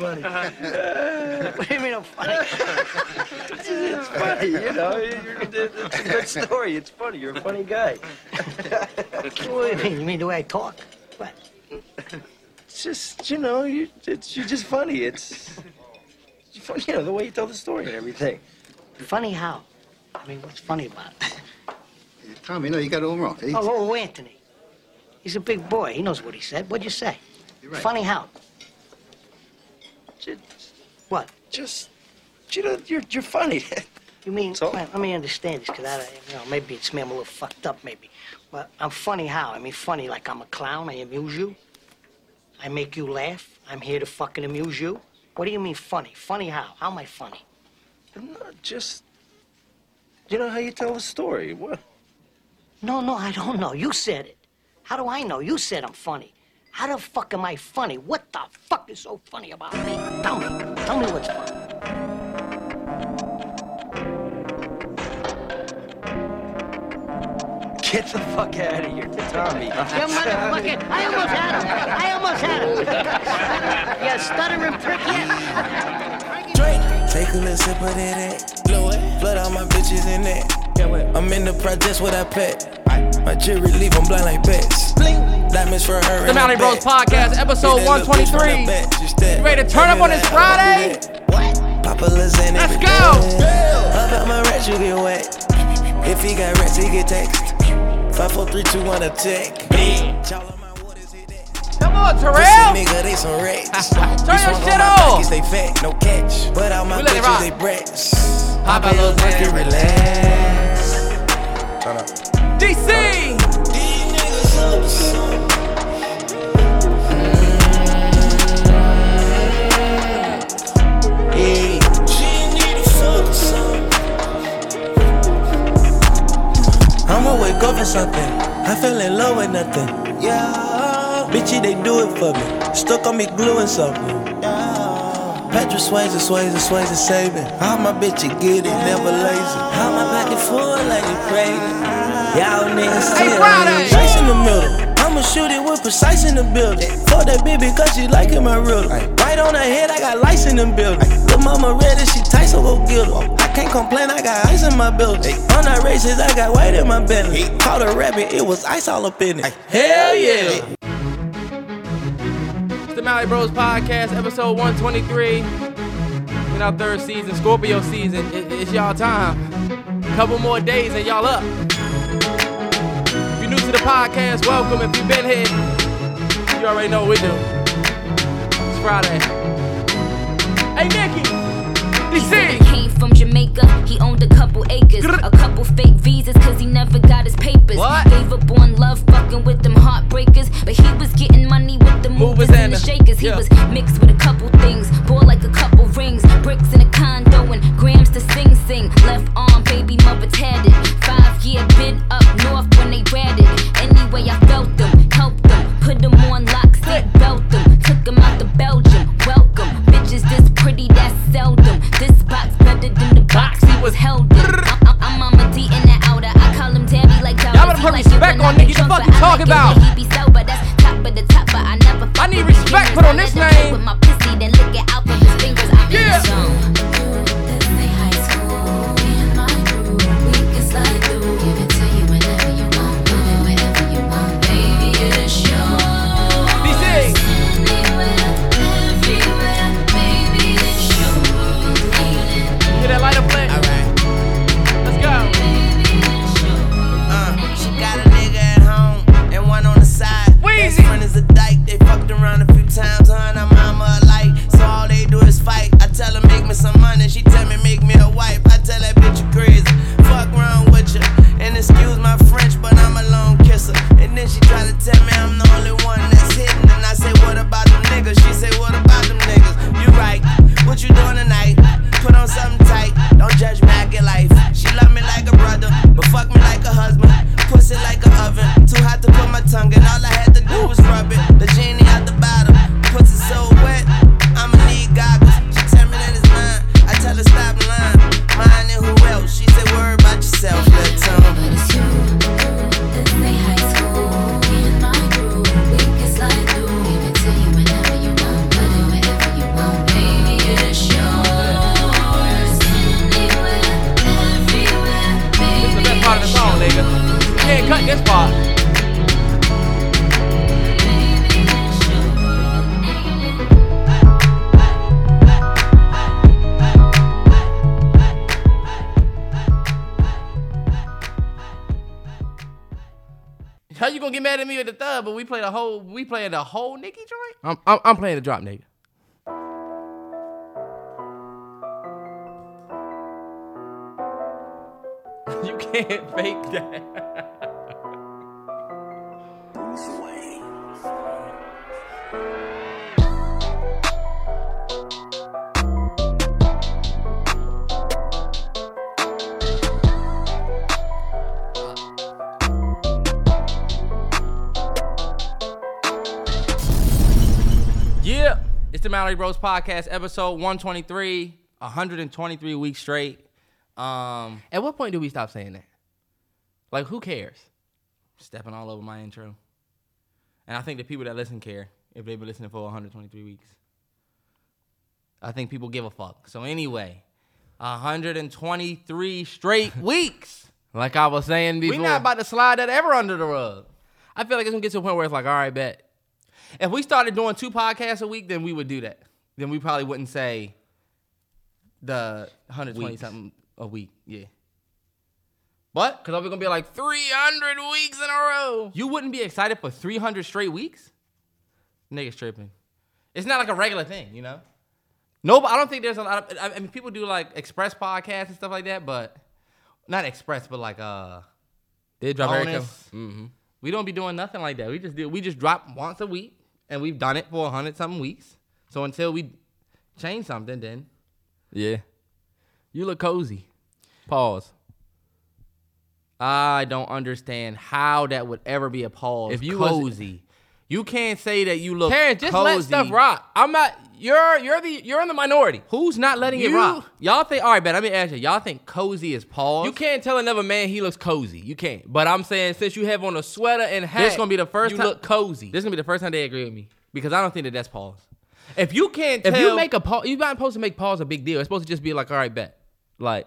funny. What do you mean I'm funny? It's funny, you know. It's a good story. It's funny. You're a funny guy. what do you mean? You mean the way I talk? What? It's just, you know, you, it's, you're just funny. It's, it's funny, you know, the way you tell the story and everything. Funny how? I mean, what's funny about it? Tommy, no, you got it all wrong. He- Oh, oh, Anthony. He's a big boy. He knows what he said. What'd you say? You're right. Funny how? Just, What? just, you know, you're, you're funny. You mean, So? well, let me understand this, because I, you know, maybe it's me, I'm a little fucked up, maybe. But I'm funny how? I mean, funny like I'm a clown, I amuse you. I make you laugh. I'm here to fucking amuse you. What do you mean funny? Funny how? How am I funny? I'm not just, you know how you tell the story. What? No, no, I don't know. You said it. How do I know? You said I'm funny. How the fuck am I funny? What the fuck is so funny about me? Tell me. Tell me what's funny. Get the fuck out of here, Tommy. You motherfucker! I almost had him! I almost had him! you stuttering prick yet? Drink. Take a little sip of that. Blow it. Flood all my bitches in that. I'm in the projects with that pet. My jewelry leave 'em blind like pets. Diamonds for her. The Mallory Bros Podcast, episode 123. You ready to turn up on this Friday? Lasagna. Let's go. About my rats, you get wet. If he got rats, he get text. Five, four, three, two, one, attack. Y'all on my waters, hit that. Come on, Terrell. nigga, they some rats. Turn your shit off. They fat, no catch. But all my We let it rock. bitches, they brats. Pop a little Lasagna, Xan. relax. Turn up. DC. These niggas up some. Yeah. She need to fuck. I'ma wake up for something. I fell in love with nothing. Yeah. Bitchy, they do it for me. Stuck on me gluing something. Yeah. Patrick Swayze, Swayze, Swayze saving. How my bitch get it, never lazy. How my pocket full like it crazy. Y'all niggas Hey, still Friday. Dice in the middle. I'ma shoot it with precise in the building. Fuck that bitch because she liking my riddle. Right on her head, I got lice in the building. The mama ready, she tight, so go get her. I can't complain, I got ice in my building. I'm not racist, I got white in my belly. Caught a rabbit, it was ice all up in it. Hell yeah! It's the Mallory Bros Podcast, episode 123. In our third season, Scorpio season. It- it's y'all time. Couple more days and y'all up. You're new to the podcast, welcome. If you've been here, you already know what we do. It's Friday. Hey, Nikki. DC. From Jamaica, he owned a couple acres, a couple fake visas, cause he never got his papers. What? Gave up on love, fucking with them heartbreakers, but he was getting money with the Movers movers and the shakers. He yeah. was mixed with a couple things, bought like a couple rings, bricks in a condo and grams to sing sing. Left arm, baby mother tatted. Five year been up north when they ratted. Anyway, I felt them, helped them, put them on lock, seat belt them, took them out to Belgium. Welcome, bitches this pretty, that's seldom. This box better than the box he was held in. Uh, uh, I'm, I'm, I'm Mama D in the outer. I call him Tabby like Y'all better put respect on. The fuck you talking about? He be sober, that's top of the top, but I never I need respect put on this let him play name. With my pussy, then lick it out from his fingers. I'm Yeah. Playing the whole Nicki joint. I'm I'm, I'm playing the drop, nigga. you can't fake that. Yeah, it's the Mallory Bros podcast, episode 123, 123 weeks straight. Um, at what point do we stop saying that? Like, who cares? Stepping all over my intro. And I think the people that listen care if they've been listening for 123 weeks. I think people give a fuck. So anyway, 123 straight weeks. Like I was saying before. We're not about to slide that ever under the rug. I feel like it's gonna get to a point where it's like, all right, bet. If we started doing two podcasts a week, then we would do that. Then we probably wouldn't say the 120 Weeks. something a week. Yeah. But Cause we're gonna be like 300 weeks in a row. you wouldn't be excited for 300 straight weeks? Niggas tripping. It's not like a regular thing, you know? No, but I don't think there's a lot of. I mean, people do like express podcasts and stuff like that, but not express, but like uh, Did drop. Mm-hmm. We don't be doing nothing like that. We just do. We just drop once a week, and we've done it for a hundred something weeks. So until we change something, then Yeah. You look cozy. Pause. I don't understand how that would ever be a pause. If you cozy, you can't say that you look. Terrance, just cozy. let stuff rock. I'm not. You're you're the you're in the minority. Who's not letting it You- rock? Y'all think? All right, bet. Let me ask you. Y'all think cozy is pause? You can't tell another man he looks cozy. You can't. But I'm saying since you have on a sweater and hat, This gonna be the first you time- look cozy. This is gonna be the first time they agree with me because I don't think that that's pause. If you can't tell, if you make a pause, you're not supposed to make pause a big deal. It's supposed to just be like, all right, bet. Like,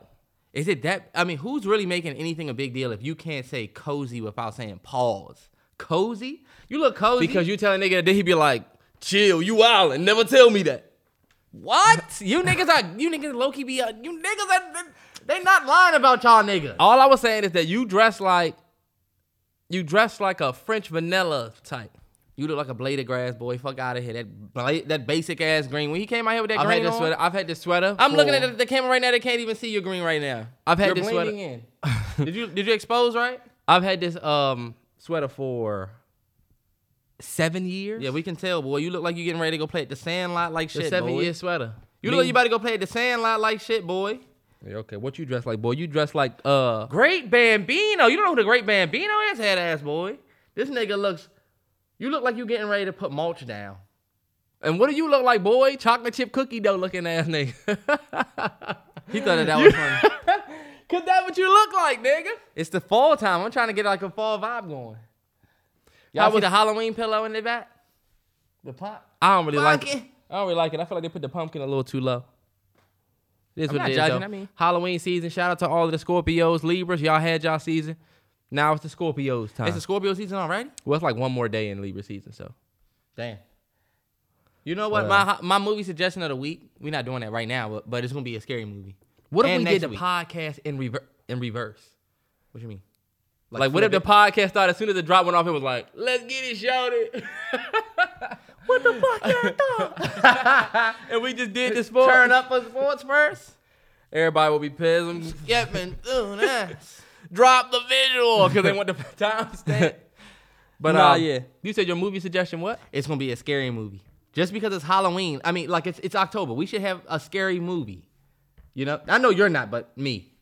is it that? I mean, who's really making anything a big deal if you can't say cozy without saying pause? Cozy? You look cozy because you tell a nigga that, then he be like, chill, you wildin', never tell me that. What? you niggas are you niggas low key be uh, you niggas are they not lying about y'all niggas. All I was saying is that you dress like, you dress like a French vanilla type. You look like a blade of grass boy. Fuck out of here. That bla- that basic ass green. When he came out here with that I've green had this on, sweater. I've had this sweater. I'm looking at the, camera right now. They can't even see your green right now. I've had You're this blending in. did you did you expose right? I've had this um sweater for seven years. Yeah, we can tell, boy. You look like you getting ready to go play at the Sandlot like the shit, seven boy. year sweater. You Me- look like you about to go play at the Sandlot like shit, boy. Yeah, okay, what you dress like, boy? You dress like uh. Great Bambino. You don't know who the Great Bambino is, head ass boy. This nigga looks. You look like you getting ready to put mulch down. And what do you look like, boy? Chocolate chip cookie dough looking ass nigga. He thought that that was funny. Cause that what you look like, nigga. It's the fall time. I'm trying to get like a fall vibe going. Y'all How see the Halloween pillow in the back? The pop. I don't really like it. it. I don't really like it. I feel like they put the pumpkin a little too low. It is I'm what not it is, judging, though. I mean- Halloween season. Shout out to all of the Scorpios, Libras. Y'all had y'all season. Now it's the Scorpios time. It's the Scorpio season already. well, it's like one more day in Libra season, so Damn. You know what? Well. my my movie suggestion of the week. We're not doing that right now, but, but it's gonna be a scary movie. What if And we did the week. podcast in rever- in reverse? What you mean? Like, what if the podcast started as soon as the drop went off? It was like, let's get it, shouted. what the fuck y'all thought? and we just did the sports. turn up for sports first? Everybody will be pissed. and Yep, man. Ooh, nice. Drop the visual because they want the timestamp. But Nah, uh, yeah. You said your movie suggestion what? It's gonna be a scary movie. Just because it's Halloween. I mean, like it's it's October. We should have a scary movie. You know? I know you're not, but me.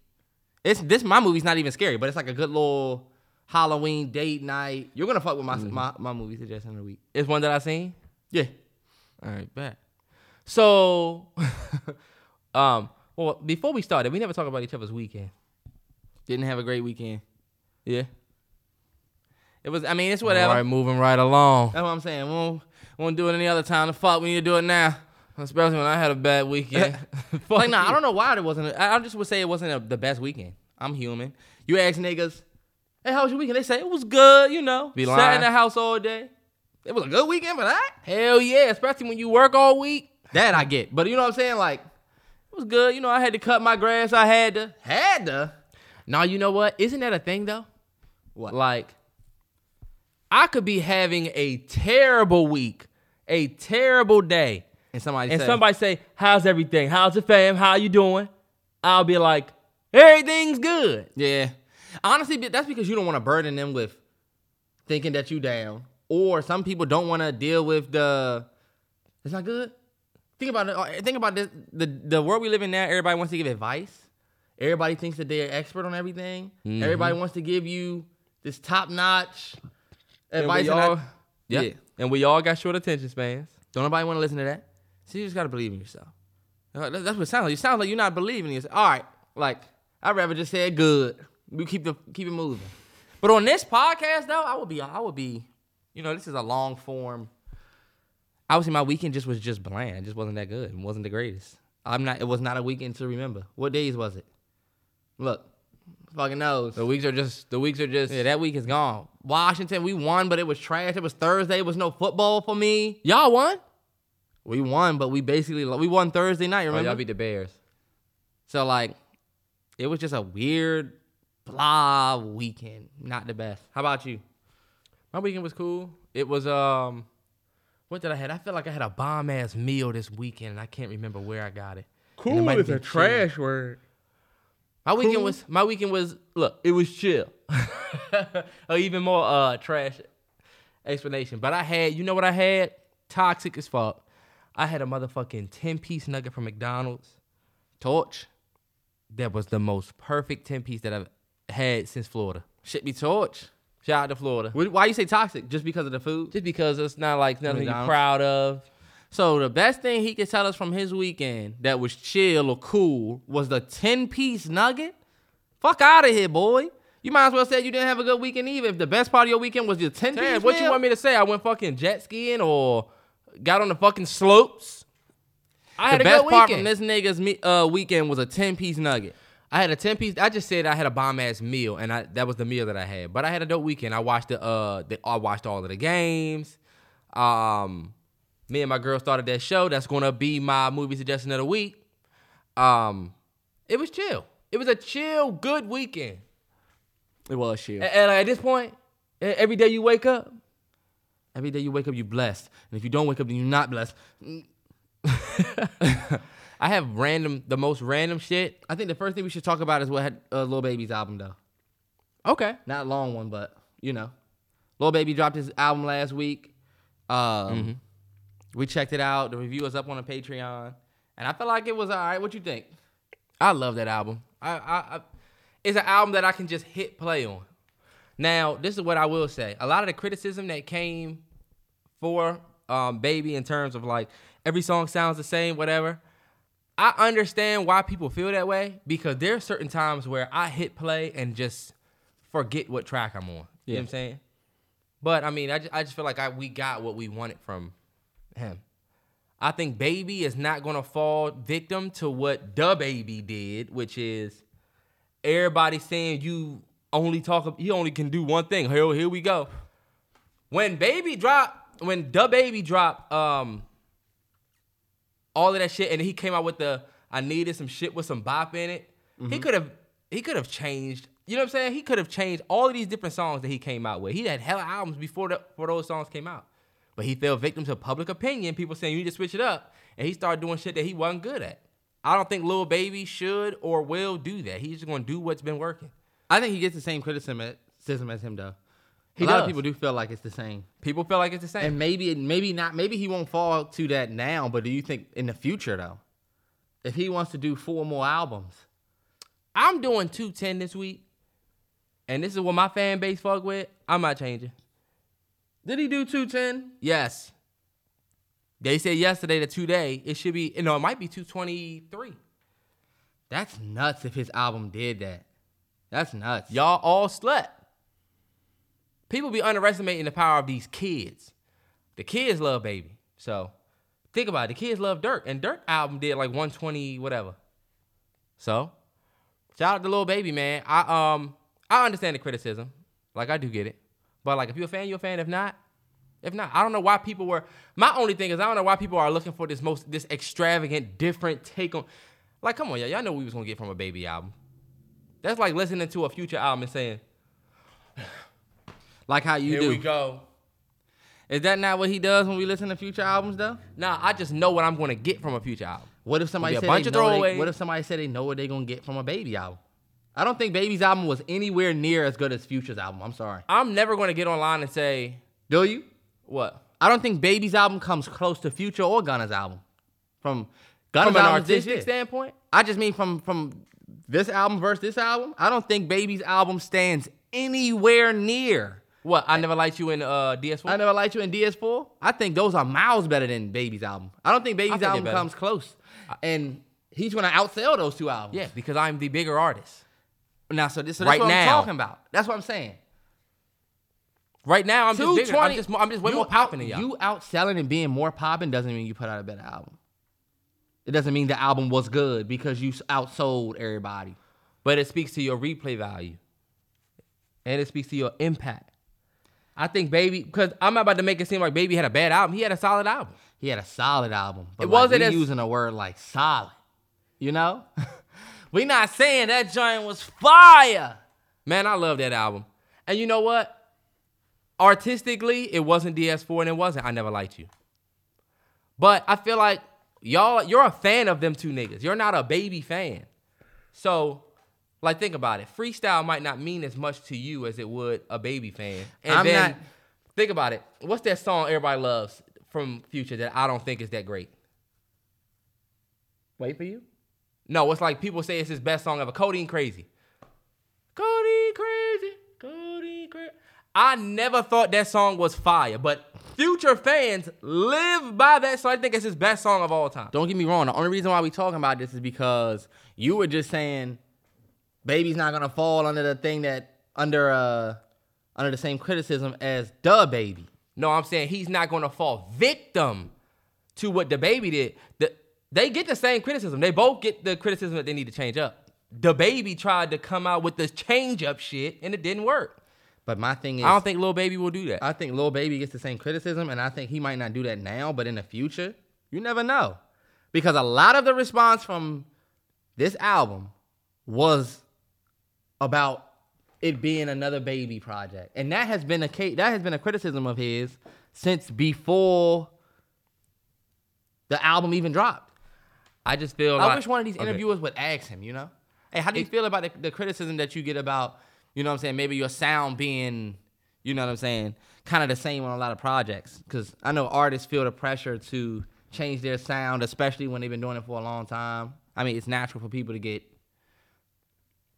It's this my movie's not even scary, but it's like a good little Halloween date night. You're gonna fuck with my my, my movie suggestion of the week. It's one that I seen. Yeah. All right, bet. So, um, well, before we started, we never talk about each other's weekend. Didn't have a great weekend. Yeah. It was I mean, it's whatever. All right, moving right along. That's what I'm saying. We won't, we won't do it any other time. The fuck we need to do it now. Especially when I had a bad weekend. like, nah, I don't know why it wasn't. a- I I just would say it wasn't a, the best weekend. I'm human. You ask niggas, hey, how was your weekend? They say it was good. You know, Be sat lying. in the house all day. It was a good weekend for that. Hell yeah, especially when you work all week. That I get. But you know what I'm saying? Like, it was good. You know, I had to cut my grass. I had to. Had to. Now you know what? Isn't that a thing though? What? Like, I could be having a terrible week, a terrible day, And somebody and say, somebody say, "How's everything? How's the fam? How you doing?" I'll be like, "Everything's good." Yeah. Honestly, that's because you don't want to burden them with thinking that you down. Or some people don't want to deal with the it's not good. Think about it. uh, Think about this. The the world we live in now, everybody wants to give advice. Everybody thinks that they're expert on everything. Mm-hmm. Everybody wants to give you this top notch And advice. we and all, I- yeah. yeah. and we all got short attention spans. Don't nobody want to listen to that. So you just gotta believe in yourself. Uh, That's what it sounds like. You sound like you're not believing in yourself. All right, like I'd rather just say good. We keep the keep it moving. But on this podcast though, I would be I would be, you know, this is a long form. Obviously, my weekend just was just bland. It just wasn't that good. It wasn't the greatest. I'm not. It was not a weekend to remember. What days was it? Look, fucking knows. The weeks are just the weeks are just Yeah, that week is gone. Washington, we won, but it was trash. It was Thursday. It was no football for me. y'all won. We won, but we basically we won Thursday night. Oh, Remember? y'all beat the Bears. so like, it was just a weird blah weekend. Not the best. How about you? My weekend was cool. It was um, what did I had? I feel like I had a bomb ass meal this weekend, and I can't remember where I got it. Cool it might have been chill. word. My weekend was my weekend was look. It was chill. or even more uh trash explanation. But I had, you know what I had? Toxic as fuck. I had a motherfucking 10 piece nugget from McDonald's. torch. That was the most perfect 10 piece that I've had since Florida. Shit be torch. Shout out to Florida. Wh- Why you say toxic? Just because of the food? Just because it's not like nothing you're proud of. So the best thing he could tell us from his weekend that was chill or cool was the 10 piece nugget. Fuck out of here, boy. You might as well say you didn't have a good weekend either. If the best part of your weekend was your 10 piece what you want me to say? I went fucking jet skiing or got on the fucking slopes? I The had a best good part weekend. from this nigga's me- uh, weekend was a 10 piece nugget. I had a ten piece. I just said I had a bomb ass meal, and I that was the meal that I had. But I had a dope weekend. I watched the uh, the, I watched all of the games. Um, me and my girl started that show. That's gonna be my movie suggestion of the week. Um, it was chill. It was a chill, good weekend. It was chill. And, and at this point, every day you wake up, Every day you wake up, you're blessed. And if you don't wake up, then you're not blessed. I have random, the most random shit. I think the first thing we should talk about is what had uh, Lil Baby's album, though. Okay. Not a long one, but, you know. Lil Baby dropped his album last week. Um, We checked it out. The review is up on the Patreon. And I felt like it was all right. What you think? I love that album. I, I, I, it's an album that I can just hit play on. Now, this is what I will say. A lot of the criticism that came for um, Baby in terms of like every song sounds the same, whatever. I understand why people feel that way because there are certain times where I hit play and just forget what track I'm on. You know what I'm saying? But I mean, I just, I just feel like I, we got what we wanted from him. I think Baby is not gonna fall victim to what DaBaby did, which is everybody saying you only talk. He only can do one thing. Here, here we go. When Baby dropped, when DaBaby dropped, um, all of that shit, and he came out with the I needed some shit with some bop in it. He could have, he could have changed. You know what I'm saying? He could have changed all of these different songs that he came out with. He had hella albums before the, before those songs came out. But he fell victim to public opinion, people saying you need to switch it up, and he started doing shit that he wasn't good at. I don't think Lil Baby should or will do that. He's just gonna do what's been working. I think he gets the same criticism as him, though. He a lot of people do feel like it's the same. People feel like it's the same. And maybe, maybe not. Maybe he won't fall to that now. But do you think in the future, though, if he wants to do four more albums, I'm doing 210 this week, and this is what my fan base fuck with. I'm not changing. did he do two ten? Yes. They said yesterday that today it should be, you know, it might be 223. That's nuts. If his album did that, that's nuts. Y'all all slept. People be underestimating the power of these kids. The kids love baby. So think about it. The kids love Dirk. And Dirk album did like 120, whatever. So shout out to little Baby, man. I um I understand the criticism. Like I do get it. But like if you're a fan, you're a fan. If not, if not, I don't know why people were my only thing is I don't know why people are looking for this most this extravagant, different take on like come on, y'all. Y'all know what we was gonna get from a baby album. That's like listening to a future album and saying, Like how you Here do. we go. Is that not what he does when we listen to future albums though? Nah, I just know what I'm gonna get from a future album. What if somebody be a said bunch they of know they, throwaways. what if somebody said they know what they're gonna get from a baby album? I don't think Baby's album was anywhere near as good as Future's album. I'm sorry. I'm never gonna get online and say Do you? what I don't think Baby's album comes close to Future or Gunna's album. From Gunna's from an album this artistic year. standpoint. I just mean from from this album versus this album. I don't think Baby's album stands anywhere near. What I never liked you in uh, DS4. I never liked you in DS4. I think those are miles better than Baby's album. I don't think Baby's think album comes close, and he's gonna outsell those two albums. Yeah, because I'm the bigger artist. Now, so this so that's Right what now. I'm talking about. That's what I'm saying. Right now, I'm just bigger. I'm just, I'm just way you more popping than y'all. You outselling and being more popping doesn't mean you put out a better album. It doesn't mean the album was good because you outsold everybody. but it speaks to your replay value, and it speaks to your impact. I think Baby, because I'm not about to make it seem like Baby had a bad album. He had a solid album. He had a solid album. But It like, wasn't as- using a word like solid. You know? we not saying that joint was fire. Man, I love that album. And you know what? Artistically, it wasn't DS4 and it wasn't I Never Liked You. But I feel like y'all, you're a fan of them two niggas. You're not a baby fan. So, like, think about it. Freestyle might not mean as much to you as it would a baby fan. And I'm then, not- think about it. What's that song everybody loves from Future that I don't think is that great? Wait for you? No, it's like people say it's his best song ever. Codeine Crazy. Codeine Crazy. Codeine Crazy. I never thought that song was fire, but future fans live by that so I think it's his best song of all time. Don't get me wrong. The only reason why we talking about this is because you were just saying baby's not gonna fall under the thing that under uh under the same criticism as DaBaby. No, I'm saying he's not to fall victim to what DaBaby did. The, they get the same criticism. They both get the criticism that they need to change up. DaBaby tried to come out with this change up shit and it didn't work. But my thing is I don't think Lil Baby will do that. I think Lil Baby gets the same criticism, and I think he might not do that now, but in the future, you never know. Because a lot of the response from this album was about it being another baby project. And that has been a that has been a criticism of his since before the album even dropped. I just feel like I like wish one of these Okay. interviewers would ask him, you know? Hey, how do you feel about the, the criticism that you get about, you know what I'm saying, maybe your sound being, you know what I'm saying, kind of the same on a lot of projects? Because I know artists feel the pressure to change their sound, especially when they've been doing it for a long time. I mean, it's natural for people to get.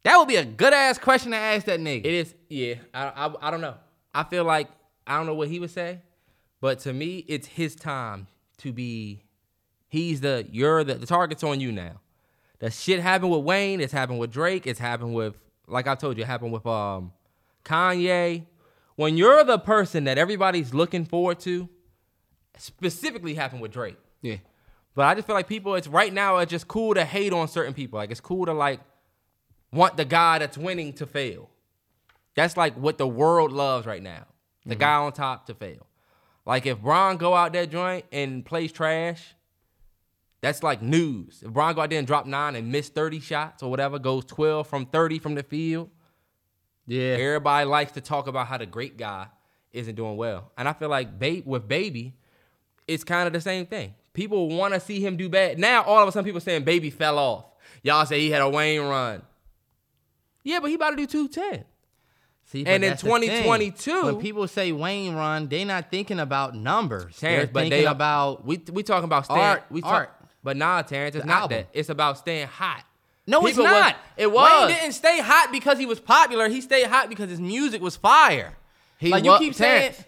That would be a good ass question to ask that nigga. It is, yeah. I, I, I don't know. I feel like I don't know what he would say, but to me, it's his time to be. He's the you're the the target's on you now. The shit happened with Wayne. It's happened with Drake. It's happened with like I told you, it happened with um Kanye. When you're the person that everybody's looking forward to, specifically happened with Drake. yeah. But I just feel like people, it's right now, it's just cool to hate on certain people. Like it's cool to like want the guy that's winning to fail. That's like what the world loves right now. The guy on top to fail. Like if Bron go out that joint and plays trash, that's like news. If Bron go out there and drop nine and miss 30 shots or whatever, goes 12 from 30 from the field, Yeah. Everybody likes to talk about how the great guy isn't doing well. And I feel like ba- with Baby, it's kind of the same thing. People want to see him do bad. Now, all of a sudden, people saying Baby fell off. Y'all say he had a Wayne run. Yeah, but he about to do 210. See, And in that's the thing. 2022 when people say Wayne run, they not thinking about numbers. Terrance, They're thinking they about we we talking about art, We talk, art. But nah, Terrance, it's The not album. that. It's about staying hot. No, People it's was- not. it was. Wayne didn't stay hot because he was popular. He stayed hot because his music was fire. He like you keep Terrance, saying,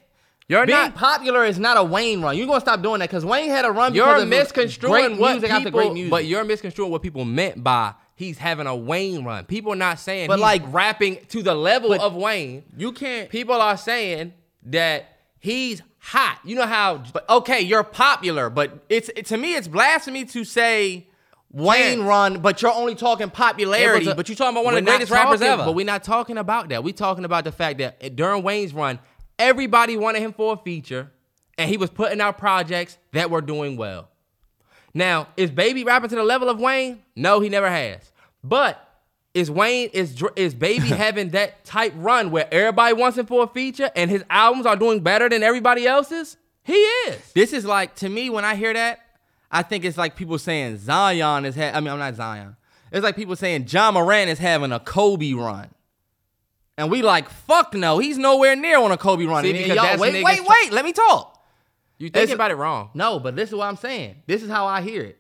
You're being not. popular is not a Wayne run. You're gonna stop doing that because Wayne had a run. You're misconstruing what music people, after great music. but you're misconstruing what people meant by he's having a Wayne run. People are not saying But he's like- rapping to the level of Wayne. you can't. People are saying that he's hot. You know how? But okay, you're popular, but it's it, to me it's blasphemy to say Wayne Terrance. run, but you're only talking popularity. A- but you're talking about one of the greatest rappers talking- ever. But we're not talking about that. We're talking about the fact that during Wayne's run, everybody wanted him for a feature, and he was putting out projects that were doing well. Now, is Baby rapping to the level of Wayne? No, he never has. But Is Wayne is is Baby having that type run where everybody wants him for a feature and his albums are doing better than everybody else's? He is. This is like to me when I hear that, I think it's like people saying Zion is. Ha- I mean, I'm not Zion. It's like people saying Ja Morant is having a Kobe run, and we like fuck no, he's nowhere near on a Kobe run. See, And because y'all- wait, wait, try- wait. Let me talk. You thinking It's- about it wrong. No, but this is what I'm saying. This is how I hear it.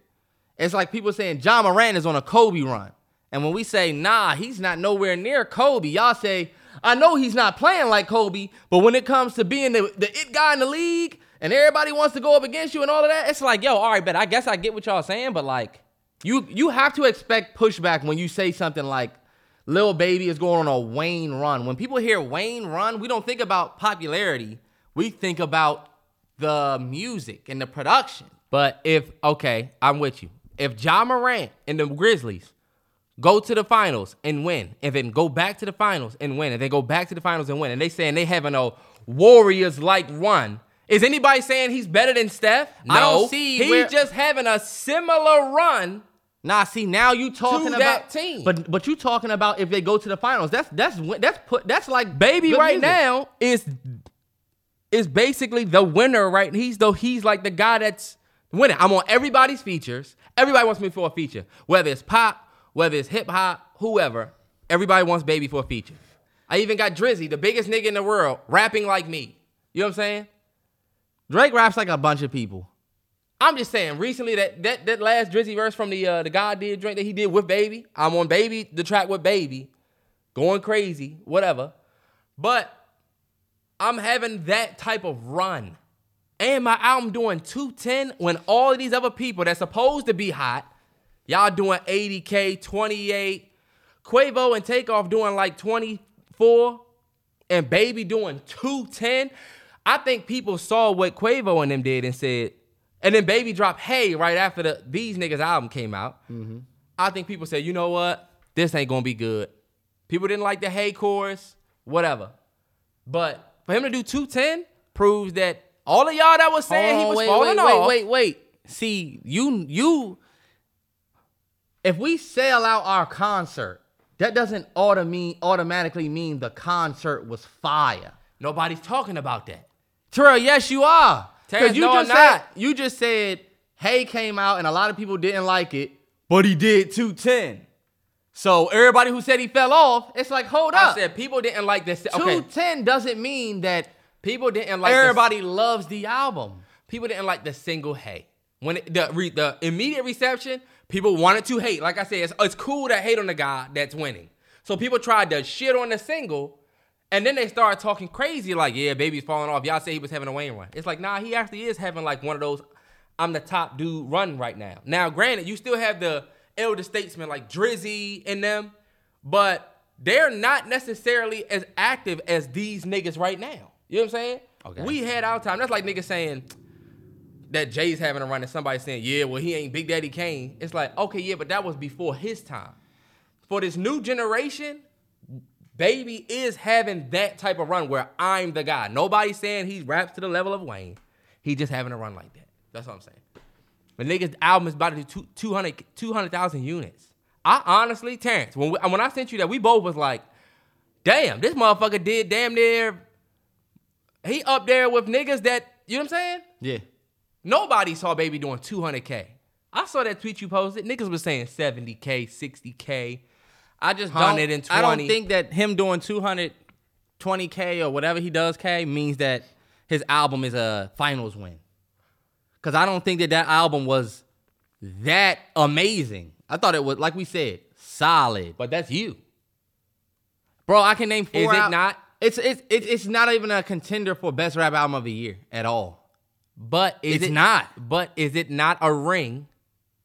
It's like people saying Ja Morant is on a Kobe run. And when we say, nah, he's not nowhere near Kobe, y'all say, I know he's not playing like Kobe, but when it comes to being the, the it guy in the league and everybody wants to go up against you and all of that, it's like, yo, all right, but I guess I get what y'all saying, but like, you you have to expect pushback when you say something like Lil Baby is going on a Wayne run. When people hear Wayne run, we don't think about popularity. We think about the music and the production. But if okay, I'm with you. If Ja Morant and the Grizzlies go to the finals and win, and then go back to the finals and win, and then go back to the finals and win, and they saying they having a Warriors like run. Is anybody saying he's better than Steph? I don't No. see He's where- just having a similar run. Nah, see now you talking about that team. but but you talking about if they go to the finals. That's that's that's put that's like Baby right music. now is is basically the winner, right? He's though he's like the guy that's winning. I'm on everybody's features. Everybody wants me for a feature. Whether it's pop, whether it's hip hop, whoever. Everybody wants baby for a feature. I even got Drizzy, the biggest nigga in the world, rapping like me. You know what I'm saying? Drake raps like a bunch of people. I'm just saying, recently that that, that last Drizzy verse from the uh, the God did drink that he did with Baby. I'm on Baby, the track with Baby, going crazy, whatever. But I'm having that type of run. And my album doing 210 when all of these other people that's supposed to be hot, y'all doing 80K, 28, Quavo and Takeoff doing like 24, and Baby doing 210. I think people saw what Quavo and them did and said, and then Baby dropped Hey right after the these niggas album came out. Mm-hmm. I think people said, you know what? This ain't gonna be good. People didn't like the Hey chorus, whatever. But for him to do 210 proves that all of y'all that was saying he Hold on, was oh, wait, falling wait, off. wait, wait, wait. See, you you if we sell out our concert, that doesn't auto mean, automatically mean the concert was fire. Nobody's talking about that. Terrell, yes, you are. Terrance, you no, just I'm said not. you just said Hey came out and a lot of people didn't like it, but he did 210. So everybody who said he fell off, it's like, hold I up. I said people didn't like this. Okay, 210 doesn't mean that people didn't like the- everybody loves the album. people didn't like the single hey. When it, the re, the immediate reception, people wanted to hate. Like I said, it's, it's cool to hate on the guy that's winning. So people tried to shit on the single, and then they started talking crazy like, yeah, baby's falling off. Y'all say he was having a Wayne run. It's like, nah, he actually is having like one of those. I'm the top dude run right now. Now, granted, you still have the elder statesmen like Drizzy in them, but they're not necessarily as active as these niggas right now. You know what I'm saying? Okay. We had our time. That's like niggas saying that Jay's having a run and somebody saying, yeah, well, he ain't Big Daddy Kane. It's like, okay, yeah, but that was before his time. For this new generation, Baby is having that type of run where I'm the guy. Nobody's saying he raps to the level of Wayne. He just having a run like that. That's what I'm saying. But niggas' album is about to do two- 200 200,000 units. I honestly, Terrance, when, we, when I sent you that, we both was like, damn, this motherfucker did damn near, he up there with niggas that, you know what I'm saying? Yeah. Nobody saw Baby doing 200K. I saw that tweet you posted. Niggas was saying 70K, 60K. I just don't. 120. I don't think that him doing 220k or whatever he does k means that his album is a finals win. Cause I don't think that that album was that amazing. I thought it was like we said solid. But that's you. Bro, I can name four. Is it not? It's it's it's it's not even a contender for best rap album of the year at all. But is It's it not. But is it not a ring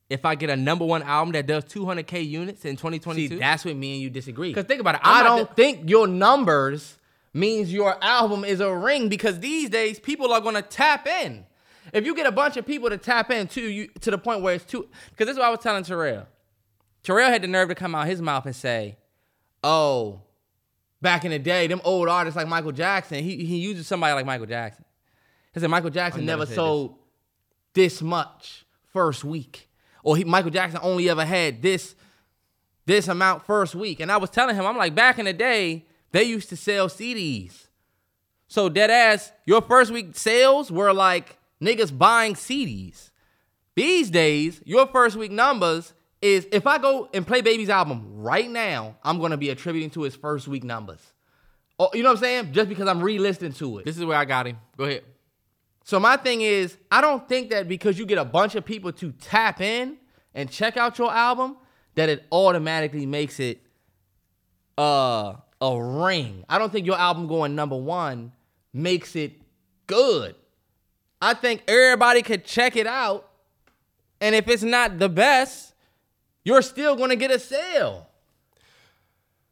if I get a number one album that does 200K units in See, 2022? that's what me and you disagree. Because think about it. I'm I don't the- think your numbers means your album is a ring because these days people are gonna tap in. If you get a bunch of people to tap in to you to the point where it's too because this is what I was telling Terrell. Terrell had the nerve to come out his mouth and say, "Oh, back in the day, them old artists like Michael Jackson, he he uses somebody like Michael Jackson." He said Michael Jackson never never sold this much first week, or he, Michael Jackson only ever had this this amount first week. And I was telling him, I'm like, back in the day, they used to sell CDs. So dead ass, your first week sales were like niggas buying CDs. These days, your first week numbers is if I go and play Baby's album right now, I'm gonna be attributing to his first week numbers. Oh, you know what I'm saying? Just because I'm re-listening to it. This is where I got him. Go ahead. So my thing is, I don't think that because you get a bunch of people to tap in and check out your album, that it automatically makes it uh, a ring. I don't think your album going number one makes it good. I think everybody could check it out, and if it's not the best, you're still gonna get a sale.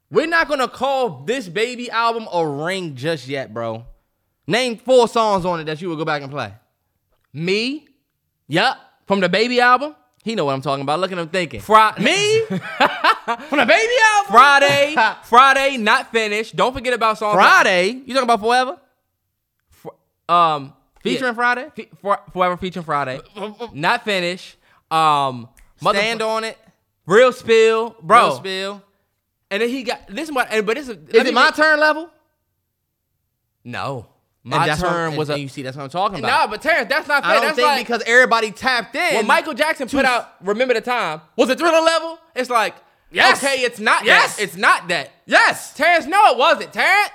We're not gonna call this baby album a ring just yet, bro. Name four songs on it that you would go back and play. Me, Yup. From the baby album. He know what I'm talking about. Look at him thinking. Friday, Me? From the baby album? Friday, Friday, not finished. Don't forget about songs. like- Friday. You talking about Forever? um, Featuring Friday? Fe- for, forever featuring Friday. not finished. Um, Stand on it. real spill, bro. Real spill. And then he got this is what. But this is. Is it my turn level? No, And my that's what- turn and- was and a. you see, that's what I'm talking about. No, about. but Terrance, that's not fair. I don't that's think like, because everybody tapped in. when Michael Jackson put out "Remember the Time" was it Thriller level? It's like, Yes. okay, it's not Yes. that. It's not that. Yes. Terrance, no, it wasn't. Terrance.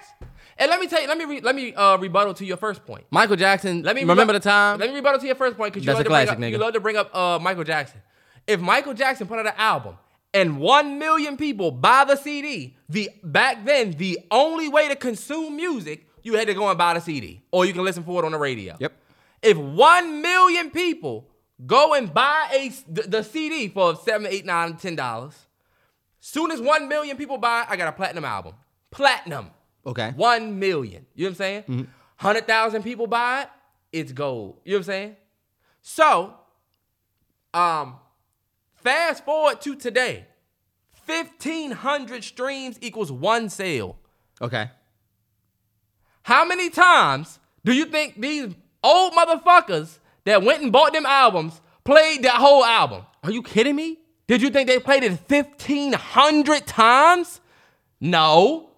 And let me tell you, let me re, let me uh, rebuttal to your first point. Michael Jackson, Let me remember the time. Let me rebuttal to your first point because you love to bring classic, up, you love to bring up uh, Michael Jackson. If Michael Jackson put out an album and one million people buy the CD, the back then the only way to consume music you had to go and buy the CD, or you can listen for it on the radio. Yep. If one million people go and buy a the, the CD for seven, eight, nine, ten dollars, soon as one million people buy, I got a platinum album. Platinum. Okay. One million. You know what I'm saying? Mm. Hundred thousand people buy it, it's gold. You know what I'm saying? So, um, fast forward to today. Fifteen hundred streams equals one sale. Okay. How many times do you think these old motherfuckers that went and bought them albums played that whole album? Are you kidding me? Did you think they played it 1,500 times? No.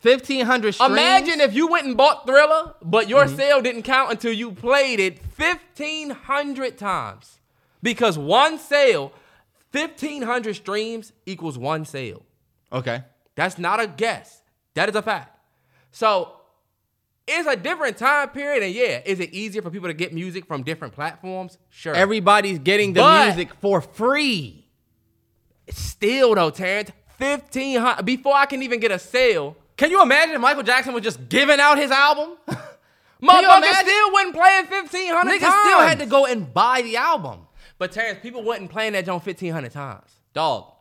1,500 streams. Imagine if you went and bought Thriller, but your mm-hmm. sale didn't count until you played it 1,500 times. Because one sale, 1,500 streams equals one sale. Okay. That's not a guess. That is a fact. So it's a different time period. And yeah, is it easier for people to get music from different platforms? Sure. Everybody's getting the But- music for free. Still though, Terrance, 1,500, before I can even get a sale, Can you imagine if Michael Jackson was just giving out his album? motherfuckers still wasn't playing 1,500 Niggas times. still had to go and buy the album. But Terrance, people wasn't playing that joint 1,500 times. Dog.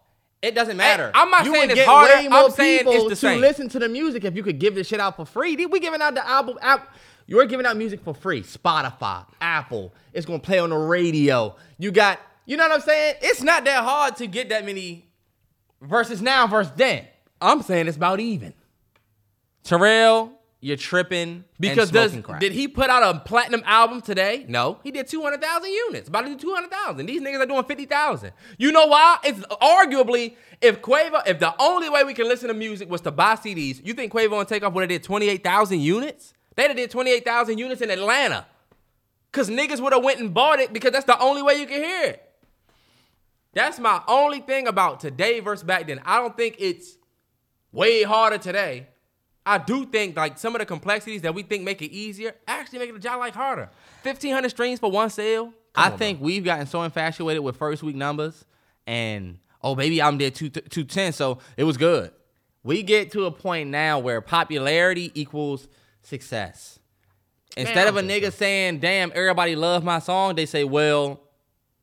It doesn't matter. I'm not you saying it's harder. way more I'm saying people it's the to same. listen to the music if you could give this shit out for free. We giving out the album out. You're giving out music for free. Spotify, Apple. It's gonna play on the radio. You got. You know what I'm saying? It's not that hard to get that many versus now versus then. I'm saying it's about even. Terrell, you're tripping Because does, did he put out a platinum album today? No. He did 200,000 units. About to do 200,000. These niggas are doing 50,000. You know why? It's arguably, if Quavo, if the only way we can listen to music was to buy CDs, you think Quavo and Takeoff would have did 28,000 units? They'd have did 28,000 units in Atlanta. Because niggas would have went and bought it because that's the only way you can hear it. That's my only thing about today versus back then. I don't think it's way harder today. I do think like some of the complexities that we think make it easier actually make the job like harder. Fifteen hundred streams for one sale. Come I on, think we've gotten so infatuated with first week numbers and oh baby I'm there two two ten so it was good. We get to a point now where popularity equals success. Instead of a nigga saying, "Damn, everybody love my song," they say, "Well,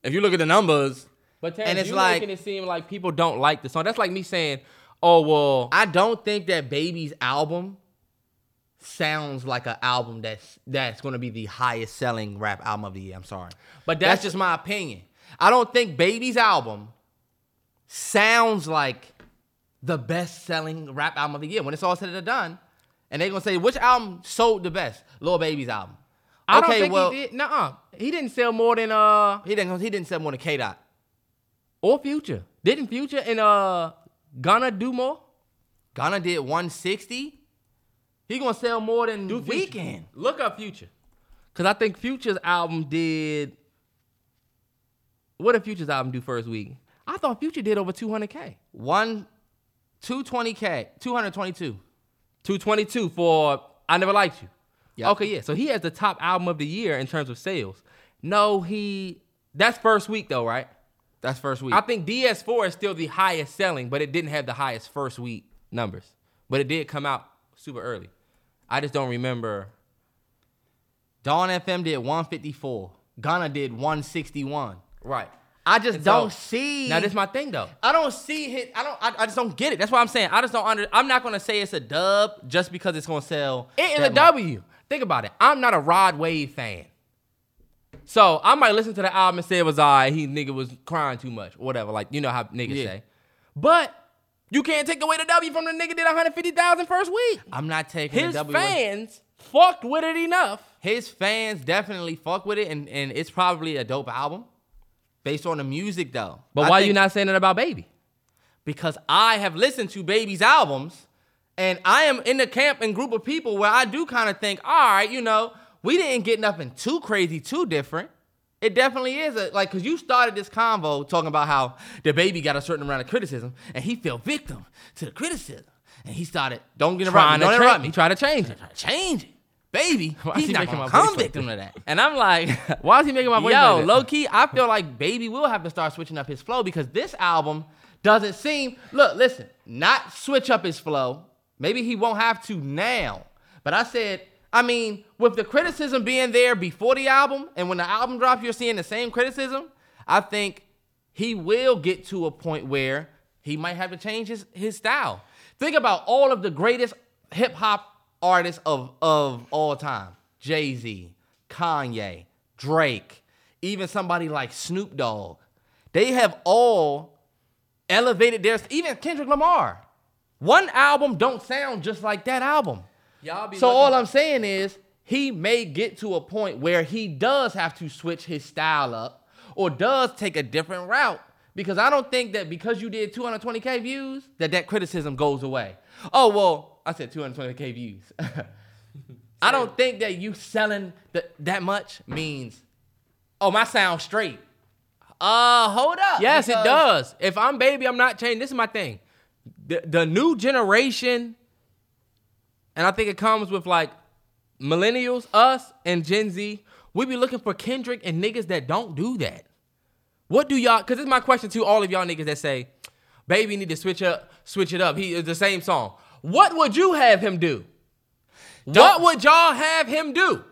if you look at the numbers." But Terrance, and it's you like making it seem like people don't like the song. That's like me saying, "Oh well, I don't think that Baby's album sounds like an album that's that's going to be the highest selling rap album of the year. I'm sorry, But that's, that's- just my opinion. I don't think Baby's album sounds like the best selling rap album of the year when it's all said and done. And they're gonna say which album sold the best? Lil Baby's album. I don't okay, think well, he did." Nuh-uh. He didn't sell more than uh he didn't. He didn't sell more than K Dot. or Future. Didn't Future and uh Gunna do more? Gunna did 160. He gonna sell more than Do Future. Weekend. Look up Future. Cause I think Future's album did. What did Future's album do first week? I thought Future did over 200k. One, 220k, 222. 222 for I Never Liked You. Yep. Okay, yeah. So he has the top album of the year in terms of sales. No, he. That's first week though, right? That's first week. I think DS4 is still the highest selling, but it didn't have the highest first week numbers. But it did come out super early. I just don't remember. Dawn FM did 154. Gunna did 161. Right. I just And don't so- see. Now this is my thing though. I don't see it. I don't. I, I just don't get it. That's what I'm saying. I just don't under. I'm not gonna say it's a dub just because it's gonna sell. It is a much. W. Think about it. I'm not a Rod Wave fan. So I might listen to the album and say it was alright. He nigga was crying too much, or whatever. Like you know how niggas Yeah. say. But you can't take away the W from the nigga that did 150,000 first week. I'm not taking His the W. away. fans fucked with it enough. His fans definitely fuck with it, and, and it's probably a dope album based on the music though. But I why think- you not saying that about Baby? Because I have listened to Baby's albums, and I am in the camp and group of people where I do kind of think, all right, you know, we didn't get nothing too crazy, too different. It definitely is a, like because you started this convo talking about how the baby got a certain amount of criticism and he fell victim to the criticism and he started don't get interrupt me, don't interrupt me. Tried to change it. Try to change it, baby. Why He's he not making gonna my come victim to that. And I'm like, Why is he making my voice Yo, like low key, I feel like Baby will have to start switching up his flow because this album doesn't seem. Look, listen, not switch up his flow. Maybe he won't have to now. But I said, I mean, with the criticism being there before the album, and when the album drops, you're seeing the same criticism. I think he will get to a point where he might have to change his, his style. Think about all of the greatest hip hop artists of, of all time Jay Z, Kanye, Drake, even somebody like Snoop Dogg. They have all elevated their, even Kendrick Lamar. One album don't sound just like that album. Y'all be So all I'm saying is he may get to a point where he does have to switch his style up or does take a different route because I don't think that because you did 220k views that that criticism goes away. Oh well, I said 220k views. I don't think that you selling the, that much means oh my sound straight. Uh, hold up. Yes, it does. If I'm baby, I'm not changing. This is my thing. The, the new generation, and I think it comes with like millennials, us, and Gen Z. We be looking for Kendrick and niggas that don't do that. What do y'all? Because it's my question to all of y'all niggas that say, "Baby need to switch up, switch it up." He is the same song. What would you have him do? What would y'all have him do?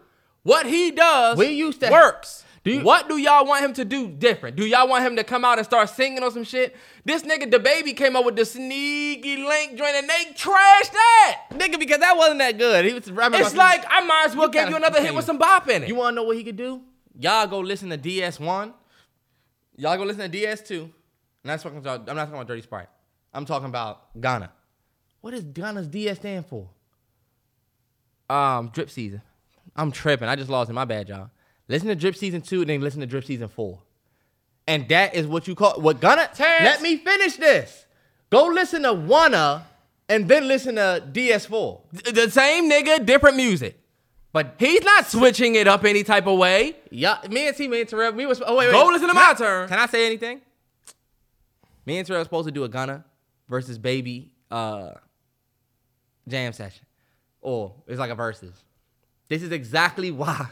What he does We used to- works. Do you- what do y'all want him to do different? Do y'all want him to come out and start singing on some shit? This nigga, the baby, came up with the sneaky link joint and they trashed that. Nigga, because that wasn't that good. He was rapping It's like I might as well give you another hit with some bop in it. You want to know what he could do? Y'all go listen to DS1. Y'all go listen to DS2. And that's talking about, I'm not talking about Dirty Sprite. I'm talking about Gunna. What does Gunna's DS stand for? um, drip season. I'm tripping. I just lost it. My bad, y'all. Listen to Drip Season 2 and then listen to Drip Season 4. And that is what you call what Gunna. Terrence. Let me finish this. Go listen to Wunna and then listen to DS4. The same nigga, different music. But He's not switching it up any type of way. Yeah, me and T, me and Terrell, we was. Oh wait, wait. Go listen to Can my I- turn. Can I say anything? Me and Terrell supposed to do a Gunna versus Baby uh, jam session, or it's like a versus. This is exactly why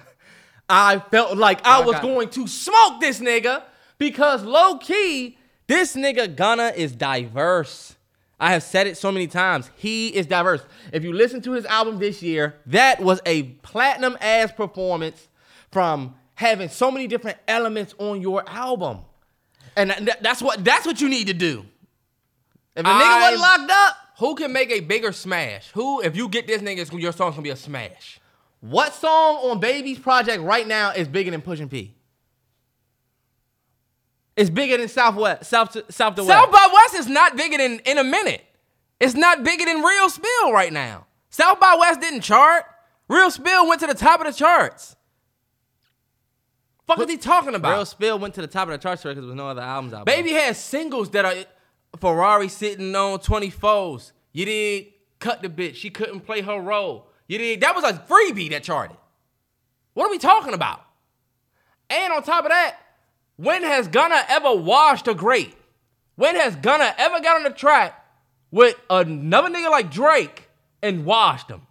I felt like I was going to smoke this nigga because low key, this nigga Gunna is diverse. I have said it so many times. He is diverse. If you listen to his album this year, that was a platinum ass performance from having so many different elements on your album. And th- that's what that's what you need to do. If a nigga wasn't locked up, Who can make a bigger smash? Who, if you get this nigga, your song's gonna be a smash. What song on Baby's project right now is bigger than Pushing P? It's bigger than Southwest, South to, South to South West. South by West is not bigger than in a minute. It's not bigger than Real Spill right now. South by West didn't chart. Real Spill went to the top of the charts. Fuck is he talking about? Real Spill went to the top of the charts because there was no other albums out. Baby has singles that are Ferrari sitting on 24s. You did cut the bitch. She couldn't play her role. You did. That was a freebie that charted. What are we talking about? And on top of that, when has Gunna ever washed a great? When has Gunna ever got on the track with another nigga like Drake and washed him?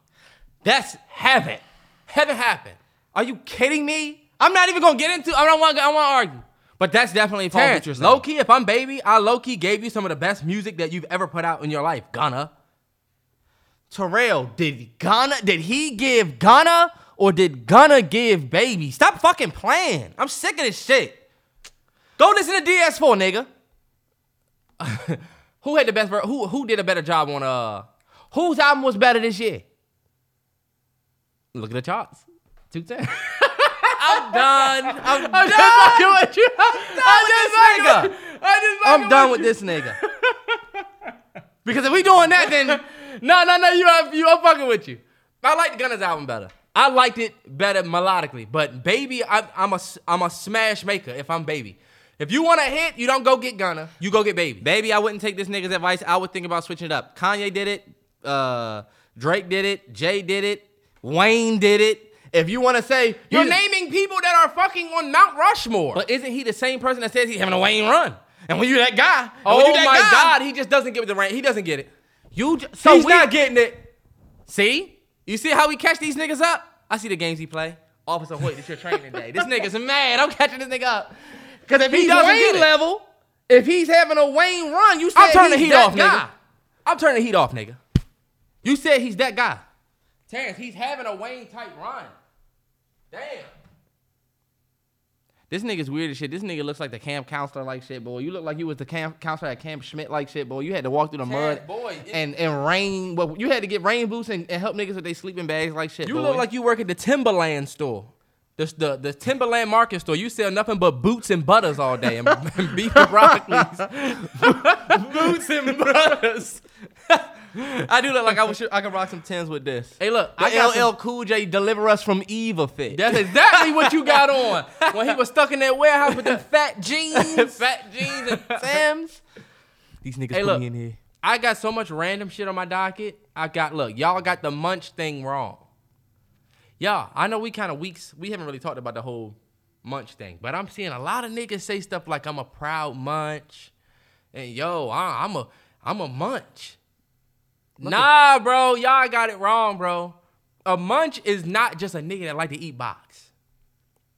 That's haven't. Haven't happened. Are you kidding me? I'm not even gonna get into. I don't want. I want to argue. But that's definitely. Terrence, low key, if I'm baby, I low key gave you some of the best music that you've ever put out in your life. Gunna. Terrell, did Gunna? Did he give Gunna or did Gunna give Baby? Stop fucking playing. I'm sick of this shit. Go listen to DS4, nigga. Who had the best? Who who did a better job on uh? Whose album was better this year? Look at the charts. Two ten. I'm done. I'm, I'm done. just fucking with you. I'm just with this with- I'm I'm done with with this nigga. because if we doing that, then No, no, no. You, are, you, I'm fucking with you. I liked Gunna's album better. I liked it better melodically, but baby, I, I'm a I'm a smash maker. If I'm baby, if you want a hit, you don't go get Gunna. You go get baby. Baby, I wouldn't take this nigga's advice. I would think about switching it up. Kanye did it. Uh, Drake did it. Jay did it. Wayne did it. If you want to say You're naming people that are fucking on Mount Rushmore. but isn't he the same person that says he's having a Wayne run? And when you that guy, oh when you that my guy, God, he just doesn't get the rank. He doesn't get it. You j- so He's we, not getting it. see, you see how we catch these niggas up? I see the games he play. Officer Hoyt, it's your training day. This nigga's mad. I'm catching this nigga up because if He he's doesn't Wayne get it. level, if he's having a Wayne run, you said I'm turning the heat off, guy. nigga. I'm turning the heat off, nigga. You said he's that guy. Terrence, he's having a Wayne type run. Damn. This nigga's weird as shit. This nigga looks like the camp counselor like shit, boy. You look like you was the camp counselor at Camp Schmidt like shit, boy. You had to walk through the Terrence, mud boy, it- and, and rain. Well, you had to get rain boots and, and help niggas with their sleeping bags like shit. You boy. look like you work at the Timberland store. The, the, the Timberland market store. You sell nothing but boots and butters all day and, and beef and broccoli. boots and butters. I do look like I wish I could rock some tins with this. Hey, look, The I got LL some- Cool J deliver us from Eva fit. That's exactly what you got on when he was stuck in that warehouse with the fat jeans. fat jeans and Sam's. These niggas Hey, put look. me in here. I got so much random shit on my docket. I got look, y'all got the munch thing wrong. Y'all, I know we kind of weeks. We haven't really talked about the whole munch thing, but I'm seeing a lot of niggas say stuff like I'm a proud munch, and yo, I, I'm a I'm a munch. Nah, bro, y'all got it wrong, bro. A munch is not just a nigga that like to eat box.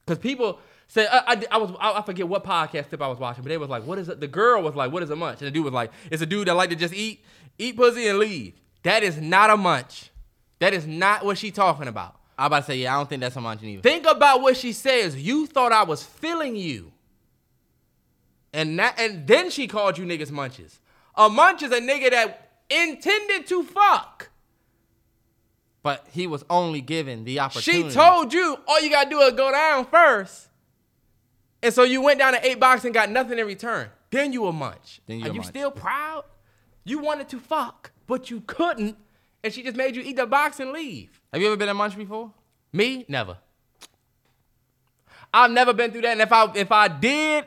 Cause people say I, I, I was I, I forget what podcast tip I was watching, but they was like, "What is it?" The girl was like, "What is a munch?" And the dude was like, "It's a dude that like to just eat eat pussy and leave." That is not a munch. That is not what she talking about. I about to say, yeah, I don't think that's a munch either. Think about what she says. You thought I was feeling you, and that and then she called you niggas munches. A munch is a nigga that intended to fuck. But he was only given the opportunity. She told you all you gotta do is go down first. And so you went down to eight box and got nothing in return. Then you a munch. Then you Are you munch. still proud? You wanted to fuck, but you couldn't, and she just made you eat the box and leave. Have you ever been a munch before? Me? Never. I've never been through that. And if I if I did,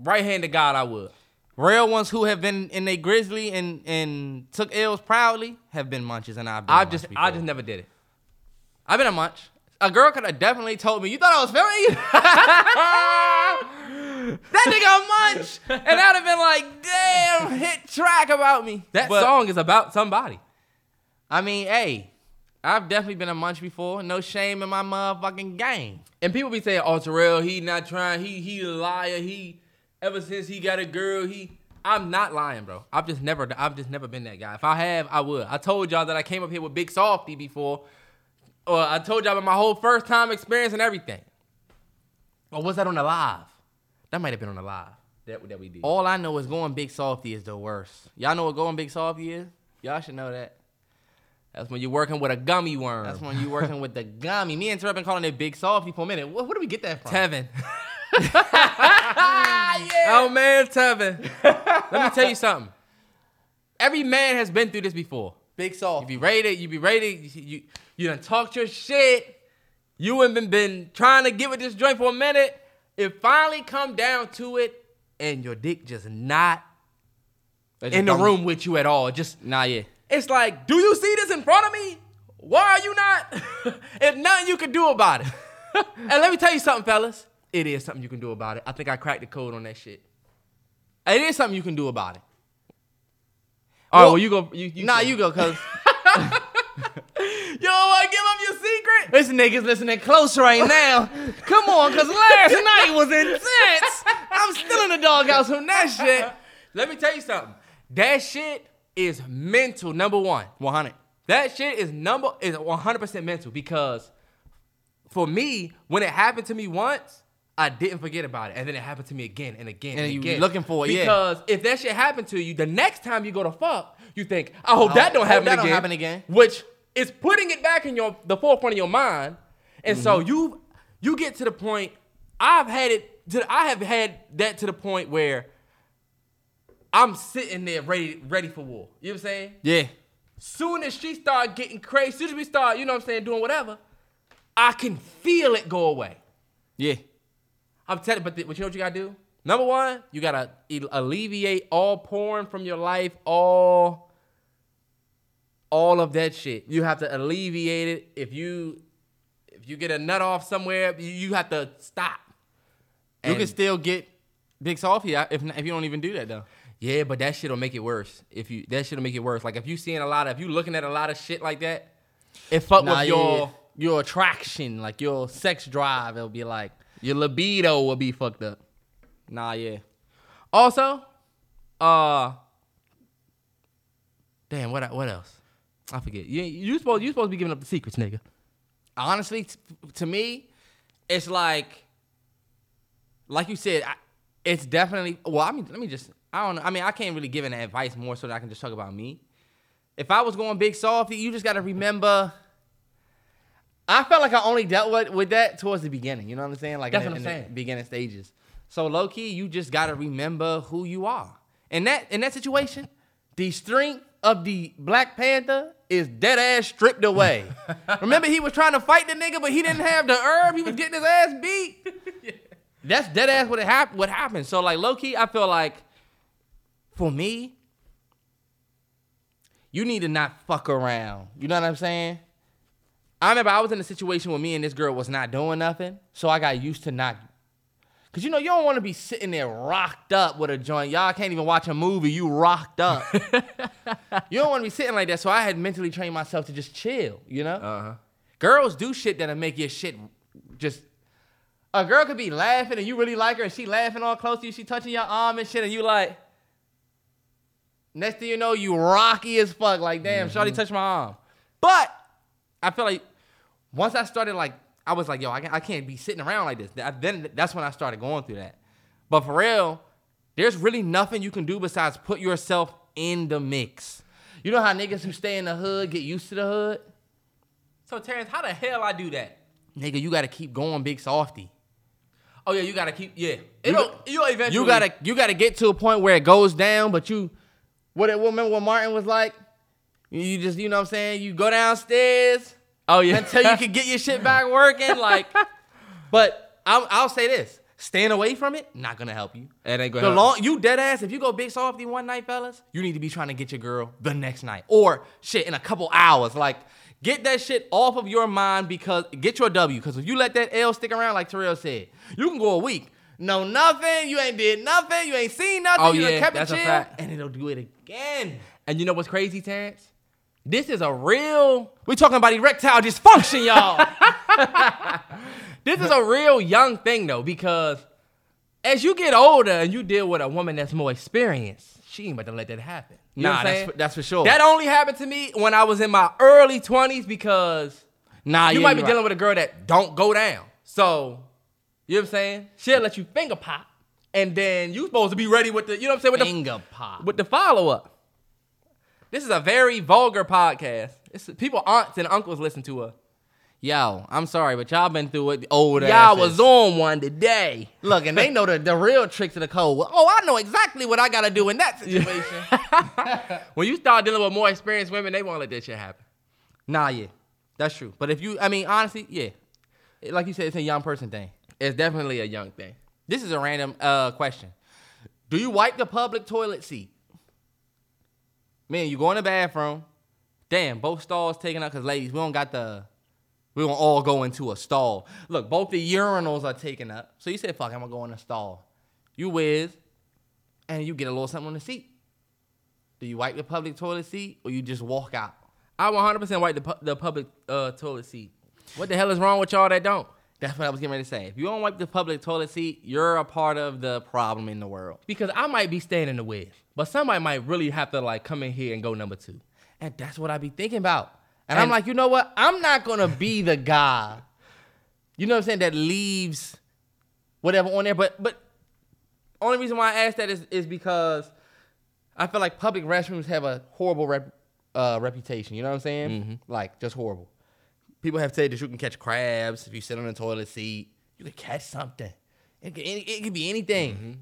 right hand to God, I would. Real ones who have been in a grizzly and and took L's proudly have been munches, and I've been. I just I just never did it. I've been a munch. A girl could have definitely told me. You thought I was you? that nigga a munch, and I'd have been like, damn, hit track about me. That But, song is about somebody. I mean, hey, I've definitely been a munch before. No shame in my motherfucking game. And people be saying, "Oh, Terrell, he not trying. He he a liar. He ever since he got a girl, he." I'm not lying, bro. I've just never, I've just never been that guy. If I have, I would. I told y'all that I came up here with Big Softy before, or I told y'all about my whole first time experience and everything. Or was that on the live? That might have been on the live that that we did. All I know is going big softy is the worst. Y'all know what going big softy is? Y'all should know that. That's when you're working with a gummy worm. That's when you're working with the gummy. Me and Terrell been calling it big softy for a minute. Where, where do we get that from? Tevin. Oh man, Tevin. Let me tell you something. Every man has been through this before. Big You soft. be rated, you be rated, you you, you done talked your shit. You have been, been trying to get with this joint for a minute. It finally come down to it, and your dick just not just in the don't- room with you at all. Just Nah, yeah. it's like, do you see this in front of me? Why are you not? If nothing you can do about it. and let me tell you something, fellas. It is something you can do about it. I think I cracked the code on that shit. It is something you can do about it. All right, Well, well, you go. You, you nah, you go, cause Yo, to give up your secret? this nigga's listening close right now. Come on, cause last night was intense. I'm still in the doghouse from that shit. Let me tell you something. That shit is mental. Number one. 100. That shit is number is 100% mental because for me, when it happened to me once, I didn't forget about it, and then it happened to me again and again And and, you again. looking for it, yeah. Because if that shit happened to you, the next time you go to fuck, you think, I hope that don't happen that again. don't happen again. Which is putting it back in your the forefront of your mind, and so Mm-hmm. you you get to the point. I've had it. To, I have had that to the point where I'm sitting there ready ready for war. You know what I'm saying? Yeah. soon as she start getting crazy, soon as we start, you know what I'm saying, doing whatever, I can feel it go away. Yeah. I'm telling you, but, the, but you know what you gotta do? Number one, you gotta alleviate all porn from your life, all, all of that shit. You have to alleviate it. If you, if you get a nut off somewhere, you, you have to stop. You can still get big softy if if you don't even do that though. Yeah, but that shit'll make it worse. If you that shit'll make it worse. Like if you seeing a lot of if you looking at a lot of shit like that, it fuck Nah, with yeah, your yeah. your attraction, like your sex drive, it'll be like, your libido will be fucked up. nah, yeah. Also, uh, damn, what what else? I forget. You you supposed you supposed to be giving up the secrets, nigga. honestly, t- to me, it's like, like you said, I, it's definitely. Well, I mean, let me just. I don't know. I mean, I can't really give any advice more so that I can just talk about me. If I was going big softy, you just got to remember. I felt like I only dealt with, with that towards the beginning. You know what I'm saying? Like That's in, what the- I'm in the saying. beginning stages. So low key, you just got to remember who you are. In that in that situation, the strength of the Black Panther is dead ass stripped away. Remember, he was trying to fight the nigga, but he didn't have the herb. He was getting his ass beat. That's dead ass what it hap- what happened. So like low key, I feel like for me, you need to not fuck around. You know what I'm saying? I remember I was in a situation where me and this girl was not doing nothing, so I got used to not. Cause you know you don't want to be sitting there rocked up with a joint. Y'all can't even watch a movie. You rocked up. you don't want to be sitting like that. So I had mentally trained myself to just chill. You know. Uh-huh. Girls do shit that'll make your shit just. A girl could be laughing and you really like her and she laughing all close to you. She touching your arm and shit and you like. Next thing you know, you rocky as fuck. Like, damn, Shorty touched my arm. But I feel like once I started like, I was like, yo, I can't, I can't be sitting around like this. Then that's when I started going through that. But for real, there's really nothing you can do besides put yourself in the mix. You know how niggas who stay in the hood get used to the hood? So Terrence, how the hell I do that? Nigga, you gotta keep going big softy. Oh yeah, you gotta keep yeah. It'll you'll eventually You gotta you gotta get to a point where it goes down, but you what it remember what Martin was like? You just you know what I'm saying? You go downstairs Oh yeah. until you can get your shit back working. Like, but I'll, I'll say this: staying away from it not gonna help you. It ain't gonna help. long you dead ass. If you go big softy one night, fellas, you need to be trying to get your girl the next night or shit in a couple hours. Like, get that shit off of your mind because get your W. Because if you let that L stick around, like Terrell said, you can go a week. No nothing. You ain't did nothing. You ain't seen nothing. Oh, you yeah, kept that's it a chill, and it'll do it again. And you know what's crazy, Terrence? This is a real We talking about erectile dysfunction, y'all. this is a real young thing though, because as you get older and you deal with a woman that's more experienced, she ain't about to let that happen. You nah, that's for, that's for sure. That only happened to me when I was in my early 20s because nah, you yeah, might be you dealing right. with a girl that don't go down. So, you know what I'm saying? She'll let you finger pop, and then you supposed to be ready with the, you know what I'm saying? With the, finger pop. with the follow up. This is a very vulgar podcast. It's, people, aunts and uncles listen to us. Yo, I'm sorry, but y'all been through it. Old Y'all asses. was on one today. Look, and they know the, the real tricks of the code. Well, Oh, I know exactly what I gotta do in that situation. When you start dealing with more experienced women, they won't let that shit happen. nah, yeah, that's true. But if you, I mean, honestly, yeah, like you said, it's a young person thing. It's definitely a young thing. This is a random uh, question. Do you wipe the public toilet seat? Man, you go in the bathroom. Damn, both stalls taken up because ladies, we don't got the. We don't all go into a stall. Look, both the urinals are taken up. So you said, "Fuck, I'm gonna go in a stall." You whiz, and you get a little something on the seat. Do you wipe the public toilet seat or you just walk out? I 100% wipe the, pu- the public uh, toilet seat. What the hell is wrong with y'all that don't? That's what I was getting ready to say. If you don't wipe the public toilet seat, you're a part of the problem in the world. Because I might be staying in the way, but somebody might really have to like come in here and go number two. And that's what I be thinking about. And, I'm like, you know what? I'm not gonna be the guy. You know what I'm saying? That leaves whatever on there. But but only reason why I ask that is is because I feel like public restrooms have a horrible rep, uh, reputation. You know what I'm saying? Like just horrible. People have said that you can catch crabs if you sit on the toilet seat. You can catch something. It could, it could be anything. Mm-hmm.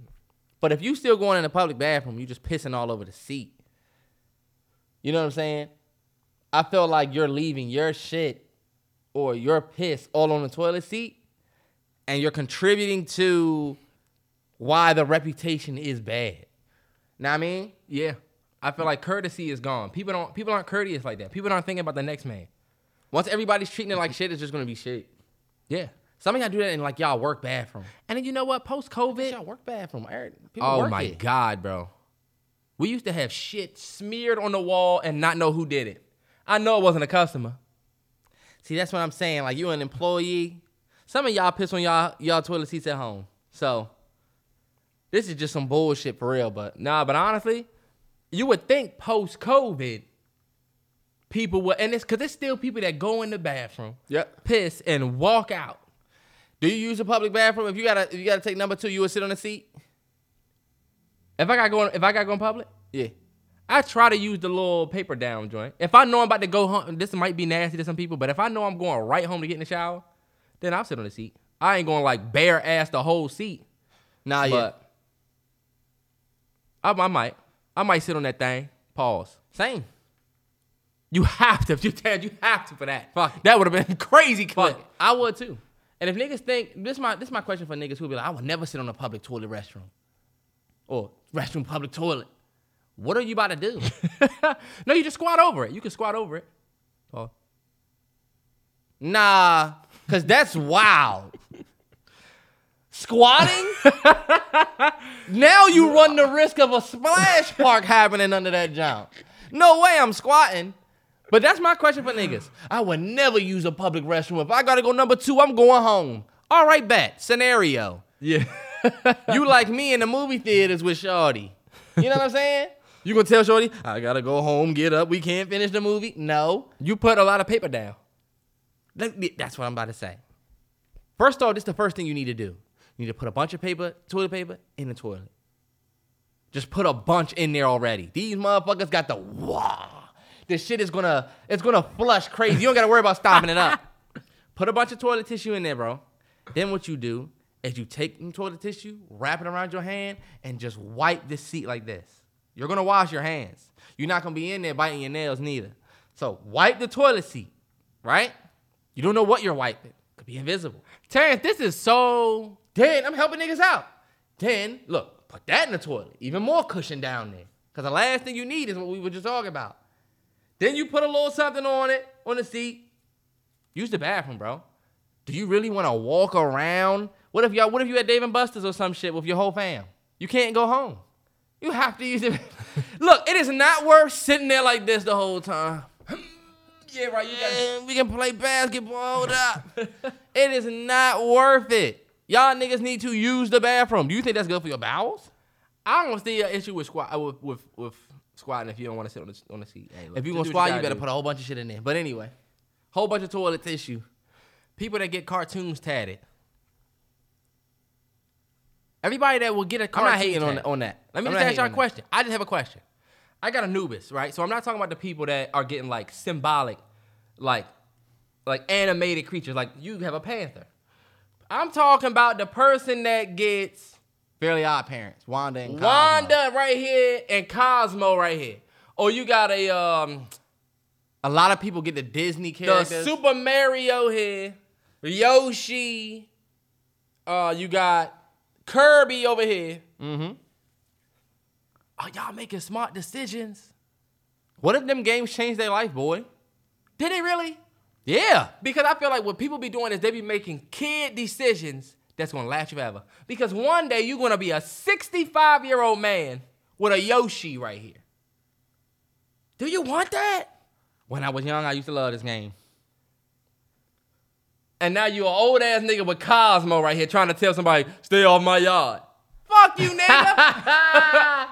But if you still going in the public bathroom, you're just pissing all over the seat. You know what I'm saying? I feel like you're leaving your shit or your piss all on the toilet seat and you're contributing to why the reputation is bad. Know what I mean? Yeah. I feel like courtesy is gone. People don't people aren't courteous like that. People aren't thinking about the next man. Once everybody's treating it like shit, it's just gonna be shit. Yeah. Some of y'all do that and like y'all work bathroom. And then you know what? Post COVID. Y'all work bathroom. Eric, People Oh work my it. God, bro. We used to have shit smeared on the wall and not know who did it. I know it wasn't a customer. See, that's what I'm saying. Like you an employee. Some of y'all piss on y'all y'all toilet seats at home. So this is just some bullshit for real, but Nah, but honestly, you would think post COVID, people would, and it's because there's still people that go in the bathroom, Yep. piss, and walk out. Do you use a public bathroom? If you gotta if you gotta take number two, you would sit on the seat? If I got going, if I got going public, Yeah. I try to use the little paper down joint. If I know I'm about to go home, this might be nasty to some people, but if I know I'm going right home to get in the shower, then I'll sit on the seat. I ain't going like bare ass the whole seat, Nah, yeah. I, I might, I might sit on that thing. Pause. Same. You have to, you you have to for that. Fuck, that would have been crazy clip. I would too. And if niggas think this my this my question for niggas who be like, I would never sit on a public toilet restroom. Or restroom public toilet. What are you about to do? no, you just squat over it. You can squat over it. Pause. nah, cause that's wild. Squatting? now you run the risk of a splash park happening under that jump. No way I'm squatting. But that's my question for niggas. I would never use a public restroom. If I gotta go number two, I'm going home. All right, bet. Scenario. Yeah. You like me in the movie theaters with Shorty. You know what I'm saying? You gonna tell Shorty, I gotta go home, get up, we can't finish the movie? No. you put a lot of paper down. That's what I'm about to say. First off, this is the first thing you need to do. You need to put a bunch of paper, toilet paper, in the toilet. Just put a bunch in there already. These motherfuckers got the wah. This shit is gonna, it's gonna flush crazy. You don't gotta worry about stopping it up. Put a bunch of toilet tissue in there, bro. Then what you do is you take the toilet tissue, wrap it around your hand, and just wipe the seat like this. You're gonna wash your hands. You're not gonna be in there biting your nails neither. So wipe the toilet seat, right? You don't know what you're wiping. Could be invisible. Terrence, this is so. Then I'm helping niggas out. Then look, put that in the toilet. Even more cushion down there. Cause the last thing you need is what we were just talking about. Then you put a little something on it, on the seat. Use the bathroom, bro. Do you really want to walk around? What if y'all what if you at Dave and Buster's or some shit with your whole fam? You can't go home. You have to use it. Look, it is not worth sitting there like this the whole time. Yeah, right. You Yeah, we can play basketball. Hold up. it is not worth it. Y'all niggas need to use the bathroom. Do you think that's good for your bowels? I don't see an issue with squat uh, with with, with squatting if you don't want to sit on the on the seat. Hey, look, If you just gonna squat, what you better gotta put a whole bunch of shit in there. But anyway, whole bunch of toilet tissue. people that get cartoons tatted. Everybody that will get a I'm not hating on, on that. Let me I'm just ask y'all a question. I just have a question. I got Anubis, right? So I'm not talking about the people that are getting like symbolic, like, like animated creatures. Like you have a panther. I'm talking about the person that gets that. Fairly Odd Parents, Wanda and Cosmo. Wanda right here and Cosmo right here. Or you got a um A lot of people get the Disney characters. the. Super Mario here, Yoshi. Uh, you got Kirby over here. mm-hmm. Are y'all making smart decisions? What if them games changed their life, boy? Did they really? Yeah. Because I feel like what people be doing is they be making kid decisions that's gonna last you forever. Because one day you're gonna be a 65 year old man with a Yoshi right here. Do you want that? When I was young, I used to love this game. And now you're an old ass nigga with Cosmo right here trying to tell somebody, stay off my yard. Fuck you, nigga.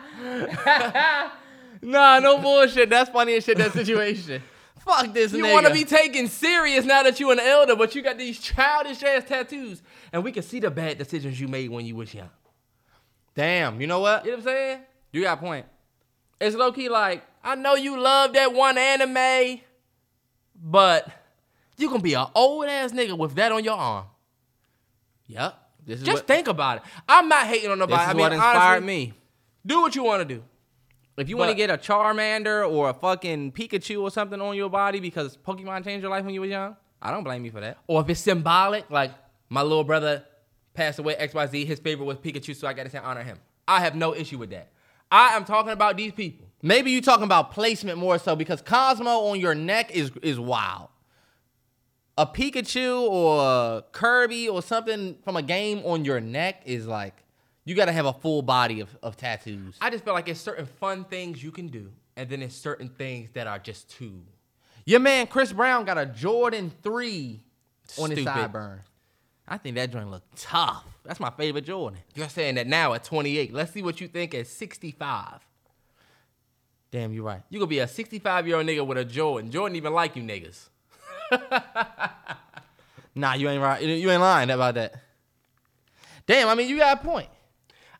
Nah, no bullshit. That's funny as shit, that situation. Fuck this you nigga. want to be taken serious now that you an elder, but you got these childish ass tattoos. And we can see the bad decisions you made when you was young. Damn, you know what? You know what I'm saying? You got a point. It's low key like, I know you love that one anime, but you gonna be an old ass nigga with that on your arm. Yep. This is Just what, think about it. I'm not hating on this nobody. is I mean, what inspired honestly, me. Do what you want to do. If you want to get a Charmander or a fucking Pikachu or something on your body because Pokemon changed your life when you were young, I don't blame you for that. Or if it's symbolic, like my little brother passed away, XYZ, his favorite was Pikachu, so I got to say honor him. I have no issue with that. I am talking about these people. Maybe you talking about placement more so because Cosmo on your neck is is wild. A Pikachu or a Kirby or something from a game on your neck is like you got to have a full body of, of tattoos. I just feel like it's certain fun things you can do, and then it's certain things that are just too. Your man Chris Brown got a Jordan 3 on his Stupid. sideburn. I think that joint looked tough. That's my favorite Jordan. You're saying that now at 28. Let's see what you think at 65. Damn, you're right. You gonna be a 65 year old nigga with a Jordan. Jordan even like you niggas. Nah, you ain't right. You ain't lying about that. Damn, I mean, you got a point.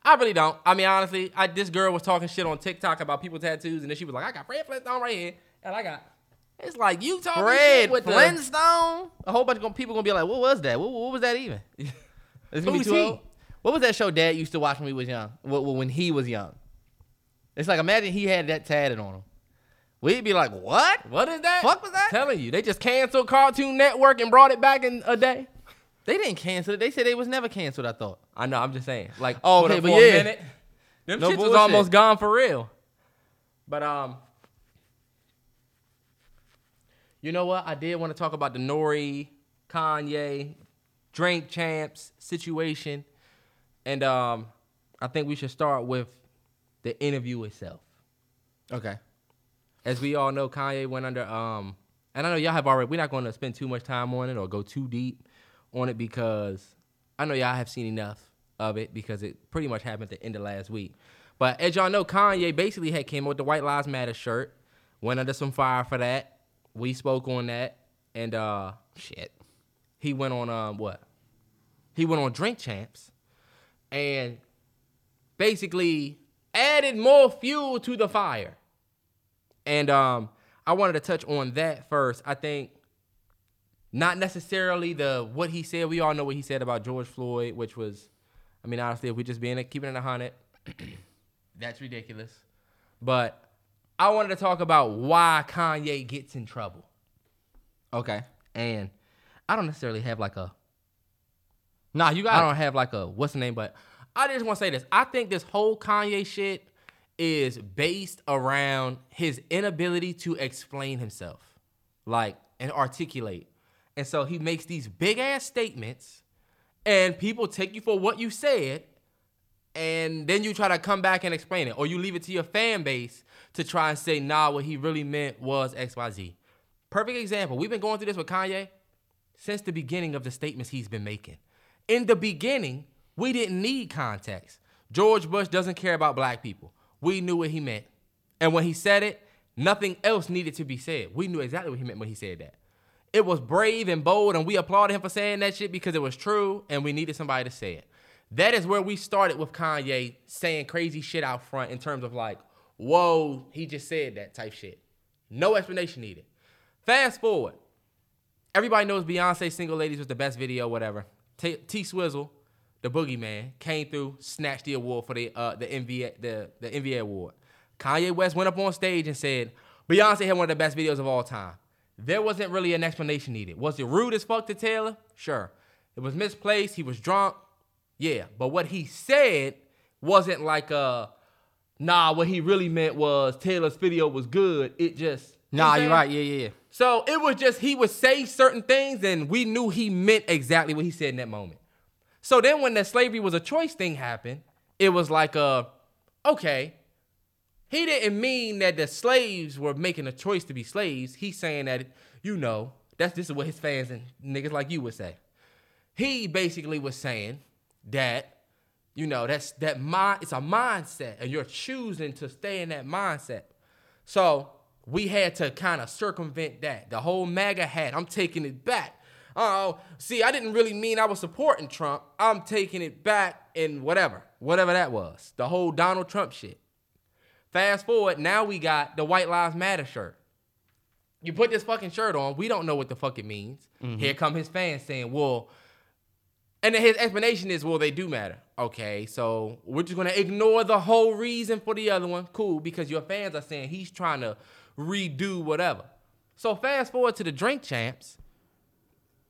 I really don't. I mean, honestly, I, this girl was talking shit on TikTok about people tattoos, and then she was like, "I got Fred Flintstone right here, and I got." It's like you talking Fred shit with the. Flintstone. A whole bunch of people gonna be like, "What was that? What, what was that even?" It's gonna be too he? old. What was that show Dad used to watch when he was young? Wh- wh- When he was young, it's like imagine he had that tatted on him. We'd be like, "What? What is that? Fuck was that?" Telling you, they just canceled Cartoon Network and brought it back in a day. They didn't cancel it. They said they was never canceled. I thought. I know. I'm just saying. Like, Oh, for okay, but for a yeah. minute, them No shits was almost gone for real. But um, you know what? I did want to talk about the Nore, Kanye, Drink Champs situation, and um, I think we should start with the interview itself. Okay. As we all know, Kanye went under um, and I know y'all have already. We're not going to spend too much time on it or go too deep on it because I know y'all have seen enough of it because it pretty much happened at the end of last week. But as y'all know, Kanye basically had came up with the White Lives Matter shirt, went under some fire for that. We spoke on that, and uh, Shit. he went on um what? He went on Drink Champs, and basically added more fuel to the fire. And um, I wanted to touch on that first. I think not necessarily the what he said. We all know what he said about George Floyd, which was, I mean, honestly, if we just being keeping it a hundred, that's ridiculous. But I wanted to talk about why Kanye gets in trouble. Okay. And I don't necessarily have like a Nah, you got. I don't have like a what's the name, but I just want to say this. I think this whole Kanye shit is based around his inability to explain himself, like and articulate. And so he makes these big ass statements, and people take you for what you said, and then you try to come back and explain it, or you leave it to your fan base to try and say, nah, what he really meant was XYZ. Perfect example. We've been going through this with Kanye since the beginning of the statements he's been making. In the beginning, we didn't need context. George Bush doesn't care about black people. We knew what he meant. And when he said it, nothing else needed to be said. We knew exactly what he meant when he said that. It was brave and bold, and we applauded him for saying that shit because it was true, and we needed somebody to say it. That is where we started with Kanye saying crazy shit out front in terms of like, whoa, he just said that type shit. No explanation needed. Fast forward. Everybody knows Beyonce Single Ladies was the best video, whatever. T, Swizzle, the boogeyman, came through, snatched the award for the uh, the VMA the, the VMA award. Kanye West went up on stage and said, Beyonce had one of the best videos of all time. There wasn't really an explanation needed. Was it rude as fuck to Taylor? Sure. It was misplaced. He was drunk. Yeah. But what he said wasn't like a nah, what he really meant was Taylor's video was good. It just you know Nah, you're right. Yeah, yeah, yeah. So it was just he would say certain things, and we knew he meant exactly what he said in that moment. So then when the slavery was a choice thing happened, it was like uh okay. He didn't mean that the slaves were making a choice to be slaves. He's saying that, you know, that's this is what his fans and niggas like you would say. He basically was saying that, you know, that's that mind it's a mindset, and you're choosing to stay in that mindset. So we had to kind of circumvent that. The whole MAGA hat, I'm taking it back. Oh, see, I didn't really mean I was supporting Trump. I'm taking it back and whatever, whatever that was. The whole Donald Trump shit. Fast forward, now we got the White Lives Matter shirt. You put this fucking shirt on, we don't know what the fuck it means. Mm-hmm. Here come his fans saying, well, and then his explanation is, well, they do matter. Okay, so we're just gonna ignore the whole reason for the other one. Cool, because your fans are saying he's trying to redo whatever. So fast forward to the drink champs.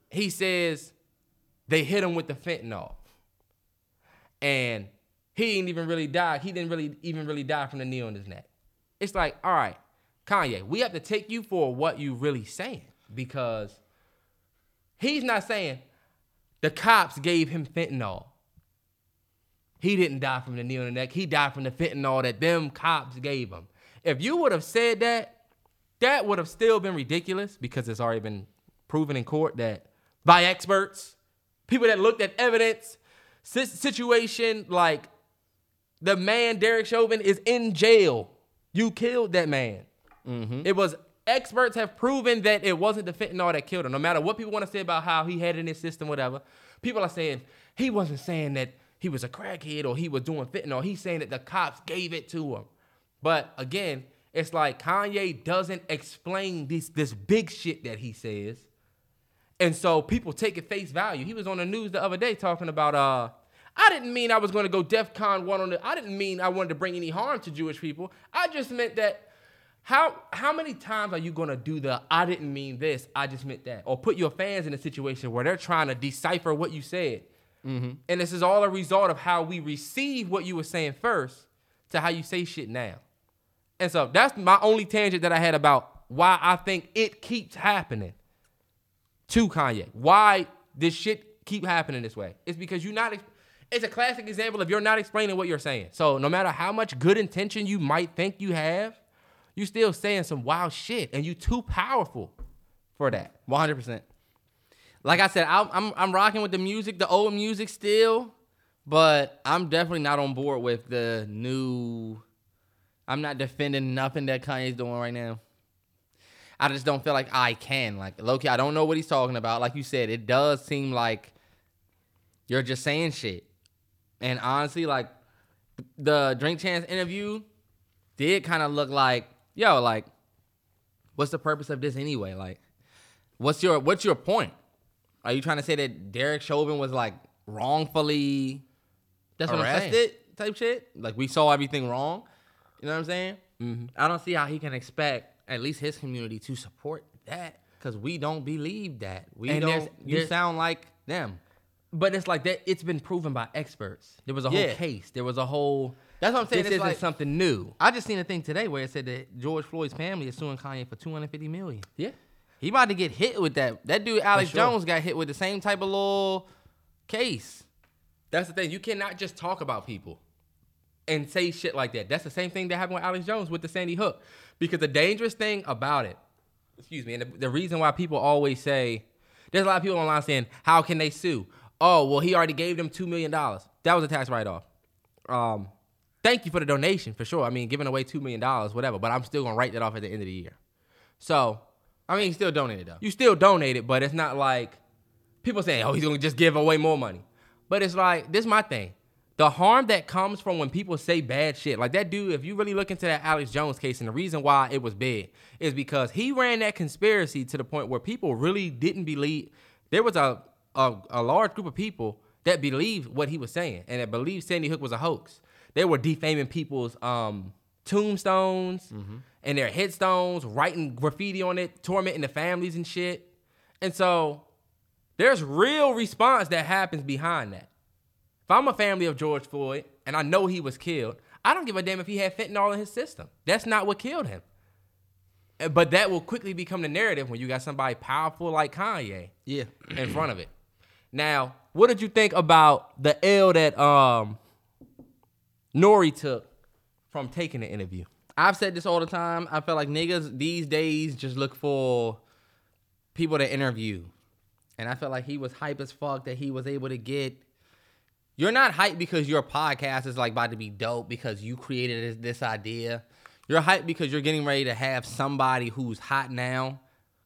He says they hit him with the fentanyl. And he didn't even really die. He didn't really even really die from the knee on his neck. It's like, all right, Kanye, we have to take you for what you really saying because he's not saying the cops gave him fentanyl. He didn't die from the knee on the neck. He died from the fentanyl that them cops gave him. If you would have said that, that would have still been ridiculous because it's already been proven in court that by experts, people that looked at evidence, situation like the man Derek Chauvin is in jail. You killed that man. It was experts have proven that it wasn't the fentanyl that killed him. No matter what people want to say about how he had it in his system, whatever. People are saying he wasn't saying that he was a crackhead or he was doing fentanyl. He's saying that the cops gave it to him. But again, it's like Kanye doesn't explain this this big shit that he says. And so people take it face value. He was on the news the other day talking about uh I didn't mean I was going to go DEFCON one on the I didn't mean I wanted to bring any harm to Jewish people. I just meant that how how many times are you going to do the I didn't mean this, I just meant that or put your fans in a situation where they're trying to decipher what you said. Mm-hmm. And this is all a result of how we receive what you were saying first to how you say shit now. And so that's my only tangent that I had about why I think it keeps happening to Kanye. Why this shit keep happening this way? It's because you're not. ex- It's a classic example of you're not explaining what you're saying. So no matter how much good intention you might think you have, you still saying some wild shit, and you too powerful for that. One hundred percent. Like I said, I'm, I'm I'm rocking with the music, the old music still, but I'm definitely not on board with the new. I'm not defending nothing that Kanye's doing right now. I just don't feel like I can. Like Loki, I don't know what he's talking about. Like you said, it does seem like you're just saying shit. And honestly, like the Drink Champs interview did kind of look like, yo, like, what's the purpose of this anyway? Like, what's your what's your point? Are you trying to say that Derek Chauvin was like wrongfully That's what I'm saying. arrested type shit? Like we saw everything wrong. You know what I'm saying? Mm-hmm. I don't see how he can expect at least his community to support that because we don't believe that. We And don't. You there's- sound like them. But it's like that. It's been proven by experts. There was a whole Yeah. case. There was a whole. That's what I'm saying. This It's isn't like- something new. I just seen a thing today where it said that George Floyd's family is suing Kanye for 250 million. Yeah. He about to get hit with that. That dude Alex sure. Jones got hit with the same type of little case. That's the thing. You cannot just talk about people and say shit like that. That's the same thing that happened with Alex Jones with the Sandy Hook. Because the dangerous thing about it, excuse me, and the, the reason why people always say, there's a lot of people online saying, how can they sue? Oh, well, he already gave them $2 million. That was a tax write off. Um, thank you for the donation, for sure. I mean, giving away $2 million, whatever, but I'm still going to write that off at the end of the year. So, I mean, he still donated though. you still donated, but it's not like people saying, "Oh, he's gonna just give away more money." But it's like this is my thing. The harm that comes from when people say bad shit, like that dude. If you really look into that Alex Jones case, and the reason why it was big is because he ran that conspiracy to the point where people really didn't believe. There was a a, a large group of people that believed what he was saying and that believed Sandy Hook was a hoax. They were defaming people's um, tombstones and their headstones, writing graffiti on it, tormenting the families and shit. And so there's real response that happens behind that. If I'm a family of George Floyd and I know he was killed, I don't give a damn if he had fentanyl in his system. That's not what killed him. But that will quickly become the narrative when you got somebody powerful like Kanye Yeah. in front of it. Now, what did you think about the L that um Nore took from taking the interview? I've said this all the time. I feel like niggas these days just look for people to interview. And I felt like he was hype as fuck that he was able to get. You're not hype because your podcast is like about to be dope because you created this, this idea. You're hype because you're getting ready to have somebody who's hot now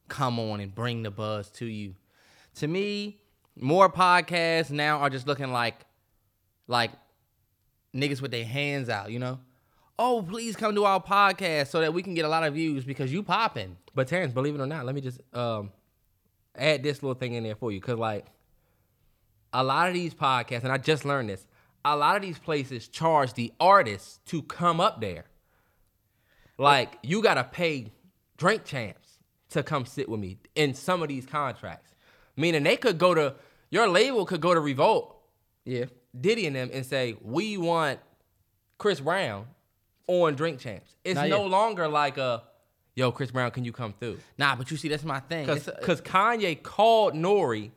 come on and bring the buzz to you. To me, more podcasts now are just looking like like niggas with their hands out, you know? Oh, please come to our podcast so that we can get a lot of views because you popping. But Terrence, believe it or not, let me just um add this little thing in there for you. Cause like a lot of these podcasts, and I just learned this, a lot of these places charge the artists to come up there. Like you gotta pay drink champs to come sit with me in some of these contracts. Meaning they could go to your label could go to Revolt, Yeah. Diddy and them and say, We want Chris Brown on Drink Champs. It's Not no yet. longer like a yo, Chris Brown, can you come through? Nah, but you see, that's my thing. Because Kanye called Nore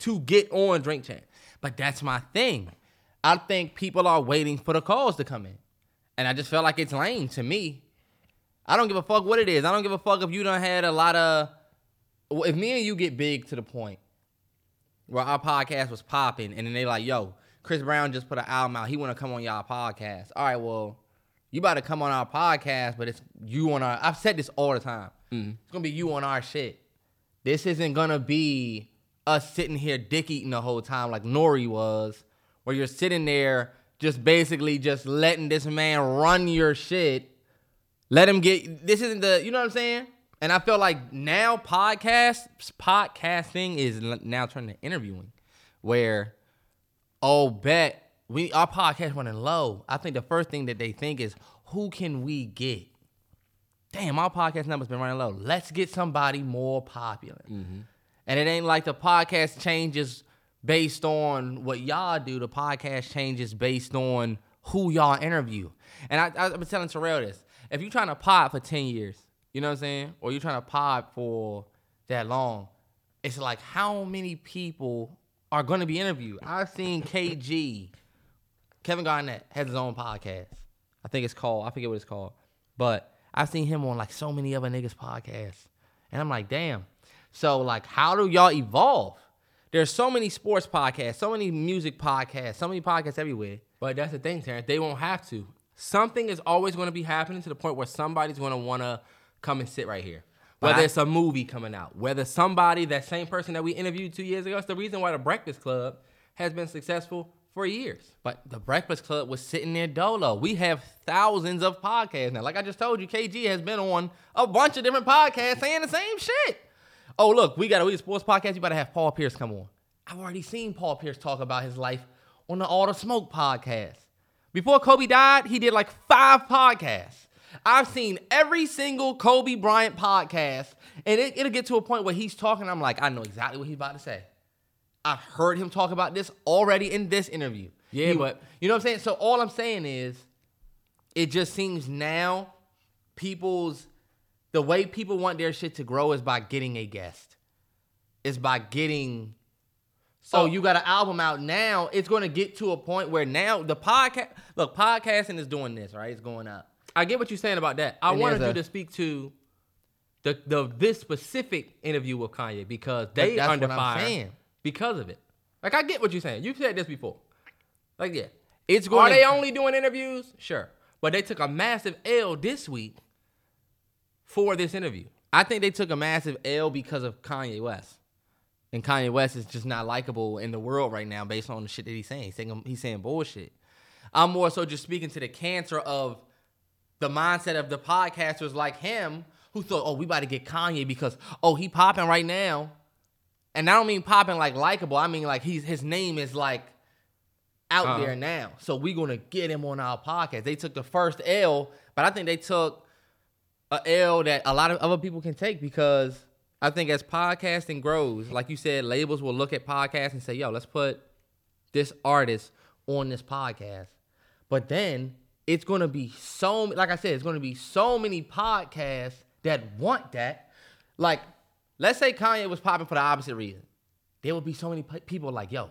to get on Drink Champs. But that's my thing. I think people are waiting for the calls to come in. And I just felt like it's lame to me. I don't give a fuck what it is. I don't give a fuck if you don't had a lot of if me and you get big to the point where our podcast was popping and then they like, yo, Chris Brown just put an album out. He wanna come on y'all podcast. All right, well, you about to come on our podcast, but it's you on our I've said this all the time. Mm-hmm. It's gonna be you on our shit. This isn't gonna be us sitting here dick eating the whole time like Nore was, where you're sitting there just basically just letting this man run your shit. Let him get this isn't the you know what I'm saying? And I feel like now podcast podcasting is now turning to interviewing, where oh bet we our podcast running low. I think the first thing that they think is who can we get? Damn, our podcast numbers been running low. Let's get somebody more popular. Mm-hmm. And it ain't like the podcast changes based on what y'all do. The podcast changes based on who y'all interview. And I, I, I've been telling Terrell this. If you're trying to pod for 10 years, you know what I'm saying? Or you're trying to pod for that long, it's like how many people are going to be interviewed? I've seen KG, Kevin Garnett has his own podcast. I think it's called, I forget what it's called. But I've seen him on like so many other niggas' podcasts. And I'm like, damn. So, like, how do y'all evolve? There's so many sports podcasts, so many music podcasts, so many podcasts everywhere. But that's the thing, Terrence. They won't have to. Something is always going to be happening to the point where somebody's going to want to come and sit right here. Whether I- it's a movie coming out, whether somebody, that same person that we interviewed two years ago, it's the reason why the Breakfast Club has been successful for years. But the Breakfast Club was sitting there dolo. We have thousands of podcasts now. Like I just told you, KG has been on a bunch of different podcasts saying the same shit. Oh, look, we got a We Sports podcast. You better have Paul Pierce come on. I've already seen Paul Pierce talk about his life on the All the Smoke podcast. Before Kobe died, he did like five podcasts. I've seen every single Kobe Bryant podcast, and it, it'll get to a point where he's talking. I'm like, I know exactly what he's about to say. I've heard him talk about this already in this interview. Yeah, He- but- you know what I'm saying? So all I'm saying is, it just seems now people's the way people want their shit to grow is by getting a guest. Is by getting. So Oh. you got an album out now. It's going to get to a point where now the podcast. Look, podcasting is doing this right. It's going up. I get what you're saying about that. I And wanted you a- to speak to the the this specific interview with Kanye because they that's under what I'm fire saying. because of it. Like I get what you're saying. You've said this before. Like yeah, It's going. are going. they only doing interviews? Sure, but they took a massive L this week for this interview. I think they took a massive L because of Kanye West. And Kanye West is just not likable in the world right now based on the shit that he's saying. He's saying, he's saying bullshit. I'm more so just speaking to the cancer of the mindset of the podcasters like him who thought, oh, we about to get Kanye because, oh, he popping right now. And I don't mean popping like likable. I mean like he's his name is like out Uh-huh. there now. So we gonna get him on our podcast. They took the first L, but I think they took a L that a lot of other people can take because I think as podcasting grows, like you said, labels will look at podcasts and say, "Yo, let's put this artist on this podcast." But then it's gonna be so like I said, it's gonna be so many podcasts that want that. Like, let's say Kanye was popping for the opposite reason. There would be so many pe- people like, yo,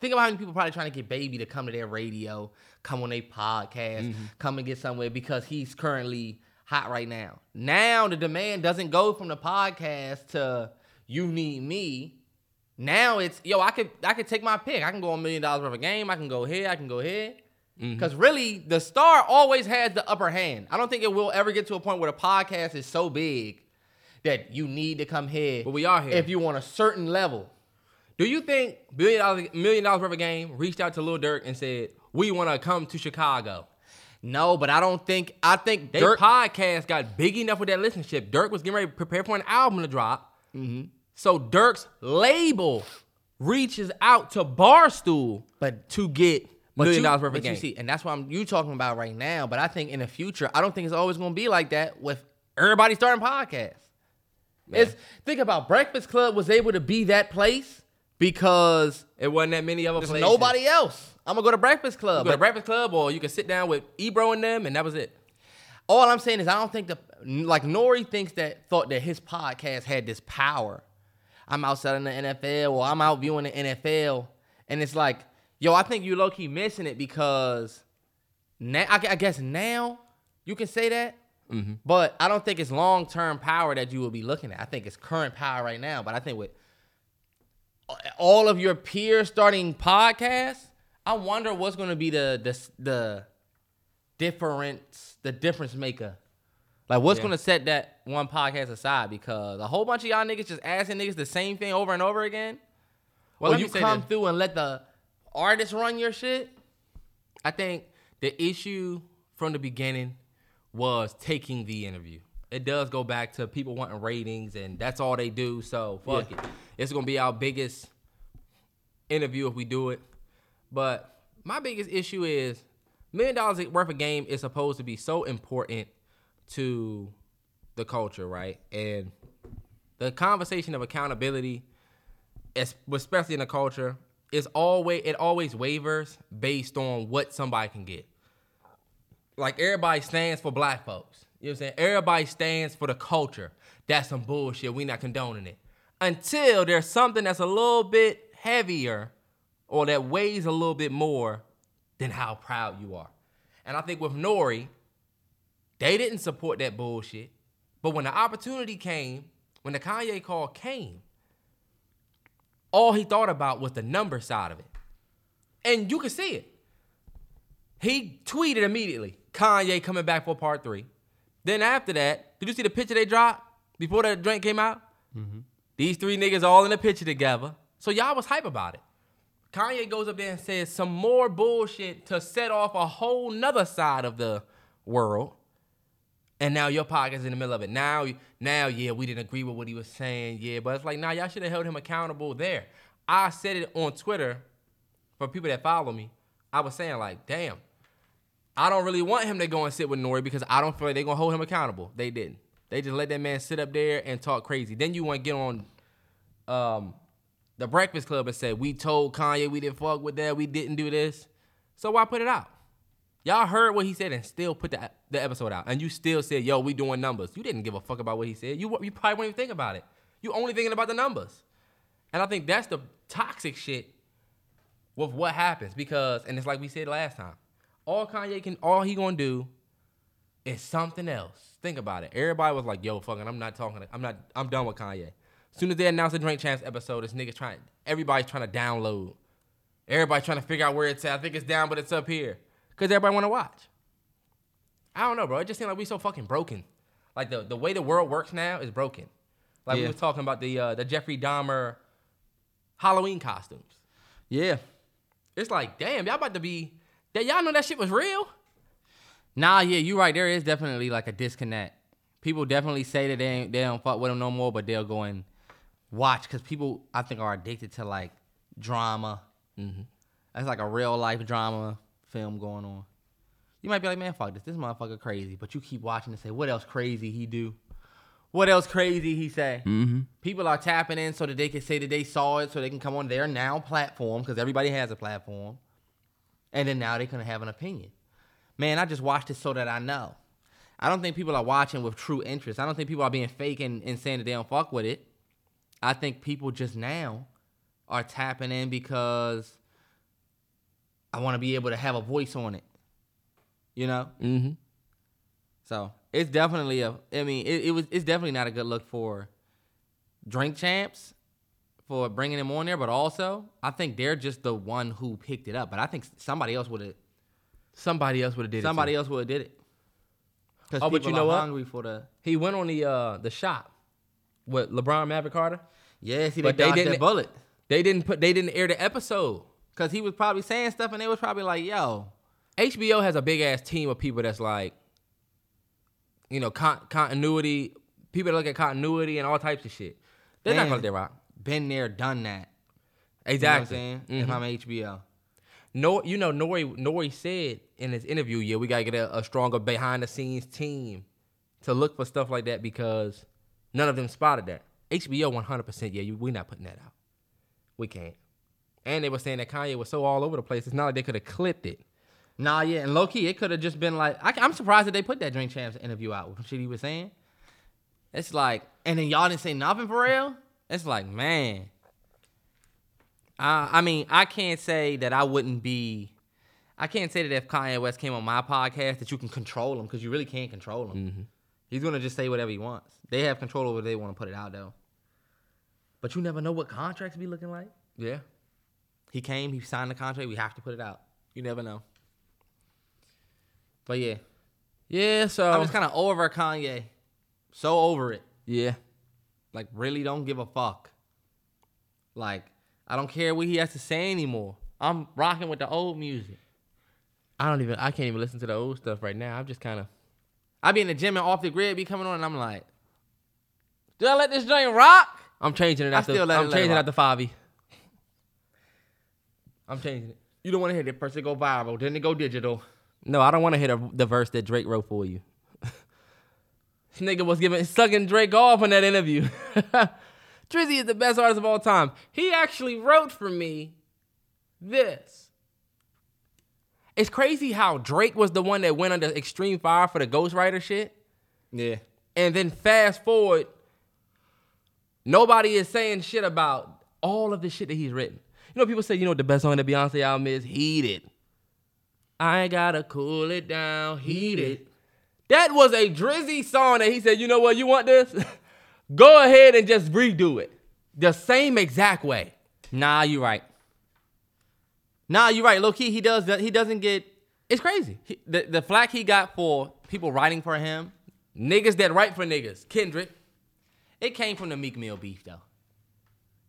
think about how many people probably trying to get baby to come to their radio, come on their podcast, mm-hmm. come and get somewhere because he's currently hot right now. Now the demand doesn't go from the podcast to you need me. Now it's yo, I could I could take my pick. I can go a million dollars worth of game. I can go here. I can go here. Mm-hmm. Because really, the star always has the upper hand. I don't think it will ever get to a point where the podcast is so big that you need to come here. But we are here. If you want a certain level. Do you think billion dollars million dollars worth of game reached out to Lil Durk and said, We wanna come to Chicago? No, but I don't think I think They Durk. podcast got big enough with that listenership. Durk was getting ready to prepare for an album to drop. Mm-hmm. So Durk's label reaches out to Barstool But- to get million you- dollars worth of you game. see, and that's what I'm you talking about right now. But I think in the future, I don't think it's always gonna be like that with everybody starting podcasts. It's think about Breakfast Club was able to be that place because it wasn't that many other there's places. nobody else. I'm gonna go to Breakfast You Club. go to Breakfast Club, or you can sit down with Ebro and them, and that was it. all I'm saying is I don't think the like Nore thinks that thought that his podcast had this power. I'm outside in the NFL or I'm out viewing the NFL, and it's like, yo, I think you low key missing it because now I, I guess now you can say that, mm-hmm. but I don't think it's long term power that you will be looking at. I think it's current power right now, but I think with uh, all of your peers starting podcasts, I wonder what's going to be the the the difference, the difference maker. Like, what's Yeah. gonna set that one podcast aside? Because a whole bunch of y'all niggas just asking niggas the same thing over and over again. Well, let you come this. through and let the artist run your shit. I think the issue from the beginning was taking the interview. It does go back to people wanting ratings, and that's all they do. So fuck Yeah. it. It's gonna be our biggest interview if we do it. But my biggest issue is million dollars worth of game is supposed to be so important to the culture, right? And the conversation of accountability, especially in the culture, is always it always wavers based on what somebody can get. Like everybody stands for black folks. You know what I'm saying? Everybody stands for the culture. That's some bullshit. We not condoning it. Until there's something that's a little bit heavier or that weighs a little bit more than how proud you are. And I think with Nore, they didn't support that bullshit. But when the opportunity came, when the Kanye call came, all he thought about was the number side of it. And you can see it. He tweeted immediately, Kanye coming back for part three. Then after that, did you see the picture they dropped before that drink came out? Mm-hmm. These three niggas all in the picture together. So y'all was hype about it. Kanye goes up there and says some more bullshit to set off a whole nother side of the world. And now your podcast in the middle of it. Now, now, yeah, we didn't agree with what he was saying. Yeah, but it's like, nah, y'all should have held him accountable there. I said it on Twitter for people that follow me. I was saying like, damn, I don't really want him to go and sit with Nore because I don't feel like they're gonna hold him accountable. They didn't. They just let that man sit up there and talk crazy. Then you want to get on um, the Breakfast Club and say, we told Kanye we didn't fuck with that, we didn't do this. So why put it out? Y'all heard what he said and still put the, the episode out. And you still said, yo, we doing numbers. You didn't give a fuck about what he said. You, you probably wouldn't even think about it. You only thinking about the numbers. And I think that's the toxic shit with what happens because, and it's like we said last time, all Kanye can, all he gonna do is something else. Think about it. Everybody was like, yo, fucking, I'm not talking, I'm not, I'm done with Kanye. As soon as they announced the Drink Champs episode, this nigga trying, everybody's trying to download. Everybody's trying to figure out where it's at. I think it's down, but it's up here. Because everybody want to watch. I don't know, bro. It just seems like we so fucking broken. Like the, the way the world works now is broken. Like we Yeah. was talking about the uh, the Jeffrey Dahmer Halloween costumes. Yeah. It's like, damn, y'all about to be. That y'all know that shit was real. Nah, yeah, you're right. There is definitely like a disconnect. People definitely say that they ain't, they don't fuck with him no more, but they'll go and watch because people I think are addicted to like drama. Mm-hmm. That's like a real life drama film going on. You might be like, man, fuck this. This motherfucker crazy, but you keep watching and say, what else crazy he do? What else crazy he say? Mm-hmm. People are tapping in so that they can say that they saw it, so they can come on their now platform because everybody has a platform, and then now they can have an opinion. man, I just watched it so that I know. I don't think people are watching with true interest. I don't think people are being fake and, and saying that they don't fuck with it. I think people just now are tapping in because I want to be able to have a voice on it. You know? Mm-hmm. So it's definitely a. I mean, it, it was. It's definitely not a good look for drink champs for bringing him on there, but also I think they're just the one who picked it up. But I think somebody else would have. Somebody else would have did Somebody it. Somebody else would have did it. Oh, but you know what? Hungry for the. He went on the uh the shop with LeBron Maverick Carter. Yes, he they, But they didn't- that bullet. They didn't put. They didn't air the episode. Cause he was probably saying stuff, and they was probably like, "Yo, HBO has a big ass team of people that's like, you know, con- continuity. People that look at continuity and all types of shit. They're not gonna let that rock. been there, done that." Exactly. You know what I'm saying? If Mhm. I'm HBO, No, you know, Nore Nore said in his interview, yeah, we gotta get a, a stronger behind the scenes team to look for stuff like that because none of them spotted that. HBO 100, percent yeah, you, we not putting that out. We can't. And they were saying that Kanye was so all over the place. It's not like they could have clipped it. nah, yeah, and low key, it could have just been like, I, am surprised that they put that Drink Champs interview out with some shit he was saying. It's like, and then y'all didn't say nothing for real. It's like, man. I, I mean, I can't say that I wouldn't be. I can't say that if Kanye West came on my podcast that you can control him because you really can't control him. Mm-hmm. He's gonna just say whatever he wants. They have control over. They want to put it out though. But you never know what contracts be looking like. Yeah. He came, he signed the contract. We have to put it out. You never know. But yeah, Yeah, so I'm just kind of over Kanye. So over it. yeah. Like, really don't give a fuck. Like, I don't care what he has to say anymore. I'm rocking with the old music. I don't even I can't even listen to the old stuff right now. I'm just kind of I be in the gym and off the grid be coming on, and I'm like, do I let this joint rock? I'm changing it I after still let it- I'm it changing it rock. after Favi. I'm changing it. You don't want to hear that person go viral, then it go digital. No, I don't want to hear the, the verse that Drake wrote for you. this nigga was giving sucking Drake off in that interview. Drizzy is the best artist of all time. He actually wrote for me this. It's crazy how Drake was the one that went under extreme fire for the ghostwriter shit. Yeah. And then fast forward, nobody is saying shit about all of the shit that he's written. You know, people say, you know, the best song that Beyonce album is Heated. I gotta cool it down, heat it. That was a Drizzy song that he said, you know what, you want this? Go ahead and just redo it. The same exact way. Nah, you're right. Nah, you're right. Low key, he does. He doesn't get It's crazy. he, the the flack he got for people writing for him. Niggas that write for niggas. Kendrick. It came from the Meek Mill beef though.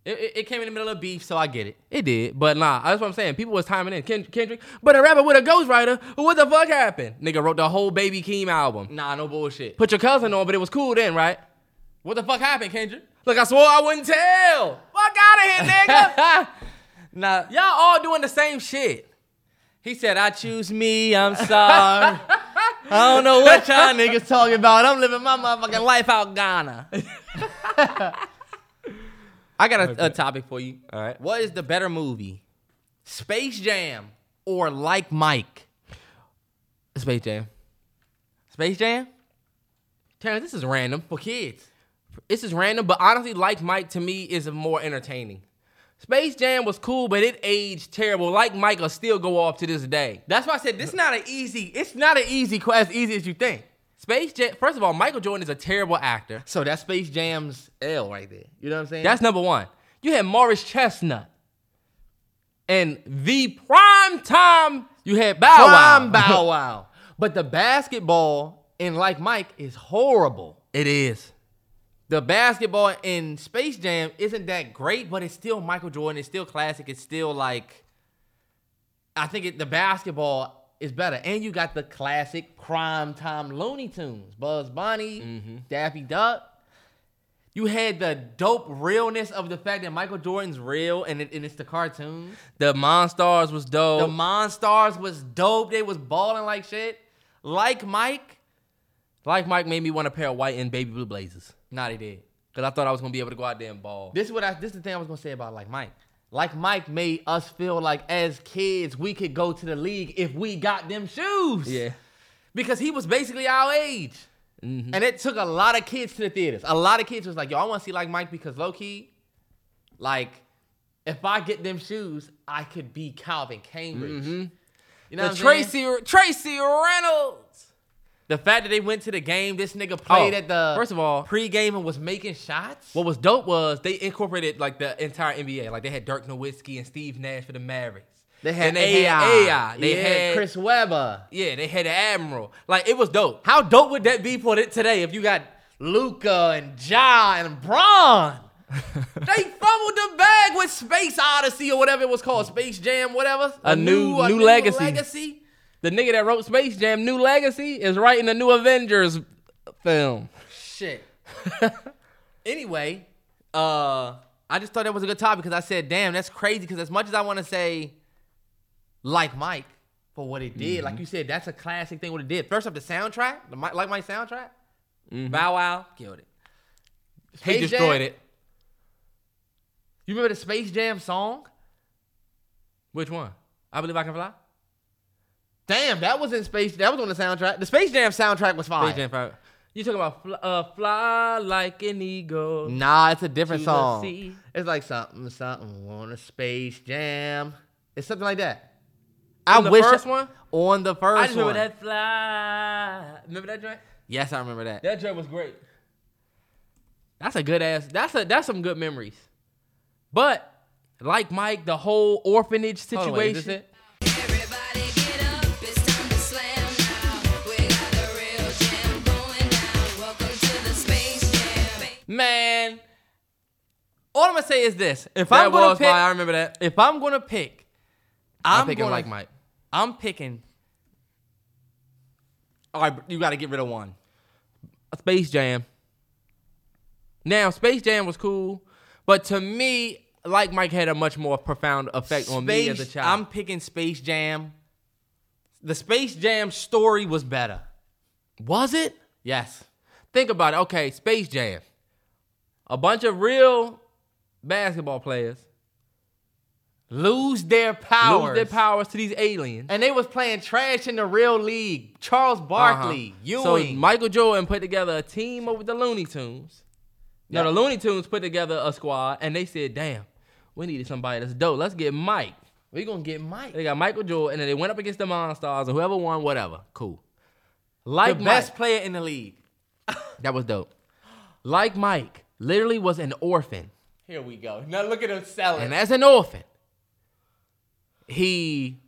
It, it, it came in the middle of beef, so I get it. It did, but nah, that's what I'm saying. People was timing in Ken- Kendrick, but a rapper with a ghostwriter. What the fuck happened? Nigga wrote the whole Baby Keem album. Nah, no bullshit. Put your cousin on, but it was cool then, right? What the fuck happened, Kendrick? Look, I swore I wouldn't tell. Fuck out of here, nigga. Nah, Y'all all doing the same shit. he said, "I choose me. I'm sorry. I don't know what y'all niggas talking about. I'm living my motherfucking life out Ghana." I got a, a topic for you. All right. What is the better movie, Space Jam or Like Mike? Space Jam. Space Jam Terrence, this is random. for kids. This is random, but honestly, like Mike to me is more entertaining. Space Jam was cool, but it aged terrible. Like Mike will still go off to this day. That's why I said this is not an easy. It's not an easy as easy as you think. Space Jam. First of all, Michael Jordan is a terrible actor. So that's Space Jam's L right there. You know what I'm saying? That's number one. You had Morris Chestnut. And the prime time, you had Bow Wow. Prime Bow Wow. But the basketball in Like Mike is horrible. It is. The basketball in Space Jam isn't that great, but it's still Michael Jordan. It's still classic. It's still like, I think it, the basketball is better. And you got the classic prime time Looney Tunes, Bugs Bunny, mm-hmm. Daffy Duck. You had the dope realness of the fact that Michael Jordan's real and, it, and it's the cartoon. The Monstars was dope. The Monstars was dope. They was balling like shit. Like Mike, like Mike made me want a pair of white and baby blue blazers. nah, they did. Because I thought I was to be able to go out there and ball. This is what I. This is the thing I was gonna say about like Mike. Like Mike made us feel like as kids we could go to the league if we got them shoes. Yeah. Because he was basically our age. Mm-hmm. And it took a lot of kids to the theaters. A lot of kids was like, yo, I want to see like Mike because low key, like, if I get them shoes, I could be Calvin Cambridge. You know The what I'm saying? Tracy Tracy Reynolds. The fact that they went to the game, this nigga played Oh, at the first of all- pregame and was making shots. What was dope was they incorporated like the entire NBA. Like they had Dirk Nowitzki and Steve Nash for the Mavericks. They had Then they AI. had AI. They yeah, had Chris Webber. Yeah, they had the Admiral. Like it was dope. How dope would that be for it today if you got Luka and Ja and Bron? they fumbled the bag with Space Odyssey or whatever it was called, Space Jam, whatever. A new- new legacy. legacy. The nigga that wrote Space Jam, New Legacy, is writing the new Avengers film. Shit. anyway, uh, I just thought that was a good topic because I said, "Damn, that's crazy." Because as much as I want to say, like Mike for what it did, Mm-hmm. like you said, that's a classic thing. What it did. First off, the soundtrack, the like Mike soundtrack, Mm-hmm. Bow Wow killed it. He destroyed Jam- it. You remember the Space Jam song? Which one? I believe I can fly. Damn, that was in Space. That was on the soundtrack. The Space Jam soundtrack was fine. Space Jam. You talking about fly, uh, fly like an eagle? Nah, it's a different song. It's like something, something on a Space Jam. It's something like that. On the wish first one? On the first I just remember one. that fly. Remember that joint? Yes, I remember that. That joint was great. That's a good ass. That's a that's some good memories. But like Mike, the whole orphanage situation. wait, Man, all I'm gonna say is this: if That I'm gonna pick. I remember that. if I'm gonna pick, I'm, I'm, picking gonna, like Mike. I'm picking. All right, you got to get rid of one. Space Jam. Now, Space Jam was cool, but to me, like Mike had a much more profound effect on me as a child. I'm picking Space Jam. The Space Jam story was better. was it? Yes. Think about it. Okay, Space Jam. A bunch of real basketball players Lose their powers. lose their powers to these aliens. And they was playing trash in the real league. Charles Barkley, Uh-huh. So Ewing. Michael Jordan put together a team over the Looney Tunes. Now the Looney Tunes put together a squad, and they said, "Damn, we needed somebody that's dope. Let's get Mike." we gonna get Mike. They got Michael Jordan, and then they went up against the Monstars, and whoever won, whatever, cool. Like the Mike, best player in the league. that was dope. Like Mike, literally was an orphan, Here we go. Now look at him selling. and as an orphan, he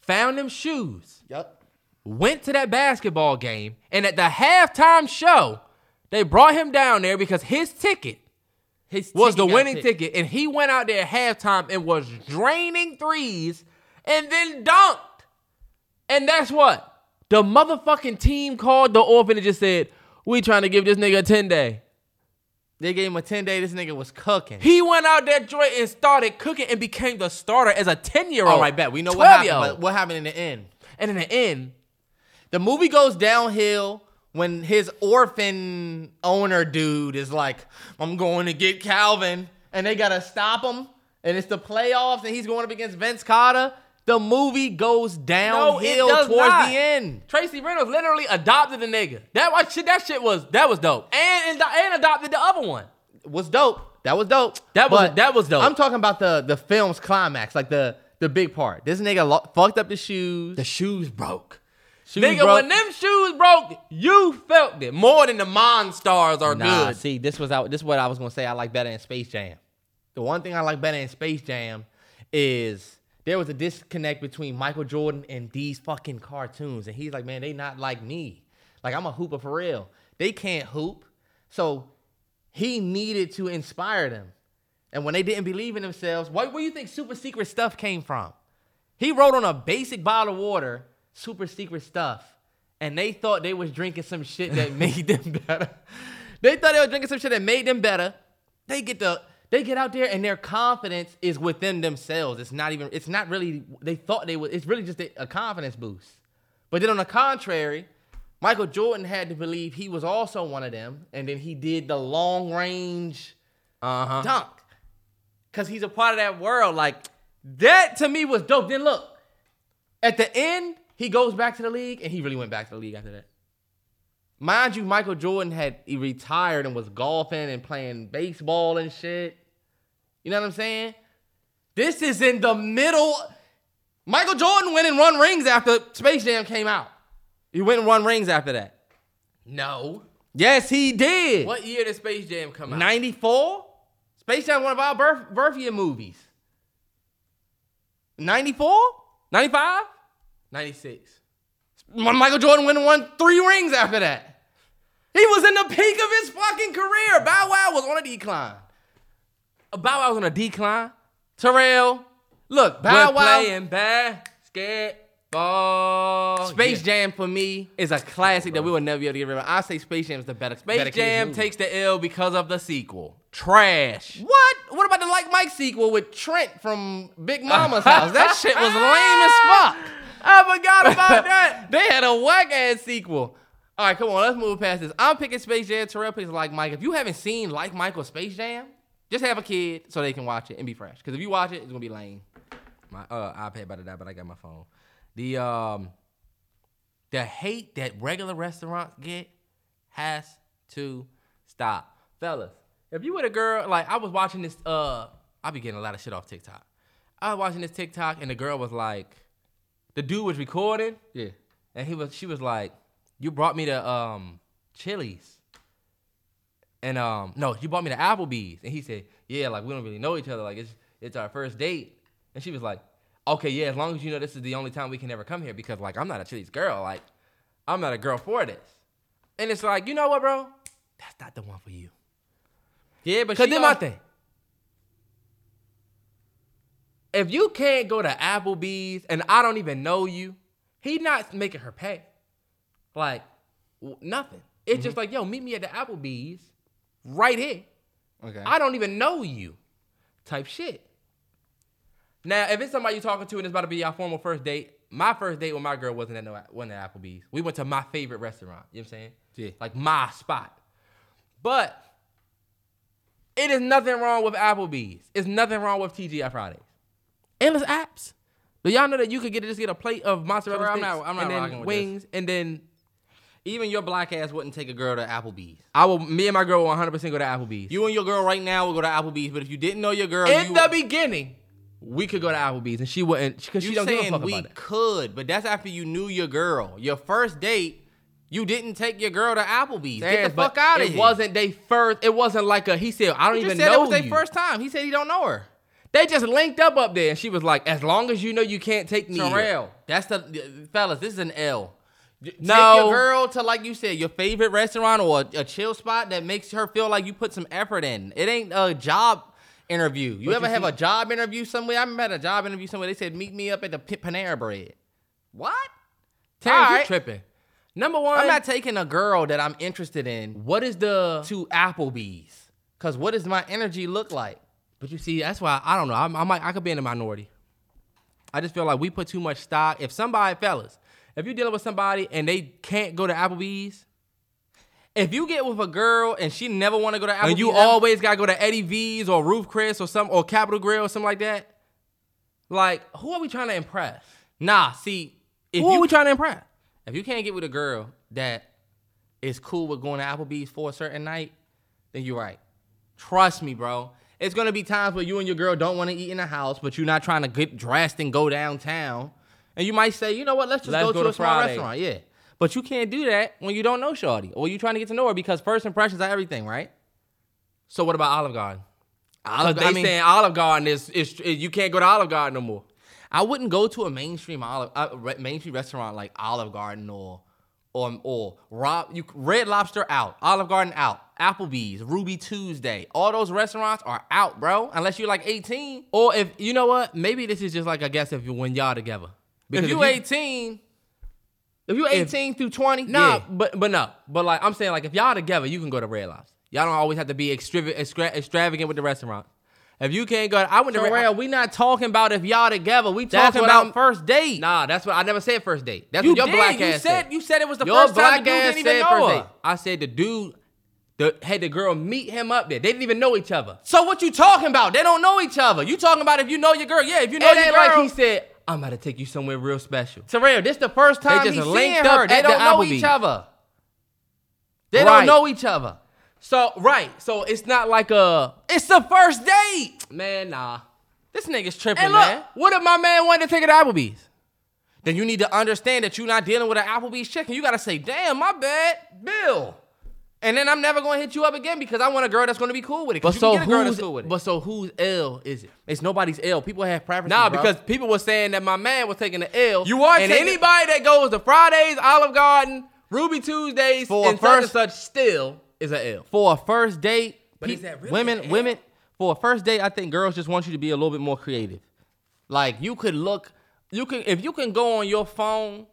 found them shoes, yep. went to that basketball game, and at the halftime show, they brought him down there because his ticket His was the winning picked. ticket, and he went out there at halftime and was draining threes and then dunked. And that's what the motherfucking team called the orphanage and just said, "We trying to give this nigga a ten day." They gave him a 10 day. This nigga was cooking. He went out there joint and started cooking and became the starter as a ten year old. All oh, right, bet. We know what happened. But 12-year-old. what happened in the end? And in the end, The movie goes downhill when his orphan owner dude is like, I'm going to get Calvin. And they got to stop him. And it's the playoffs and he's going up against Vince Carter. The movie goes downhill does towards not. the end. Tracy Reynolds literally adopted the nigga. That was shit. That shit was that was dope. And and, and adopted the other one. was dope. That was dope. That was- But that was dope. I'm talking about the the film's climax, like the the big part. This nigga lo- fucked up the shoes. The shoes broke. shoes Nigga, broke. when them shoes broke, you felt it more than the Monstars are Nah, good. see, this was out. This is what I was gonna say. I like better in Space Jam. The one thing I like better in Space Jam is there was a disconnect between Michael Jordan and these fucking cartoons, and he's like, man, they not like me. Like I'm a hooper for real. They can't hoop, so he needed to inspire them. And when they didn't believe in themselves, where do you think super secret stuff came from? He wrote on a basic bottle of water, super secret stuff. And they thought they was drinking some shit that made them better. They thought they were drinking some shit that made them better. They get the they get out there and their confidence is within themselves. It's not even it's not really they thought they would it's really just a, a confidence boost. But then on the contrary, Michael Jordan had to believe he was also one of them, and then he did the long range Uh huh. dunk. because he's a part of that world. Like that to me was dope. Then look, at the end, he goes back to the league, and he really went back to the league after that. Mind you, Michael Jordan had he retired and was golfing and playing baseball and shit. You know what I'm saying? This is in the middle. Michael Jordan went and run rings after Space Jam came out. He went and run rings after that. No. Yes, he did. What year did Space Jam come out? 94? Space Jam, one of our birth, birth year movies. 94? 95? 96. When Michael Jordan went and won three rings after that. He was in the peak of his fucking career. Bow Wow was on a decline. Uh, Bow Wow was on a decline. Terrell, look, Bow We're Wow. playing basketball. Space Yeah. Jam for me is a classic that we will never be able to get rid of. I say Space Jam is the better Space better Jam takes the L because of the sequel. Trash. What? What about the Like Mike sequel with Trent from Big Mama's house? That shit was lame as fuck. I forgot about that. They had a whack ass sequel. All right, come on, let's move past this. I'm picking Space Jam. Terrell picks Like Mike. If you haven't seen Like Michael Space Jam, just have a kid so they can watch it and be fresh. Because if you watch it, it's gonna be lame. My uh, iPad about to die, but I got my phone. The um, the hate that regular restaurants get has to stop, fellas. If you with a girl, like I was watching this, uh, I be getting a lot of shit off TikTok. I was watching this TikTok, and the girl was like, the dude was recording, Yeah. and he was, she was like, you brought me to um Chili's. And um, no, you brought me to Applebee's, and he said, "Yeah, like we don't really know each other. Like it's it's our first date." And she was like, "Okay, yeah, as long as you know this is the only time we can ever come here, because like I'm not a Chili's girl. Like I'm not a girl for this." And it's like, you know what, bro? That's not the one for you. Yeah, but Cause she then my thing. If you can't go to Applebee's and I don't even know you, he not making her pay. Like w- nothing. It's just mm-hmm. like, yo, meet me at the Applebee's right here. Okay. I don't even know you. Type shit. Now, if it's somebody you're talking to and it's about to be your formal first date, my first date with my girl wasn't at no wasn't at Applebee's. We went to my favorite restaurant. You know what I'm saying? Yeah. Like my spot. But it is nothing wrong with Applebee's. It's nothing wrong with TGI Fridays. Endless apps. Do y'all know that you could get just get a plate of mozzarella Sorry, I'm not- I'm not and then this. wings and then Even your black ass wouldn't take a girl to Applebee's. I will me and my girl will 100% go to Applebee's. You and your girl right now will go to Applebee's, but if you didn't know your girl, in you, the beginning, we could go to Applebee's and she wouldn't because she you don't give a fuck we about it. could, but that's after you knew your girl. Your first date, you didn't take your girl to Applebee's. Get the fuck out of it here. wasn't they first. It wasn't like a. He said, "I don't even said know it was their first time. He said he don't know her. They just linked up up there, and she was like, "As long as you know you can't take me." here." Terrell, that's the fellas. This is an L. Take No. your girl to like you said, your favorite restaurant or a, a chill spot that makes her feel like you put some effort in. It ain't a job interview. You But ever you have see- a job interview somewhere? I remember at a job interview somewhere. They said, "Meet me up at the P- Panera Bread." What? Terrence, All you tripping. Number one, I'm not taking a girl that I'm interested in what is the? to Applebee's. Cause what does my energy look like? But you see, that's why I don't know. I'm, I might, I could be in the minority. I just feel like we put too much stock. If somebody, fellas, if you're dealing with somebody and they can't go to Applebee's, If you get with a girl and she never want to go to Applebee's, and you ever- always gotta go to Eddie V's or Ruth's Chris or some or Capital Grille or something like that, like who are we trying to impress? nah, see, if who you are we trying to impress? If you can't get with a girl that is cool with going to Applebee's for a certain night, then you're right. Trust me, bro. It's gonna be times where you and your girl don't want to eat in the house, but you're not trying to get dressed and go downtown. And you might say, you know what, let's just Let's go, go to to a small Friday. restaurant. Yeah. But you can't do that when you don't know Shorty or you're trying to get to know her because first impressions are everything, right? So what about Olive Garden? Olive- they I mean- saying Olive Garden is, is you can't go to Olive Garden no more. I wouldn't go to a mainstream olive uh, re- mainstream restaurant like Olive Garden or or or Rob you Red Lobster out, Olive Garden out, Applebee's, Ruby Tuesday. All those restaurants are out, bro. Unless you're like 18. Or if you know what, maybe this is just like I guess if you when y'all together. If you 18, if you If- 18 through 20, Nah, yeah. but but no, but like I'm saying, like if y'all together, you can go to Red Lobster. Y'all don't always have to be extra, extra, extravagant with the restaurant. If you can't go, I went to Red. Terrell, we not talking about if y'all together. We talking about I'm- first date. Nah, that's what I never said first date. That's you what your did. black you ass said, you said it was the your first time black the dude ass didn't even said know first her. date. I said the dude. the had the girl meet him up there. They didn't even know each other. So what you talking about? They don't know each other. You talking about if you know your girl? Yeah, if you know It your ain't girl. like he said, "I'm about to take you somewhere real special." Terrell, this the first time they just he's linked seeing up her. They don't know Applebee's. each other. They Right. don't know each other. So right, so it's not like a It's the first date. man. Nah. This nigga's tripping, And look, man. what if my man wanted to take it to Applebee's? Then you need to understand that you're not dealing with an Applebee's chicken. You gotta say, damn, my bad, Bill. And then I'm never gonna hit you up again because I want a girl that's gonna be cool with it. But so can get a girl who's cool but so whose L is it? it's nobody's L. People have preferences. Nah, bro. because people were saying that my man was taking the L. You are and anybody that goes to Fridays, Olive Garden, Ruby Tuesdays, For and such and first- such still is a L. for a first date, But pe- is that really women, an women for a first date, I think girls just want you to be a little bit more creative. Like you could look, you can if you can go on your phone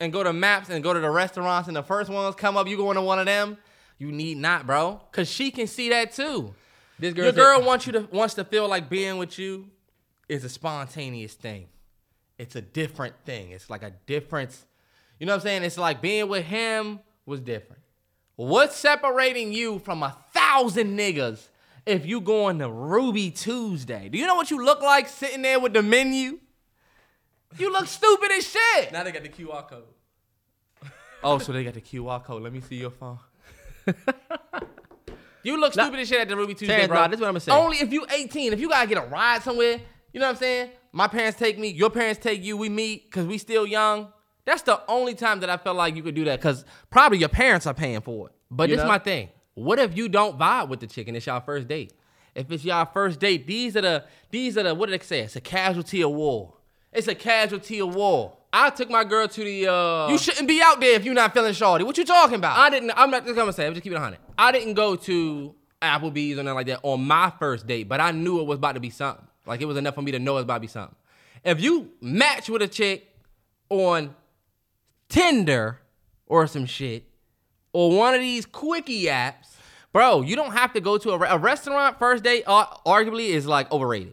and go to maps and go to the restaurants and the first ones come up, you go into one of them. You need not, bro, cause she can see that too. This girl Your girl wants you to wants to feel like being with you is a spontaneous thing. It's a different thing. It's like a difference. You know what I'm saying? It's like being with him was different. What's separating you from a thousand niggas if you going to Ruby Tuesday? Do you know what you look like sitting there with the menu? You look stupid as shit. Now they got the QR code. Oh, so they got the QR code. Let me see your phone. You look stupid as shit at the Ruby Tuesday, Terrence, bro. nah, this is what I'ma say. Only if you 18. If you gotta get a ride somewhere, you know what I'm saying? My parents take me, your parents take you, we meet because we still young. That's the only time that I felt like you could do that because probably your parents are paying for it. But You this know? my thing. What if you don't vibe with the chicken? it's y'all first date? If it's y'all first date, these are the these are the what did they say? It's a casualty of war. It's a casualty of war. I took my girl to the uh You shouldn't be out there if you're not feeling shawty. What you talking about? I didn't I'm not just gonna say, I'm just keep it 100. I didn't go to Applebee's or nothing like that on my first date, but I knew it was about to be something. Like it was enough for me to know it was about to be something. If you match with a chick on Tinder or some shit, or one of these quickie apps, Bro, you don't have to go to a, a restaurant first date. Uh, arguably, is like overrated.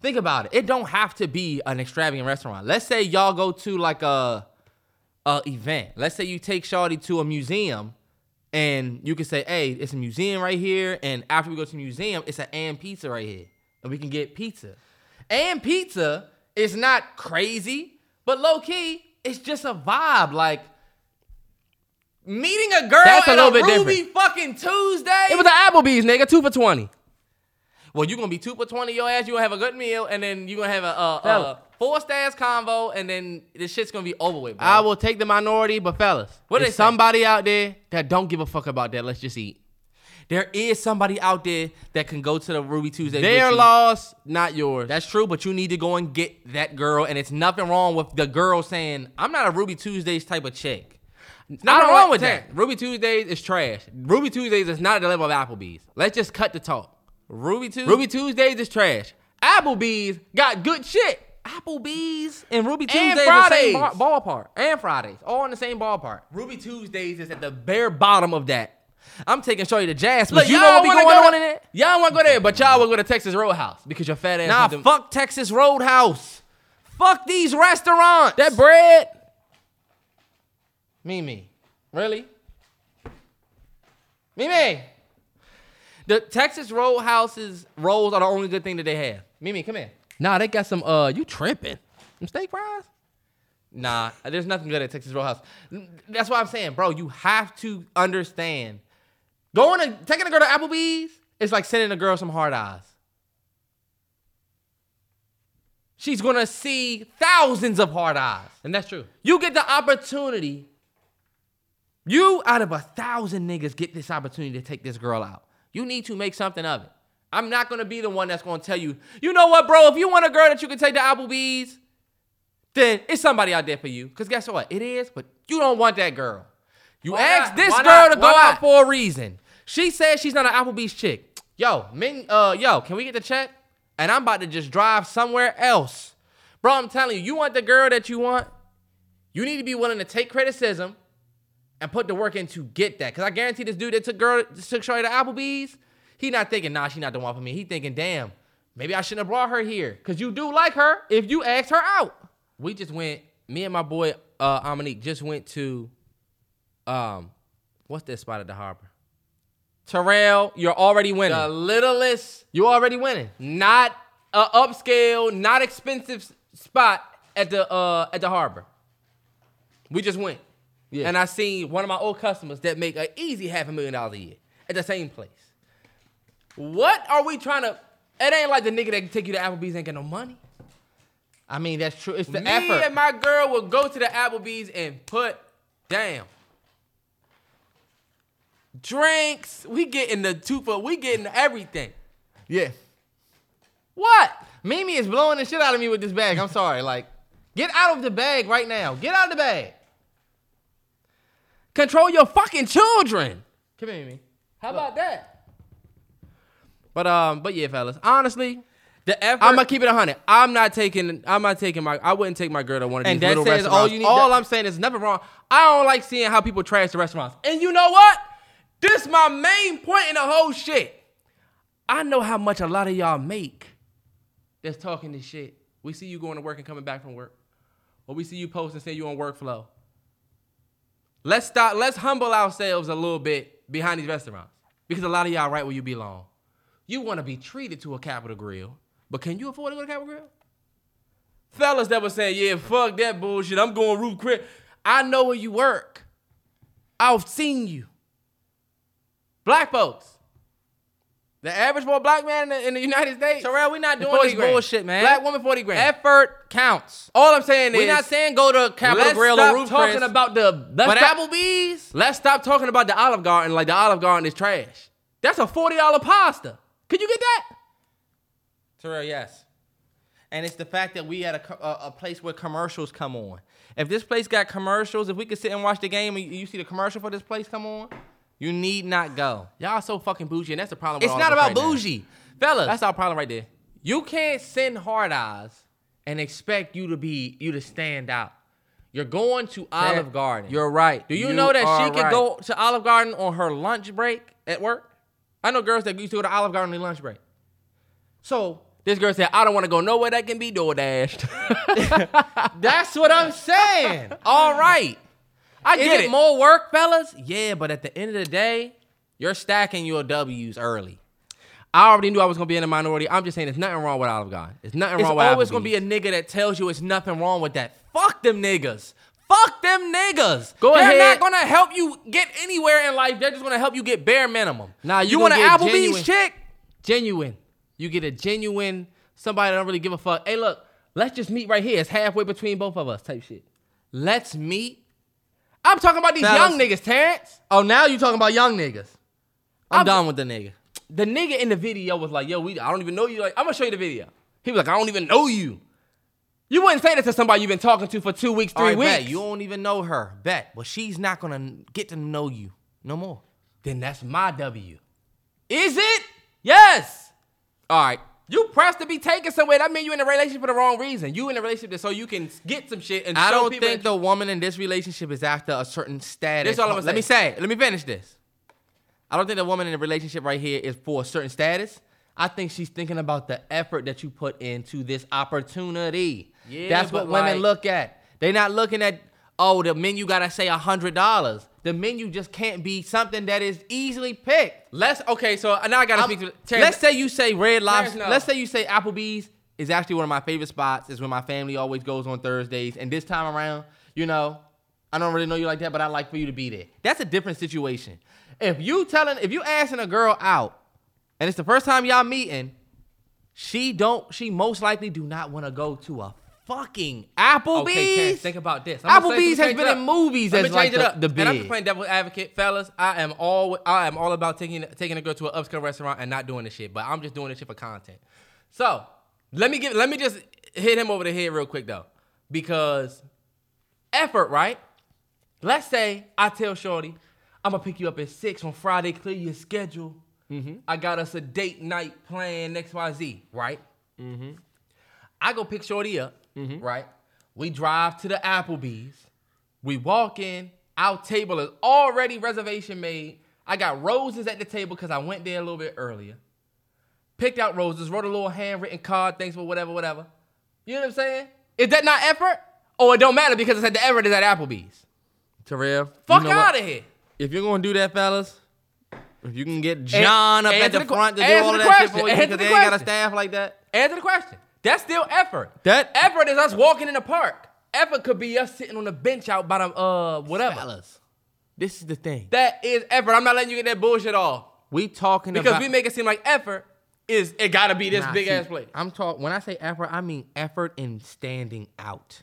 Think about it. It don't have to be an extravagant restaurant. Let's say y'all go to like a, a event. Let's say you take Shawty to a museum, and you can say, "Hey, it's a museum right here." And after we go to the museum, it's an and pizza right here, and we can get pizza. And pizza is not crazy, but low key, it's just a vibe. Like meeting a girl That's a little bit Ruby different. fucking Tuesday. it was an Applebee's, nigga, two for 20. Well, you're gonna be two for twenty your ass. You gonna have a good meal, and then you're gonna have a, a, a four stars convo, and then this shit's gonna be over with. Bro. I will take the minority, but fellas, What is somebody out there that don't give a fuck about that? Let's just eat. There is somebody out there that can go to the Ruby Tuesday. Their you. loss, not yours. That's true, but you need to go and get that girl, and it's nothing wrong with the girl saying, "I'm not a Ruby Tuesdays type of chick." Nothing wrong with Terrence, that. Ruby Tuesdays is trash. Ruby Tuesdays is not at the level of Applebee's. Let's just cut the talk. Ruby Tuesday. Ruby Tuesdays is trash. Applebee's got good shit. Applebee's and Ruby And Tuesdays the same Fridays. bar- ballpark, and Fridays, all in the same ballpark. Ruby Tuesdays is at the bare bottom of that. I'm taking Shorty to Jazz, but you know what be going go on to- in it? Y'all want to go there, but y'all want to go to Texas Roadhouse because your fat ass. Nah, them- fuck Texas Roadhouse. Fuck these restaurants. that bread. Mimi. Really? Mimi. The Texas Roadhouse's rolls are the only good thing that they have. Mimi, come here. Nah, they got some. Uh, you tripping? Some steak fries. Nah, there's nothing good at Texas Roadhouse. That's why I'm saying, bro, you have to understand. Going to taking a girl to Applebee's is like sending a girl some hard eyes. She's gonna see thousands of hard eyes. And that's true. You get the opportunity. You out of a thousand niggas get this opportunity to take this girl out. You need to make something of it. I'm not gonna be the one that's gonna tell you, you know what, bro? If you want a girl that you can take to Applebee's, then it's somebody out there for you. Cause guess what? It is, but you don't want that girl. You Why asked not? this Why girl not? to go Why out not? for a reason. She said she's not an Applebee's chick. Yo, Ming, uh, yo, can we get the check? And I'm about to just drive somewhere else. Bro, I'm telling you, you want the girl that you want, you need to be willing to take criticism and put the work in to get that. Cause I guarantee this dude that took girl took Shorty to Applebee's, he not thinking, nah, she not the one for me. He thinking, damn, maybe I shouldn't have brought her here. Cause you do like her if you asked her out. We just went. Me and my boy uh Amanique just went to. Um, what's that spot at the harbor? Terrell, you're already winning. The littlest, you already winning. not a upscale, not expensive spot at the uh at the harbor. We just went. Yeah. And I seen one of my old customers that make an easy half a million dollars a year at the same place. What are we trying to? It ain't like the nigga that can take you to Applebee's ain't got no money. I mean, that's true. It's the Me effort. and my girl will go to the Applebee's and put down. Drinks, we getting the two for we getting everything. yeah. What? Mimi is blowing the shit out of me with this bag. I'm sorry. Like, get out of the bag right now. Get out of the bag. Control your fucking children. Come here, me. How about that? But um, but yeah, fellas. Honestly, The effort. I'm gonna keep it hundred. I'm not taking. I'm not taking my. I wouldn't take my girl to one of these And that little says restaurants. all you need All I'm saying is nothing wrong. I don't like seeing how people trash the restaurants. And you know what? This my main point in the whole shit. I know how much a lot of y'all make. That's talking this shit. We see you going to work and coming back from work, or we see you posting saying you on workflow. Let's stop. Let's humble ourselves a little bit behind these restaurants because a lot of y'all right where you belong. You want to be treated to a Capital Grille, but can you afford to go to Capital Grille? Fellas that was saying, yeah, fuck that bullshit. I'm going Ruth Chris. I know where you work. I've seen you. Black folks. The average for a black man in the, in the United States. Terrell, we're not doing 40 this grand. bullshit, man. Black woman, 40 grand. Effort counts. All I'm saying is We're not saying go to Capital let's Grille stop or Ruth talking Chris, about the, let's stop, Applebee's. let's stop talking about the Olive Garden like the Olive Garden is trash. That's a $40 pasta. Could you get that? Terrell, yes. And it's the fact that we at a, a, a place where commercials come on. If this place got commercials, if we could sit and watch the game and you see the commercial for this place come on, you need not go. Y'all so fucking bougie, and that's the problem. With It's not about right now. bougie. Fellas, That's our problem right there. you can't send hard eyes and expect you to be you to stand out. You're going to Olive Garden. You're right. Do you, You know that she could right. go to Olive Garden on her lunch break at work? I know girls that used to go to Olive Garden on their lunch break. So This girl said, "I don't want to go nowhere that can be door dashed." that's what I'm saying. All right, I Is get it, more work, fellas? Yeah, but at the end of the day, you're stacking your W's early. I already knew I was gonna be in the minority. I'm just saying, there's nothing wrong with Olive Garden. There's nothing It's wrong with Olive. It's always gonna be a nigga that tells you it's nothing wrong with that. Fuck them niggas. Fuck them niggas. Go They're ahead. not gonna help you get anywhere in life. They're just gonna help you get bare minimum. Nah, you you want an Applebee's genuine. chick? genuine. You get a genuine somebody that don't really give a fuck. Hey, look, let's just meet right here. It's halfway between both of us, type shit. Let's meet. I'm talking about these Fellas. young niggas, Terrence. Oh, now you talking about young niggas. I'm, I'm- done with the nigga. The nigga in the video was like, "Yo, we, I don't even know you." Like, I'm gonna show you the video. He was like, "I don't even know you." You wouldn't say that to somebody you've been talking to for two weeks, All three right, weeks. bet. You don't even know her. Bet. But she's not gonna get to know you no more. then that's my W. Is it? Yes. All right. You pressed to be taken somewhere. That mean you in a relationship for the wrong reason. You in a relationship so you can get some shit and I don't think the woman in this relationship is after a certain status. This all I'ma Let me say. say. Let me finish this. I don't think the woman in the relationship right here is for a certain status. I think she's thinking about the effort that you put into this opportunity. Yeah, That's what but women like- look at. They're not looking at, oh, the menu gotta say a hundred dollars. The menu just can't be something that is easily picked. Let's okay. So now I gotta I'm- speak to Terrence. let's say you say Red Lobster. no. Let's say you say Applebee's is actually one of my favorite spots. Is where my family always goes on Thursdays. And this time around, you know, I don't really know you like that, but I like for you to be there. That's a different situation. If you telling, if you asking a girl out, and it's the first time y'all meeting, she don't, she most likely do not want to go to a fucking Applebee's. Okay, think about this. I'm Applebee's has been in movies as like the, up. the And I'm just playing devil's advocate, fellas. I am all I am all about taking taking a girl to an upscale restaurant and not doing this shit. But I'm just doing this shit for content. So let me give let me just hit him over the head real quick though, because effort, right? Let's say I tell Shorty, I'm gonna pick you up at six on Friday. Clear your schedule. Mm-hmm. I got us a date night plan X Y Z, right? Mm-hmm. I go pick Shorty up, Mm-hmm. right? We drive to the Applebee's. We walk in. Our table is already reservation made. I got roses at the table because I went there a little bit earlier. Picked out roses, wrote a little handwritten card, thanks for whatever, whatever. You know what I'm saying? Is that not effort? Or it don't matter because it's at the effort is at Applebee's. Terrell, Fuck you know out of here. If you're gonna do that, fellas, If you can get John up at the, the front to do all of that shit for you because the they ain't got a staff like that. Answer the question. That's still effort. That- effort is us walking in the park. Effort could be us sitting on the bench out by the uh whatever. Fellas, this is the thing. That is effort. I'm not letting you get that bullshit off We talking because about we make it seem like effort is it gotta be this Nah, big see, ass play. I'm talking when I say effort, I mean effort in standing out.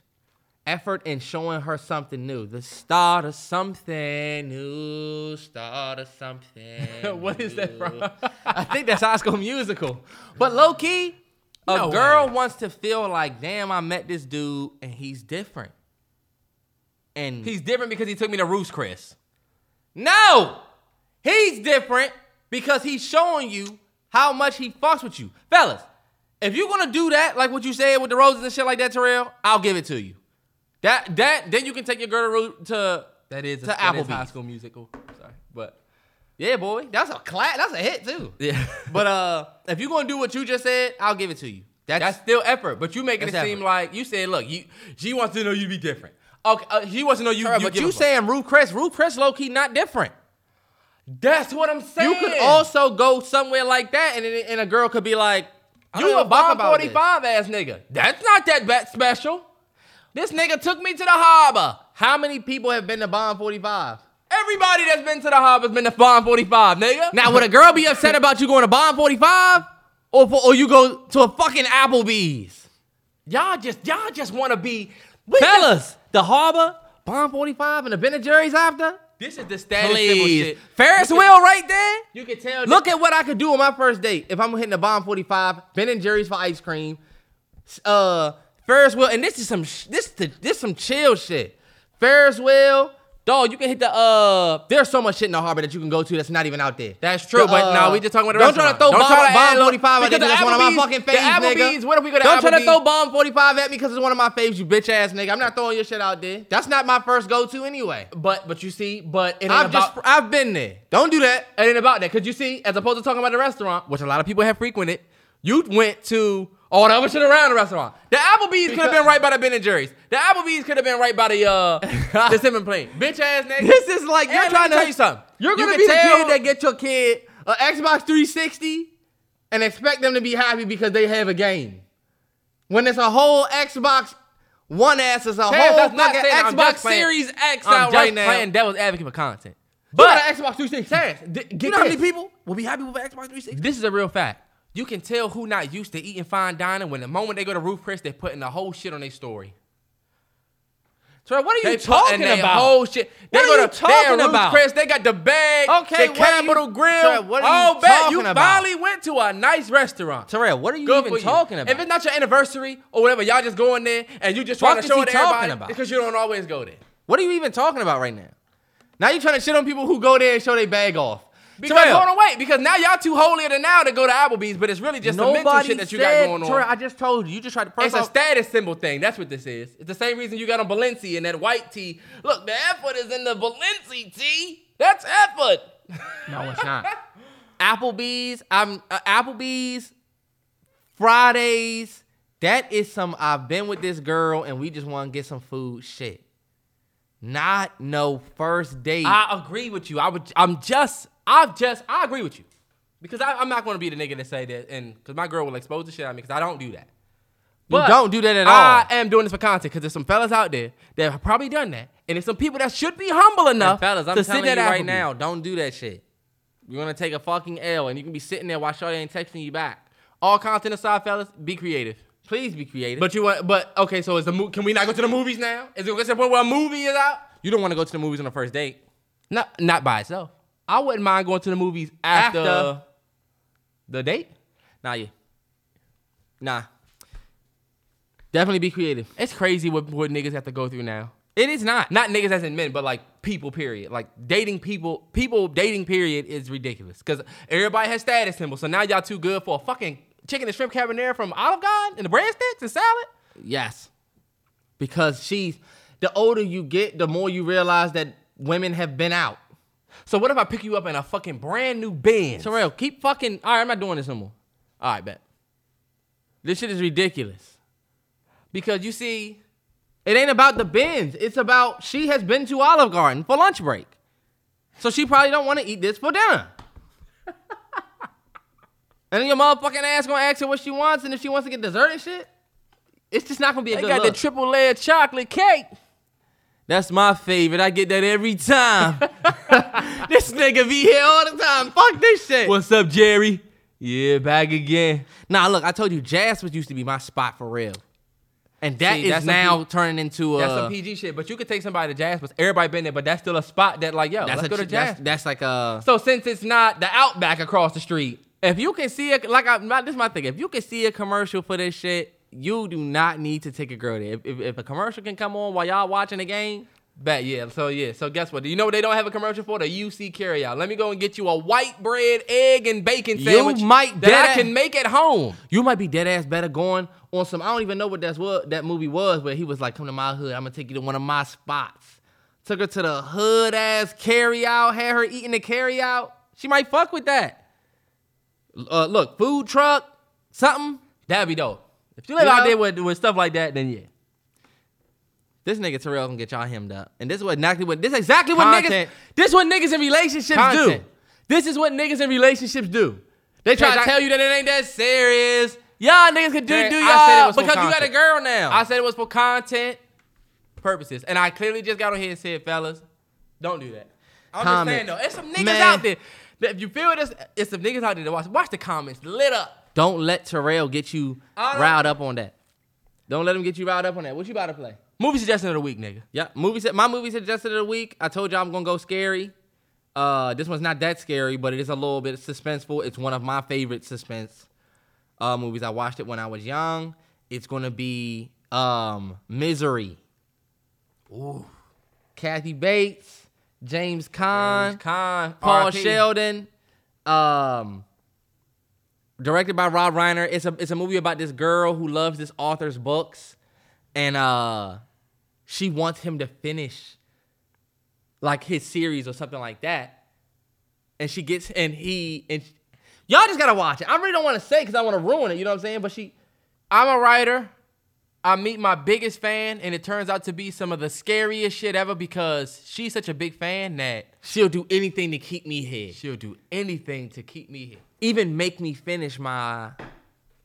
Effort in showing her something new. The start of something new. Start of something. What is that from? I think that's High School Musical. But low key, a No girl way. wants to feel like, damn, I met this dude and he's different. And He's different because he took me to Ruth's Chris. no, he's different because he's showing you how much he fucks with you, fellas. If you're gonna do that, like what you said with the roses and shit like that, Terrell, I'll give it to you. That that then you can take your girl to, to That is To that is Applebee's. High School Musical. Sorry, but yeah, boy, that's a class, that's a hit too. yeah, But uh, if you're gonna do what you just said, I'll give it to you. That's, that's still effort. But you making it That's seem like you said, look, you she wants to know you to be different. Okay, uh, she wants to know you. Terrell, you but you saying Ruth Chris, Ruth Chris low key not different. that's what I'm saying. You could also go somewhere like that, and, and a girl could be like, You a bomb about this. 45 ass nigga. That's not that bad special. This nigga took me to the harbor. How many people have been to Bond 45? Everybody that's been to the harbor's been to Bond 45, nigga. Now, would a girl be upset about you going to Bond 45? Or, or you go to a fucking Applebee's? y'all just y'all just want to be we just- Fellas, the harbor, Bond 45, and the Ben and Jerry's after? this is the status Please. shit. Ferris wheel right there? You can tell. Look at what I could do on my first date if I'm hitting the Bond 45, Ben and Jerry's for ice cream, uh, Ferris wheel, and this is some sh- this the, this some chill shit. Ferris wheel, dog. You can hit the uh. There's so much shit in the harbor that you can go to that's not even out there. That's true, The, but uh, now we just talking about the Don't try to throw Don't bomb, try to Bond 45 at me because because that's one of my Applebee's- fucking the faves, nigga. Applebee's, what if we go to Don't try to throw Bond 45 at me because it's one of my faves, you bitch ass nigga. I'm not throwing your shit out there. That's not my first go to anyway. But but you see, but it I've about just I've been there. Don't do that. it ain't about that. Cause you see, as opposed to talking about the restaurant, which a lot of people have frequented, you went to all that was shit around the restaurant. The Applebee's could have been right by the Ben and Jerry's. The Applebee's could have been right by the uh the Cinnamon plane. Bitch ass nigga. This is like you're me trying to tell you something. You're gonna can be the kid that get your kid an Xbox 360 and expect them to be happy because they have a game. When it's a whole Xbox One S is a Chance, whole that's not fucking saying Xbox playing- Series X I'm out right now. playing devil's advocate for content. but But an Xbox 360. Chance, d- you get know how many people will be happy with an Xbox 360? This is a real fact. You can tell who not used to eating fine dining when the moment they go to Ruth Chris, they're putting the whole shit on their story. So what are They you talking putting their about? whole shit. They What are you to they talking about? Chris, they got the bag, Okay, the are you- Capital Grille. Sir, what are you oh, bet you about? finally went to a nice restaurant. Terrell, what are you Good even for you. talking about? If it's not your anniversary or whatever, y'all just go in there and you just trying Fuck to show it to talking everybody about? because you don't always go there. what are you even talking about right now? Now you're trying to shit on people who go there and show their bag off. Because Terrell, hold on, wait, because now y'all too holier than now to go to Applebee's, but it's really just the mental shit that you got going on. Terrell, I just told you. You just tried to. First It's a status symbol thing. That's what this is. It's the same reason you got on Balenci and that white tee. Look, the effort is in the Balenci tee. That's effort. no, it's not. Applebee's. I'm uh, Applebee's. Fridays. That is some. I've been with this girl and we just want to get some food. Shit. Not no first date. I agree with you. I would. I'm just. I've just. I agree with you, because I, I'm not going to be the nigga to say that, and because my girl will expose the shit out of me, because I don't do that. you don't do that at all. I am doing this for content because there's some fellas out there that have probably done that, and there's some people that should be humble enough And fellas, I'm to telling sit you right now, don't do that shit. You're gonna take a fucking L, and you can be sitting there while Shorty ain't texting you back. All content aside, fellas, be creative. Please be creative. But you want, but okay, so is the mo- can we not go to the movies now? Is it going to the point where a movie is out? you don't want to go to the movies on the first date. Not not by itself. I wouldn't mind going to the movies after, After. the date. Nah, yeah. Nah. Definitely be creative. It's crazy what, what niggas have to go through now. It is not. Not niggas as in men, but like people. Period. Like dating people. People dating. Period is ridiculous because everybody has status symbols. So now y'all too good for a fucking chicken and shrimp carbonara from Olive Garden and the breadsticks and salad. Yes. Because she's the older you get, the more you realize that women have been out. So what if I pick you up in a fucking brand new Benz? Terrell, keep fucking. All right, I'm not doing this no more. All right, bet. This shit is ridiculous. Because you see, It ain't about the bins. It's about she has been to Olive Garden for lunch break. So she probably don't want to eat this for dinner. And then your motherfucking ass gonna ask her what she wants, and if she wants to get dessert and shit, it's just not gonna be a good. They good got look. the triple layer chocolate cake. That's my favorite. I get that every time. this nigga be here all the time. Fuck this shit. What's up, Jerry? Yeah, back again. Nah, look, I told you, Jasper's used to be my spot for real, and that See, is that's now P- turning into a. That's some PG shit. But you could take somebody to Jasper's. Everybody been there, but that's still a spot that like, yo, that's let's a, go to that's, Jasper's. that's like uh, So since it's not the Outback across the street, if you can see it, like I, this is my thing. If you can see a commercial for this shit, you do not need to take a girl there. If, if, if a commercial can come on while y'all watching the game, bet yeah. So yeah. So guess what? Do you know what they don't have a commercial for? The UC carryout. Let me go and get you a white bread, egg, and bacon sandwich. You might that I can make at home. you might be dead ass better going on some. I don't even know what that's what that movie was, but he was like, "Come to my hood. I'm gonna take you to one of my spots." Took her to the hood ass carry out. Had her eating the carry out. She might fuck with that. Uh, look, food truck, something. That'd be dope. If you live You out know? there with, with stuff like that, then yeah. This nigga Terrell can get y'all hemmed up, and this is what exactly what this is exactly what Content. niggas. This is what niggas in relationships Content. do. This is what niggas in relationships do. They try to I- tell you that it ain't that serious. Y'all niggas can do Terrence, do I said it y'all because you got a girl now. I said it was for content purposes, and I clearly just got on here and said, fellas, don't do that. I'm Comment. just saying though, it's some niggas Man. out there. that If you feel this, it's some niggas out there to watch. Watch the comments, lit up. Don't let Terrell get you riled up on that. Don't let him get you riled up on that. What you about to play? Movie suggestion of the week, nigga. Yeah, movie set. My movie suggestion of the week. I told y'all I'm gonna go scary. Uh, this one's not that scary, but it is a little bit suspenseful. It's one of my favorite suspense uh, movies. I watched it when I was young. It's gonna be um, Misery. Ooh, Kathy Bates, James Caan, James Caan, Paul RIP. Sheldon. Um, directed by Rob Reiner. It's a it's a movie about this girl who loves this author's books, and uh, she wants him to finish like his series or something like that. And she gets and he and y'all just gotta watch it. I really don't want to say because I want to ruin it. You know what I'm saying? But she I'm a writer. I meet my biggest fan, and it turns out to be some of the scariest shit ever because she's such a big fan that she'll do anything to keep me here. she'll do anything to keep me here. Even make me finish my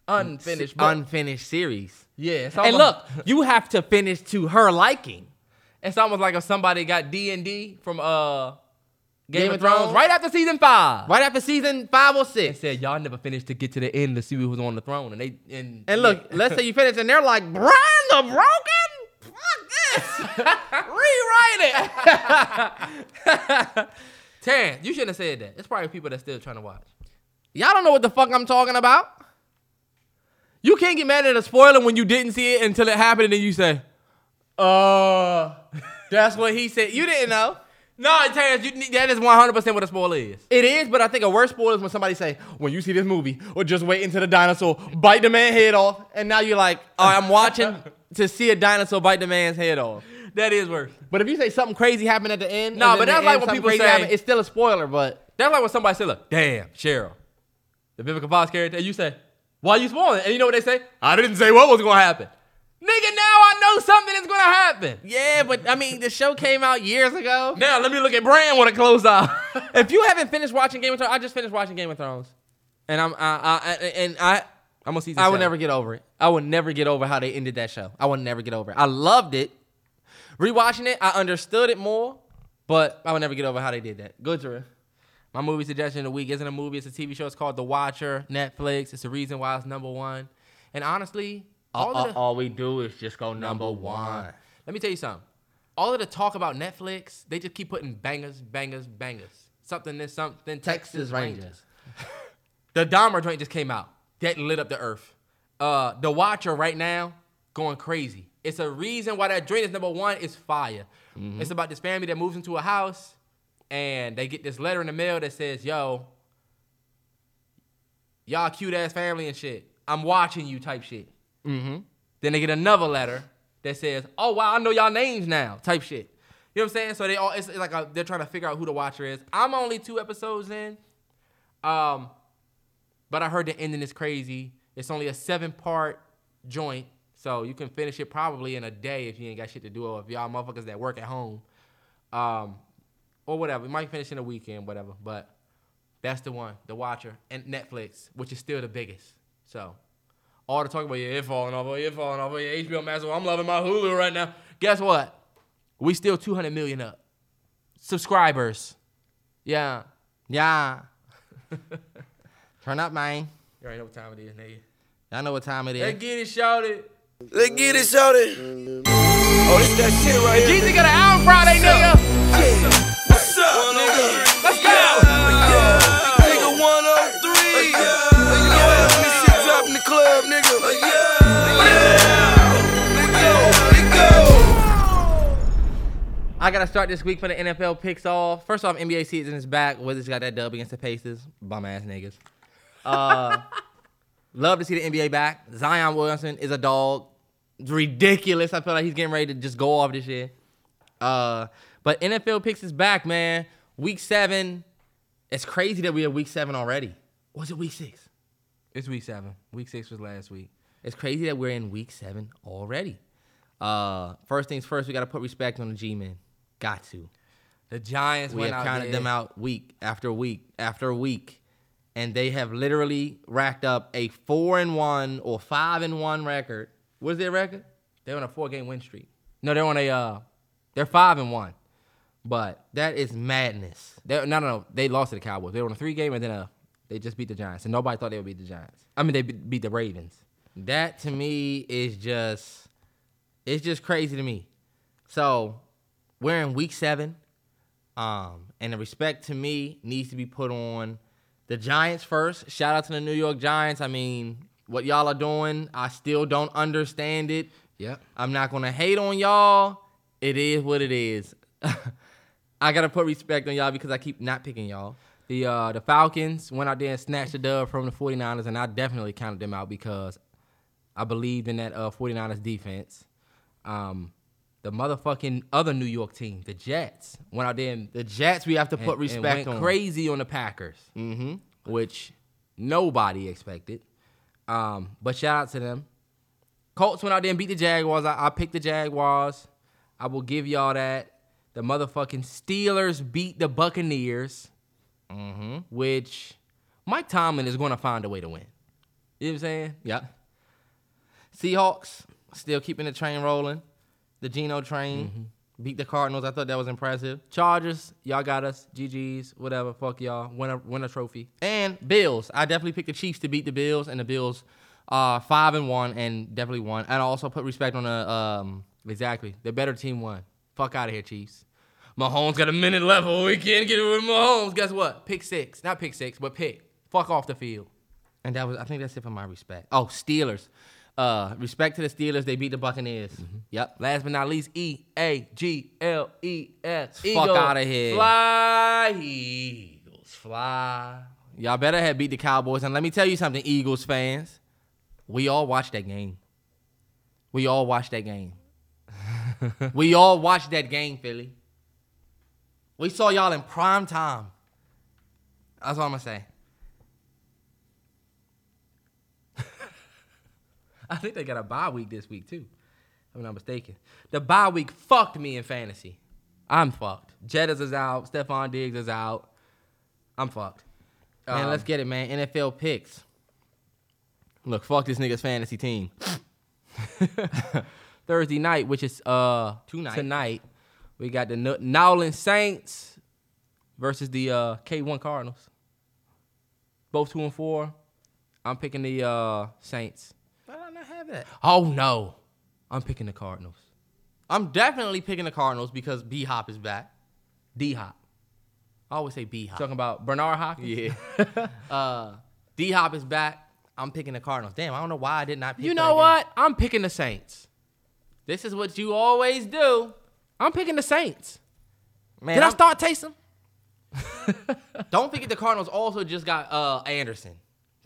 Unfinished book. unfinished series. yeah, it's And look, you have to finish to her liking. It's almost like if somebody got D and D from uh Game, Game of of Thrones, Thrones? right after season five. Right after season five or They six. said y'all never finished to get to the end to see who was on the throne, and they and And look, yeah. let's say you finish and they're like, Bran the Broken? Fuck this. rewrite it. Terrence, you shouldn't have said that. It's probably people that's still trying to watch. Y'all don't know what the fuck I'm talking about. You can't get mad at a spoiler when you didn't see it until it happened, and then you say, "Uh, That's what he said. You didn't know. no, Terrence, you, that is one hundred percent what a spoiler is." It is, but I think a worse spoiler is when somebody say, when you see this movie, or just wait until the dinosaur bite the man head off, and now you're like, oh, I'm watching to see a dinosaur bite the man's head off. That is worse. But if you say something crazy happened at the end, no, but that's like end, when people say- happened, it's still a spoiler. But That's like when somebody say, "Look, damn, Cheryl, the Vivica Fox character," and you say, "Why you spoiling?" And you know what they say? I didn't say what was gonna happen. Nigga, now I know something is gonna happen. yeah, but I mean, the show came out years ago. Now let me look at Brand with a closed eye. if you haven't finished watching Game of Thrones, I just finished watching Game of Thrones, and I'm I, I and I I'm gonna see. I would never get over it. I would never get over how they ended that show. I would never get over it. I loved it. Rewatching it, I understood it more, but I would never get over how they did that. Good, Drew. My movie suggestion of the week isn't a movie; it's a TV show. It's called The Watcher, Netflix. It's the reason why it's number one. And honestly, all, of the, all we do is just go number one. Let me tell you something. All of the talk about Netflix, they just keep putting bangers, bangers, bangers. Something this, something. Texas Rangers. The Dahmer joint just came out. That lit up the earth. Uh, the Watcher right now going crazy. It's a reason why that joint is number one. Is fire. It's about this family that moves into a house, and they get this letter in the mail that says, "Yo, y'all cute ass family and shit. I'm watching you." Type shit. Mm-hmm. Then they get another letter that says, "Oh wow, I know y'all names now." Type shit. You know what I'm saying? So they all it's, it's like a, they're trying to figure out who the watcher is. I'm only two episodes in, um, but I heard the ending is crazy. It's only a seven part joint, so you can finish it probably in a day if you ain't got shit to do, or if y'all motherfuckers that work at home, um, or whatever. You might finish in a weekend, whatever. But That's the one, the Watcher, and Netflix, which is still the biggest. So, all the talk about yeah, it falling off, oh, yeah, it falling off, oh, yeah, HBO Max. well, I'm loving my Hulu right now. Guess what? We still 200 million up. Subscribers. Yeah. Yeah. Turn up, man. You already know what time it is, nigga. Y'all know what time it is. Let's get it, shouted. Let's get it, shouted. Oh, this that shit right here. Jeezy got an album Friday, nigga. What's up, nigga? Let's go. Yeah, when this shit drop in the club, nigga. Yeah. Let go, let go. I gotta start this week for the NFL picks off. First off, NBA season is back. Wizards got that dub against the Pacers. Bum ass niggas. Uh, love to see the NBA back. Zion Williamson is a dog. It's ridiculous. I feel like he's getting ready to just go off this year. Uh, but NFL picks is back, man. Week seven. It's crazy that we have week seven already. Was it week six? It's week seven. Week six was last week. It's crazy that we're in week seven already. Uh, first things first, we gotta put respect on the G-men. Got to. The Giants We went have counted there. them out week after week after week, and they have literally racked up a four and one or five and one record. What's their record? They're on a four game win streak. No, they're on a uh, they're five and one. But That is madness. they no no no they lost to the Cowboys. They were on a three game and then uh they just beat the Giants and nobody thought they would beat the Giants. I mean they beat the Ravens. That to me is just, it's just crazy to me. So we're in week seven, um, and the respect to me needs to be put on the Giants first. Shout out to the New York Giants. I mean, what y'all are doing, I still don't understand it. Yep. I'm not gonna hate on y'all. It is what it is. I gotta put respect on y'all because I keep not picking y'all. The uh the Falcons went out there and snatched the dub from the 49ers and I definitely counted them out because I believed in that uh 49ers defense. Um the motherfucking other New York team, the Jets, went out there and The Jets, we have to put and respect went on. crazy on the Packers, Mm-hmm. which nobody expected. Um, but shout out to them. Colts went out there and beat the Jaguars. I, I picked the Jaguars. I will give y'all that. The motherfucking Steelers beat the Buccaneers, Mm-hmm. which Mike Tomlin is going to find a way to win. You know what I'm saying? Yeah. Seahawks still keeping the train rolling. The Geno train Mm-hmm. beat the Cardinals. I thought that was impressive. Chargers, y'all got us. GG's, whatever. Fuck y'all. Win a, win a trophy. And Bills. I definitely picked the Chiefs to beat the Bills, and the Bills uh five and one and definitely won. And I also put respect on the um Exactly. The better team won. Fuck out of here, Chiefs. Mahomes got a minute left. We can't get it with Mahomes. Guess what? Pick six. Not pick six, but pick. Fuck off the field. and that was I think that's it for my respect. Oh, Steelers. Uh respect to the Steelers. They beat the Buccaneers. Yep. Last but not least, E A G L E S. Fuck Eagles. outta here. Fly, Eagles. Fly. Y'all better have beat the Cowboys. And let me tell you something, Eagles fans. We all watched that game. We all watched that game. We all watched that game, Philly. We saw y'all in prime time. That's all I'm gonna say. I think they got a bye week this week, too. If I'm not mistaken. The bye week fucked me in fantasy. I'm fucked. Jettas is out. Stefon Diggs is out. I'm fucked. Man, Um, let's get it, man. NFL picks. Look, fuck this nigga's fantasy team. Thursday night, which is uh Tonight. Tonight, we got the N- Nowlin Saints versus the uh, K1 Cardinals. Both two and four. I'm picking the uh, Saints. Why did I not have that? Oh no, I'm picking the Cardinals. I'm definitely picking the Cardinals because B Hop is back. D Hop. I always say B Hop. Talking about Bernard Hopkins. Yeah. uh, D Hop is back. I'm picking the Cardinals. Damn, I don't know why I did not pick You know game. what? I'm picking the Saints. This is what you always do. I'm picking the Saints. Man, Did I I'm- start tasting? Don't forget the Cardinals also just got uh Anderson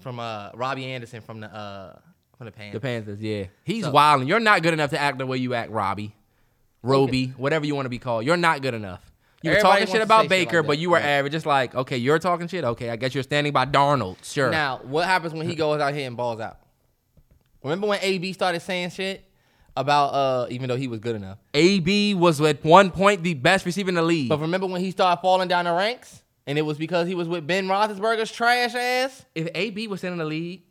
from uh Robbie Anderson from the uh from the Panthers. The Panthers, yeah. He's So- wilding. You're not good enough to act the way you act, Robbie. Roby, whatever you want to be called. You're not good enough. You were talking shit about say shit Baker, like but you were average. Just like, okay, you're talking shit. Okay, I guess you're standing by Darnold. Sure. Now, what happens when he goes out here and balls out? Remember when AB started saying shit about uh even though he was good enough? AB was at one point the best receiver in the league. But remember when he started falling down the ranks? and it was because he was with Ben Roethlisberger's trash ass. If AB was in the league,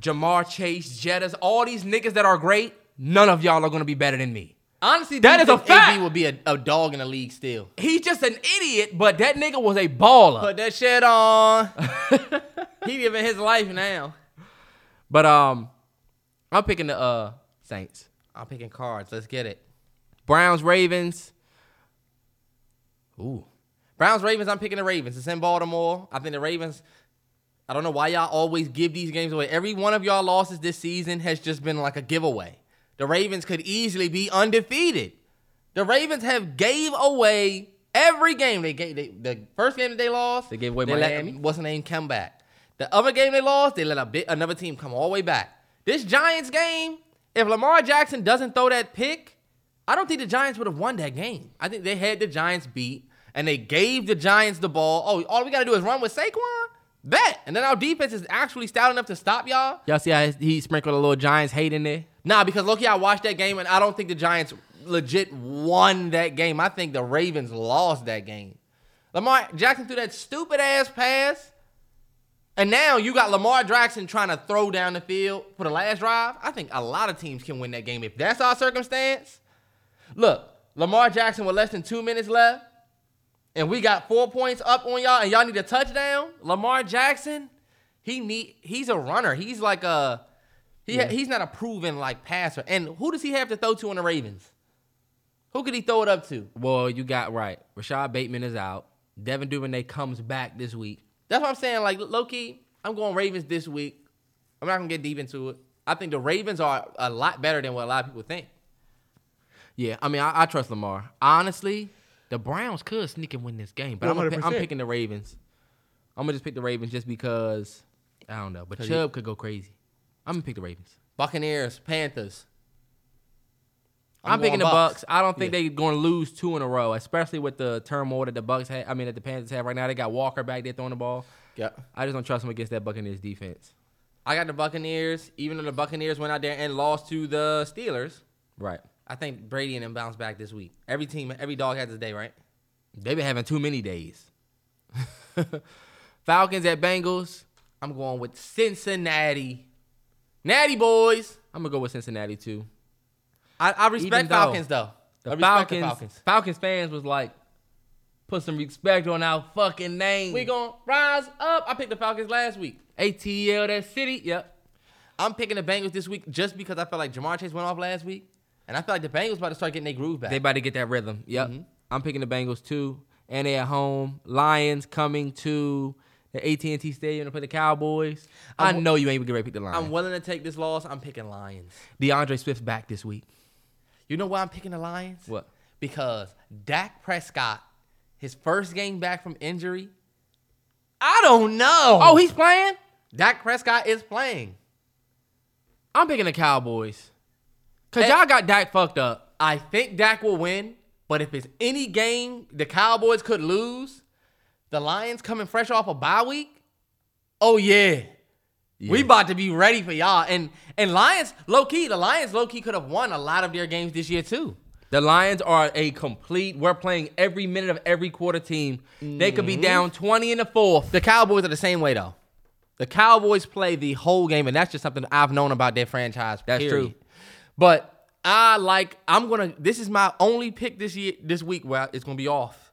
Ja'Marr Chase, Jettas, all these niggas that are great, none of y'all are gonna be better than me. Honestly, that is a think AB would be a, a dog in the league still. He's just an idiot, but that nigga was a baller. Put that shit on. he living his life now. But um, I'm picking the uh Saints. I'm picking cards. Let's get it. Browns, Ravens. Ooh. Browns, Ravens. I'm picking the Ravens. It's in Baltimore. I think the Ravens. I don't know why y'all always give these games away. Every one of y'all losses this season has just been like a giveaway. The Ravens could easily be undefeated. The Ravens have gave away every game they gave. They, the first game that they lost, They gave away let- Miami? what's the name? Come back. The other game they lost, they let a bit another team come all the way back. This Giants game, if Lamar Jackson doesn't throw that pick, I don't think the Giants would have won that game. I think they had the Giants beat, and they gave the Giants the ball. Oh, all we got to do is run with Saquon? Bet. And then our defense is actually stout enough to stop y'all? Y'all see how he sprinkled a little Giants hate in there? Nah, because Loki, I watched that game, and I don't think the Giants legit won that game. I think the Ravens lost that game. Lamar Jackson threw that stupid ass pass. And now you got Lamar Jackson trying to throw down the field for the last drive. I think a lot of teams can win that game if that's our circumstance. Look, Lamar Jackson with less than two minutes left, and we got four points up on y'all, and y'all need a touchdown. Lamar Jackson, he need he's a runner. He's like a he he's not a proven like passer. And who does he have to throw to in the Ravens? Who could he throw it up to? Well, you got right. Rashad Bateman is out. Devin Duvernay comes back this week. That's what I'm saying. Like low key, I'm going Ravens this week. I'm not gonna get deep into it. I think the Ravens are a lot better than what a lot of people think. Yeah, I mean, I, I trust Lamar. Honestly, the Browns could sneak and win this game, but I'm, pick, I'm picking the Ravens. I'm gonna just pick the Ravens just because I don't know, But Chubb you- could go crazy. I'm gonna pick the Ravens. Buccaneers, Panthers. I'm, picking the going Bucks. I don't think they're going to lose two in a row, especially with the turmoil that the Bucks have. I mean, that the Panthers have right now. They got Walker back there throwing the ball. Yeah. I just don't trust them against that Buccaneers defense. I got the Buccaneers, even though the Buccaneers went out there and lost to the Steelers. Right. I think Brady and them bounce back this week. Every team, every dog has a day, right? They've been having too many days. Falcons at Bengals. I'm going with Cincinnati. Natty boys. I'm gonna go with Cincinnati too. I, I respect though Falcons though. The I respect Falcons, the Falcons. Falcons fans was like, put some respect on our fucking name. We gonna rise up. I picked the Falcons last week. ATL that city. Yep. I'm picking the Bengals this week just because I felt like Ja'Marr Chase went off last week, and I feel like the Bengals about to start getting their groove back. They about to get that rhythm. Yep. Mm-hmm. I'm picking the Bengals too, and they at home. Lions coming to the AT&T Stadium to play the Cowboys. i I'm- know you ain't gonna get ready to pick the Lions. I'm willing to take this loss. I'm picking Lions. D'Andre Swift's back this week. You know why I'm picking the Lions? What? Because Dak Prescott, his first game back from injury, I don't know. Oh, he's playing. Dak Prescott is playing. I'm picking the Cowboys. Cause Hey. y'all got Dak fucked up. I think Dak will win, but if it's any game the Cowboys could lose, the Lions coming fresh off a bye week, oh yeah. We about to be ready for y'all. And and Lions, low key, the Lions low key could have won a lot of their games this year too. The Lions are a complete. We're playing every minute of every quarter team. They could Mm-hmm. be down 20 in the fourth. The Cowboys are the same way though. The Cowboys play the whole game, and that's just something I've known about their franchise. That's period. true. But I like. I'm gonna. This is my only pick this year, this week where it's gonna be off.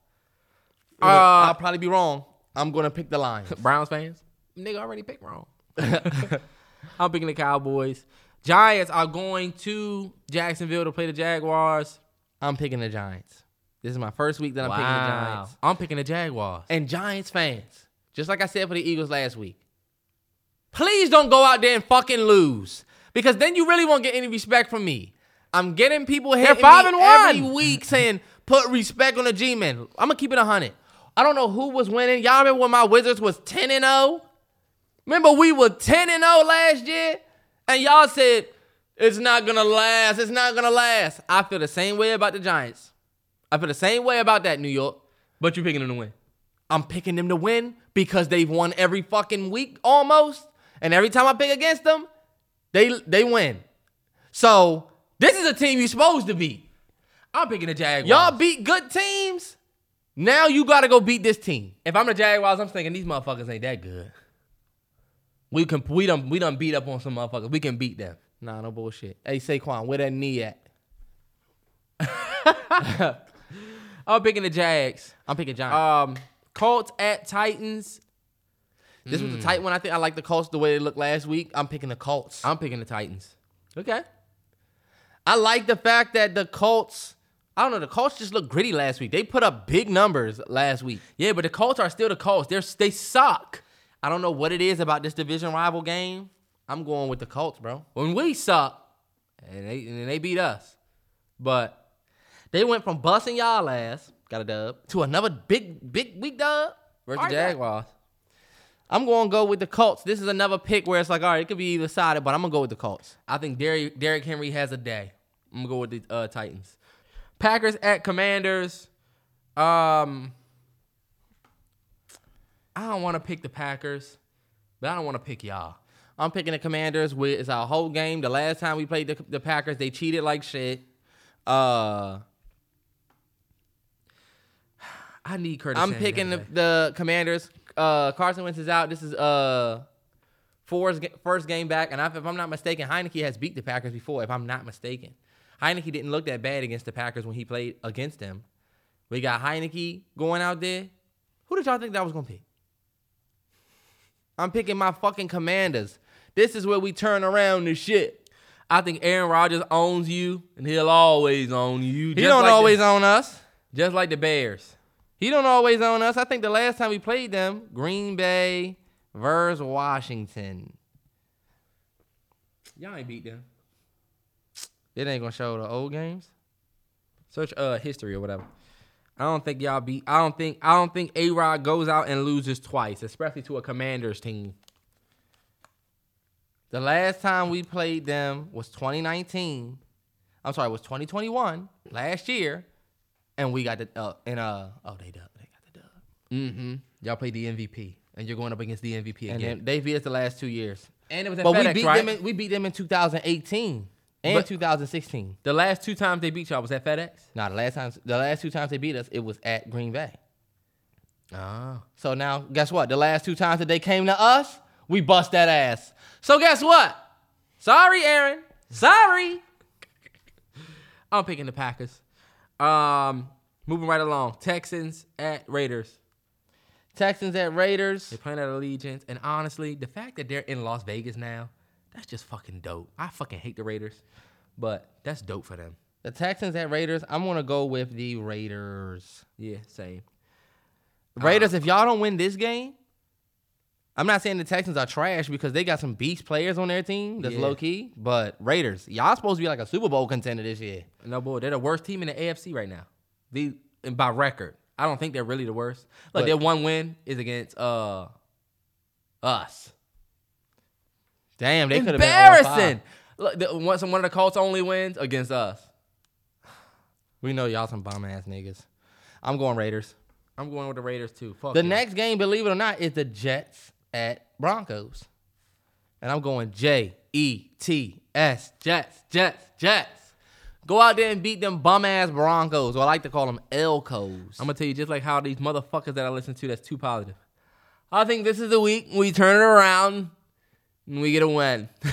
Uh, I'll probably be wrong. I'm gonna pick the Lions. Browns fans, nigga already picked wrong. I'm picking the Cowboys. Giants are going to Jacksonville to play the Jaguars. I'm picking the Giants. This is my first week that I'm picking the Giants. I'm picking the Jaguars. And Giants fans, just like I said for the Eagles last week, please don't go out there and fucking lose. Because then you really won't get any respect from me. I'm getting people hitting five me and one. every week saying, put respect on the G-Men. I'm going to keep it 100. I don't know who was winning. Y'all remember when my Wizards was 10 and 0? Remember we were 10 and 0 last year? And y'all said, it's not going to last. It's not going to last. I feel the same way about the Giants. I feel the same way about that, New York. but you're picking them to win. I'm picking them to win because they've won every fucking week almost. And every time I pick against them, they they win. So this is a team you're supposed to beat. I'm picking the Jaguars. Y'all beat good teams. Now you got to go beat this team. If I'm the Jaguars, I'm thinking these motherfuckers ain't that good. We can we done we done beat up on some motherfuckers. We can beat them. Nah, no bullshit. Hey, Saquon, where that knee at? I'm picking the Jags. I'm picking Giants. Um, Colts at Titans. this was a tight one. I think I like the Colts the way they looked last week. I'm picking the Colts. I'm picking the Titans. Okay. I like the fact that the Colts, I don't know, the Colts just looked gritty last week. They put up big numbers last week. Yeah, but the Colts are still the Colts. They're they suck. I don't know what it is about this division rival game. I'm going with the Colts, bro. When we suck, and they and they beat us. But They went from busting y'all ass, got a dub, to another big, big week dub versus Jaguars. I'm going to go with the Colts. This is another pick where it's like, all right, it could be either side, but I'm going to go with the Colts. I think Derrick, Derrick Henry has a day. I'm gonna go with the uh, Titans. Packers at Commanders. Um, I don't want to pick the Packers, but I don't want to pick y'all. I'm picking the Commanders. We, it's our whole game. The last time we played the, the Packers, they cheated like shit. Uh, I need Curtis. I'm Samuel picking the, the Commanders. Uh, Carson Wentz is out. This is uh Ford's first game back, and if, if I'm not mistaken, Heinicke has beat the Packers before. If I'm not mistaken, Heinicke didn't look that bad against the Packers when he played against them. We got Heinicke going out there. Who did y'all think that was gonna pick? I'm picking my fucking Commanders. This is where we turn around the shit. I think Aaron Rodgers owns you, and he'll always own you. He don't like always the, own us. just like the Bears. He don't always own us. I think the last time we played them, Green Bay versus Washington. Y'all ain't beat them. It ain't gonna show the old games. Search uh history or whatever. I don't think y'all beat. I don't think. I don't think A Rod goes out and loses twice, especially to a Commanders team. The last time we played them was 2019. I'm sorry, it was 2021 last year, and we got the uh, and uh oh they dub they got the dub, Mm-hmm. Y'all played the MVP, and you're going up against the MVP and again. they beat us the last two years. And it was at But we beat right? them. In, we beat them in 2018 and But- 2016. the last two times they beat y'all was at FedEx. Now the last times the last two times they beat us, it was at Green Bay. Oh. So now, guess what? The last two times that they came to us, we bust that ass. So guess what? Sorry, Aaron. Sorry. I'm picking the Packers. Um, moving right along. Texans at Raiders. Texans at Raiders. They're playing at Allegiant, and honestly, the fact that they're in Las Vegas now, that's just fucking dope. I fucking hate the Raiders, but that's dope for them. The Texans at Raiders. I'm gonna go with the Raiders. Yeah, same. Raiders. If y'all don't win this game, I'm not saying the Texans are trash because they got some beast players on their team that's Yeah. low key. But Raiders, y'all supposed to be like a Super Bowl contender this year. No boy, they're the worst team in the AFC right now. The and by record, I don't think they're really the worst. Like But- their one win is against uh us. Damn, they could have been oh Embarrassing. Look, the, one, some- one of the Colts only wins against us. We know y'all some bum ass niggas. I'm going Raiders. I'm going with the Raiders too. Fuck The yeah. next game, believe it or not, is the Jets at Broncos. And I'm going J E T S. Jets, Jets, Jets. Go out there and beat them bum ass Broncos, or I like to call them Elcos. I'm gonna tell you just like how these motherfuckers that I listen to that's too positive. I think this is the week we turn it around and we get a win.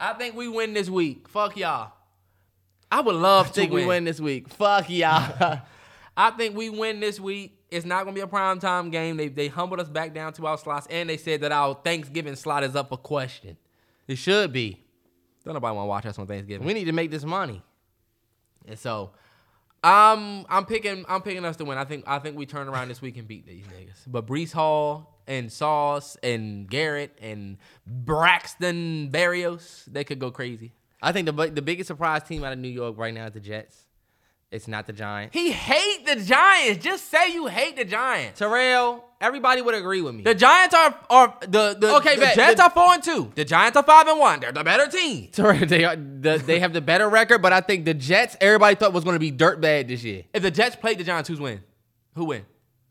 I think we win this week. Fuck y'all. I would love I to think win. we win this week. Fuck y'all. I think we win this week. It's not gonna be a prime time game. They they humbled us back down to our slots, and they said that our Thanksgiving slot is up for question. it should be. Don't nobody want to watch us on Thanksgiving. We need to make this money. And so, I'm I'm picking I'm picking us to win. I think I think we turn around this week and beat these niggas. But Breece Hall and Sauce and Garrett and Braxton Berrios, they could go crazy. I think the the biggest surprise team out of New York right now is the Jets. It's not the Giants. He hate the Giants. Just say you hate the Giants. Terrell, everybody would agree with me. The Giants are are the the, Okay, the bet. Jets The- are four and two. The Giants are five and one. They're the better team. Terrell, they are the, they have the better record, but I think the Jets, everybody thought was going to be dirt bad this year. If the Jets played the Giants, who's win? Who win?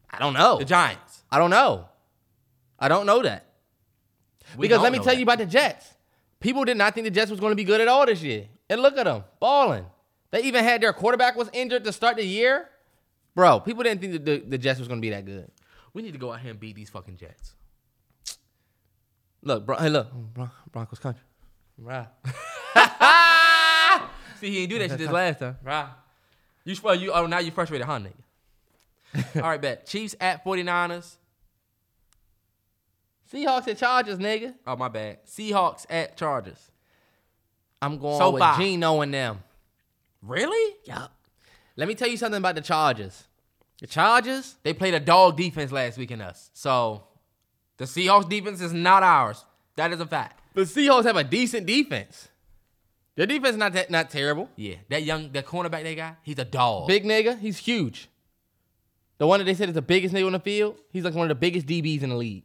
I don't know. The Giants. I don't know. I don't know that. We because let me tell that. you about the Jets. People did not think the Jets was going to be good at all this year. And look at them, balling. They even had their quarterback was injured to start the year. Bro, people didn't think that the, the Jets was gonna be that good. We need to go out here and beat these fucking Jets. Look, bro, hey, look, mm, Bron- Broncos country. Right. See, he didn't do that shit this last time. Right. You, well, you, oh, now you frustrated, huh, nigga? All right, bet. Chiefs at 49ers. Seahawks and Chargers, nigga. Oh, my bad. Seahawks at Chargers. I'm going So with far. Geno and them. Really? Yup. Let me tell you something about the Chargers. The Chargers, They played a dog defense last week in us. So the Seahawks defense is not ours. That is a fact. the Seahawks have a decent defense. Their defense is not that, not terrible. Yeah. That young, that cornerback they got, he's a dog. Big nigga, he's huge. The one that they said is the biggest nigga on the field, he's like one of the biggest DBs in the league.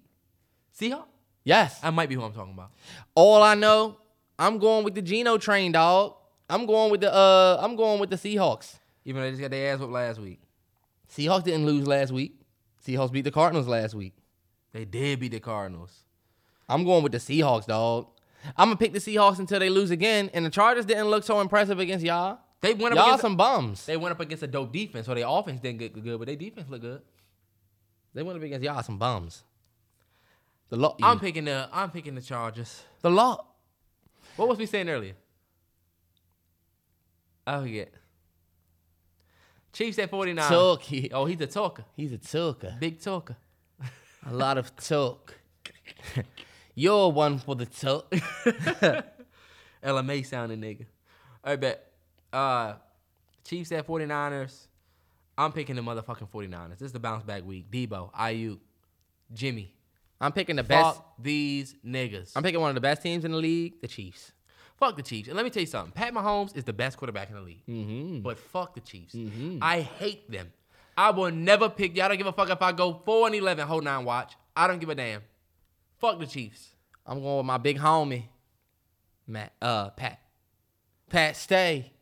Seahawks? Yes. That might be who I'm talking about. All I know, I'm going with the Geno train, dog. I'm going with the uh I'm going with the Seahawks. Even though they just got their ass whooped last week. Seahawks didn't lose last week. Seahawks beat the Cardinals last week. They did beat the Cardinals. I'm going with the Seahawks, dog. I'm gonna pick the Seahawks until they lose again. And the Chargers didn't look so impressive against y'all. They went up Y'all against some bums. They went up against a dope defense, so their offense didn't get good, but their defense looked good. They went up against y'all some bums. The lot. I'm picking the I'm picking the Chargers. the lot. What was we saying earlier? I forget. Chiefs at 49. Talky. Oh, he's a talker. He's a talker. Big talker. A lot of talk. You're one for the talk. LMA sounding nigga. All right, bet. Uh, Chiefs at 49ers. I'm picking the motherfucking 49ers. This is the bounce back week. Deebo, Aiyuk, Jimmy. I'm picking the best. These niggas. I'm picking one of the best teams in the league, the Chiefs. Fuck the Chiefs. And let me tell you something. Pat Mahomes is the best quarterback in the league. Mm-hmm. But fuck the Chiefs. I hate them. I will never pick. Y'all don't give a fuck if I go 4 and 11, hold nine watch. I don't give a damn. Fuck the Chiefs. I'm going with my big homie, Matt. Uh, Pat. Pat Stay.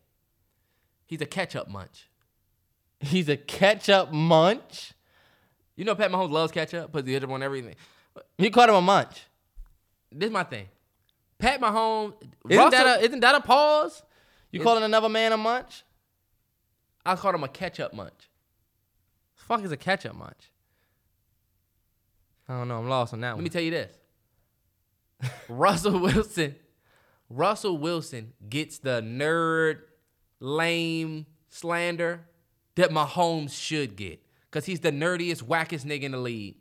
He's a catch up munch. He's a ketchup munch. You know Pat Mahomes loves catch up, puts the other on everything. You called him a munch. This is my thing. Pat Mahomes. Isn't Russell, that a isn't that a pause? You calling another man a munch? I called him a catch up munch. Fuck is a ketchup munch? I don't know. I'm lost on that one. Let one. me tell you this. Russell Wilson. Russell Wilson gets the nerd, lame slander that Mahomes should get. Because he's the nerdiest, wackest nigga in the league.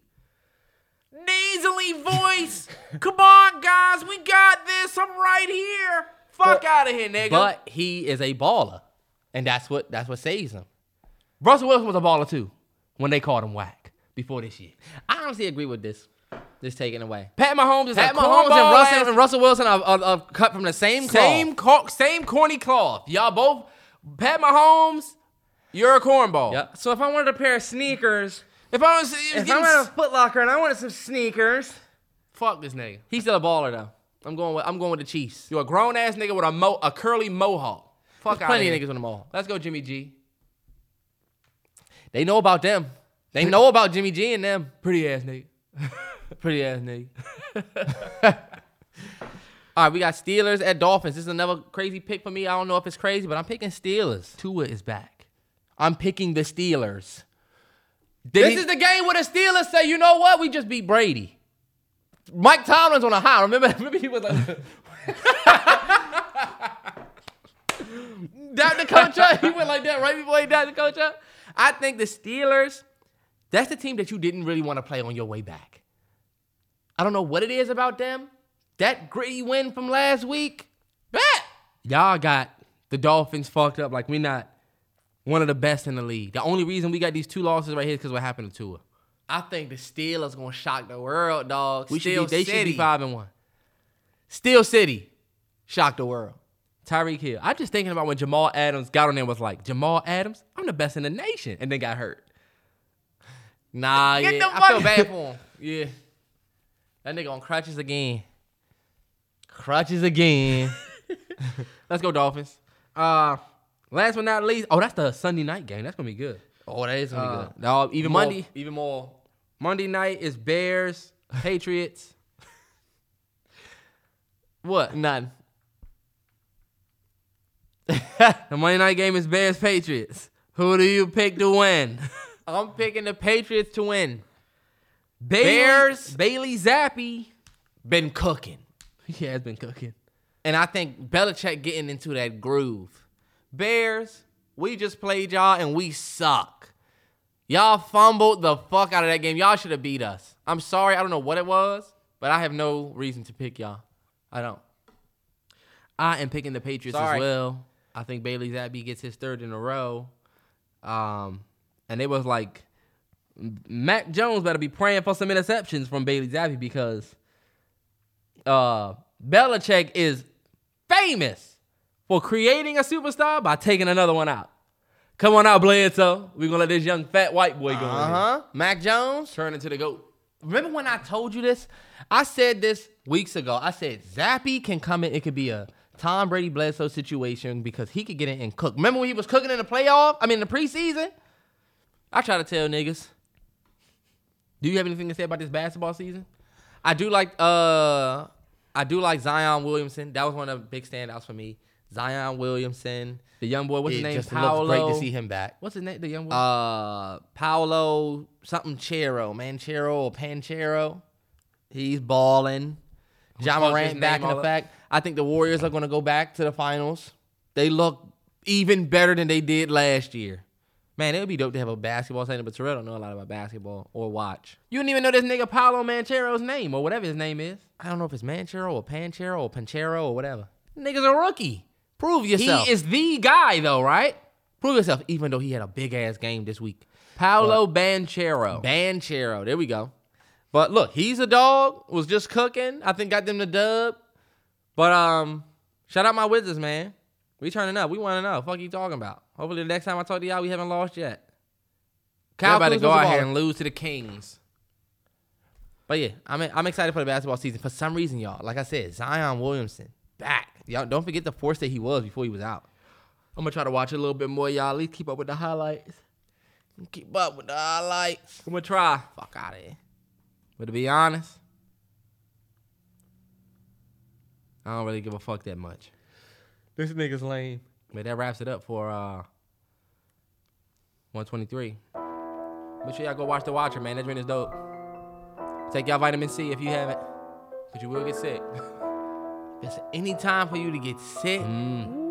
Nasally voice. Come on, guys. We got this. I'm right here. Fuck out of here, nigga. but he is a baller, and that's what that's what saves him. Russell Wilson was a baller too when they called him whack before this year. I honestly agree with this. This taken away. Pat Mahomes is Pat a Mahomes and cornball Russell, ass- and Russell Wilson are, are, are cut from the same cloth. Same co- same corny cloth. Y'all both Pat Mahomes, you're a cornball. Yeah. So if I wanted a pair of sneakers, If I was if I went to Foot Locker and I wanted some sneakers, fuck this nigga. he's still a baller though. I'm going with I'm going with the Chiefs. You're a grown ass nigga with a mo- a curly mohawk. Fuck out Plenty of niggas on the mall. Let's go, Jimmy G. They know about them. They know about Jimmy G and them. Pretty ass nigga. Pretty ass nigga. All right, we got Steelers at Dolphins. This is another crazy pick for me. I don't know if it's crazy, but I'm picking Steelers. Tua is back. I'm picking the Steelers. Did this he- is the game where the Steelers say, you know what? We just beat Brady. Mike Tomlin's on a high. Remember, remember he was like, down the coach up. He went like that right before he down the coach up. I think the Steelers, that's the team that you didn't really want to play on your way back. I don't know what it is about them. That gritty win from last week, bet. Y'all got the Dolphins fucked up like we not one of the best in the league. The only reason we got these two losses right here is because what happened to Tua. I think the Steelers gonna shock the world, dog. We Steel should be, they City. should be five and one. Steel City, shock the world. Tyreek Hill. I'm just thinking about when Jamal Adams got on there and was like, Jamal Adams, I'm the best in the nation, and then got hurt. Nah, Get yeah, I feel bad for him. Yeah, that nigga on crutches again. Crutches again. Let's go Dolphins. Uh, last but not least, oh, that's the Sunday night game. That's gonna be good. oh, that is gonna Uh, be good. no, even Monday, even more. Monday night is Bears, Patriots. what? None. The Monday night game is Bears, Patriots. Who do you pick to win? I'm picking the Patriots to win. Bailey, Bears. Bailey Zappe. Been cooking. He has been cooking. And I think Belichick getting into that groove. Bears, we just played y'all and we suck. Y'all fumbled the fuck out of that game. Y'all should have beat us. I'm sorry, I don't know what it was, but I have no reason to pick y'all. I don't. I am picking the Patriots Sorry. as well. I think Bailey Zappe gets his third in a row. Um, and it was like Mac Jones better be praying for some interceptions from Bailey Zappe because uh Belichick is famous for creating a superstar by taking another one out. Come on out, Bledsoe. We're gonna let this young fat white boy go. Uh huh. Mac Jones. Turn into the goat. Remember when I told you this? I said this weeks ago. I said Zappe can come in. It could be a Tom Brady Bledsoe situation because he could get in and cook. Remember when he was cooking in the playoff? I mean, the preseason. I try to tell niggas. Do you have anything to say about this basketball season? I do like uh I do like Zion Williamson. That was one of the big standouts for me. Zion Williamson. The young boy, what's it his name? just Paolo. looks great to see him back. What's his name? The young boy. Uh Paolo something Chero, Manchero or Panchero. He's balling. Ja Morant back in effect. I think the Warriors are gonna go back to the finals. They look even better than they did last year. Man, it would be dope to have a basketball center, but Terrell don't know a lot about basketball or watch. You didn't even know this nigga Paolo Manchero's name or whatever his name is. I don't know if it's Manchero or Panchero or Panchero or whatever. Nigga's a rookie. Prove yourself. He is the guy though, right? Prove yourself, even though he had a big ass game this week. Paolo Banchero. Banchero. There we go. But look, he's a dog. Was just cooking. I think got them the dub. But um, shout out my Wizards, man. We turning up. We want to know. Fuck you talking about? Hopefully the next time I talk to y'all, we haven't lost yet. Kyle about to go out here and lose to the Kings. But yeah, I'm I'm excited for the basketball season. For some reason, y'all, like I said, Zion Williamson back. Y'all don't forget the force that he was before he was out. I'm gonna try to watch a little bit more, y'all. At least keep up with the highlights. Keep up with the highlights. I'm gonna try. Fuck out of here. But to be honest, I don't really give a fuck that much. This nigga's lame. But that wraps it up for uh 123. Make sure y'all go watch The Watcher, man. That drink is dope. Take y'all vitamin C if you haven't. But you will get sick. There's any time for you to get sick. Mm.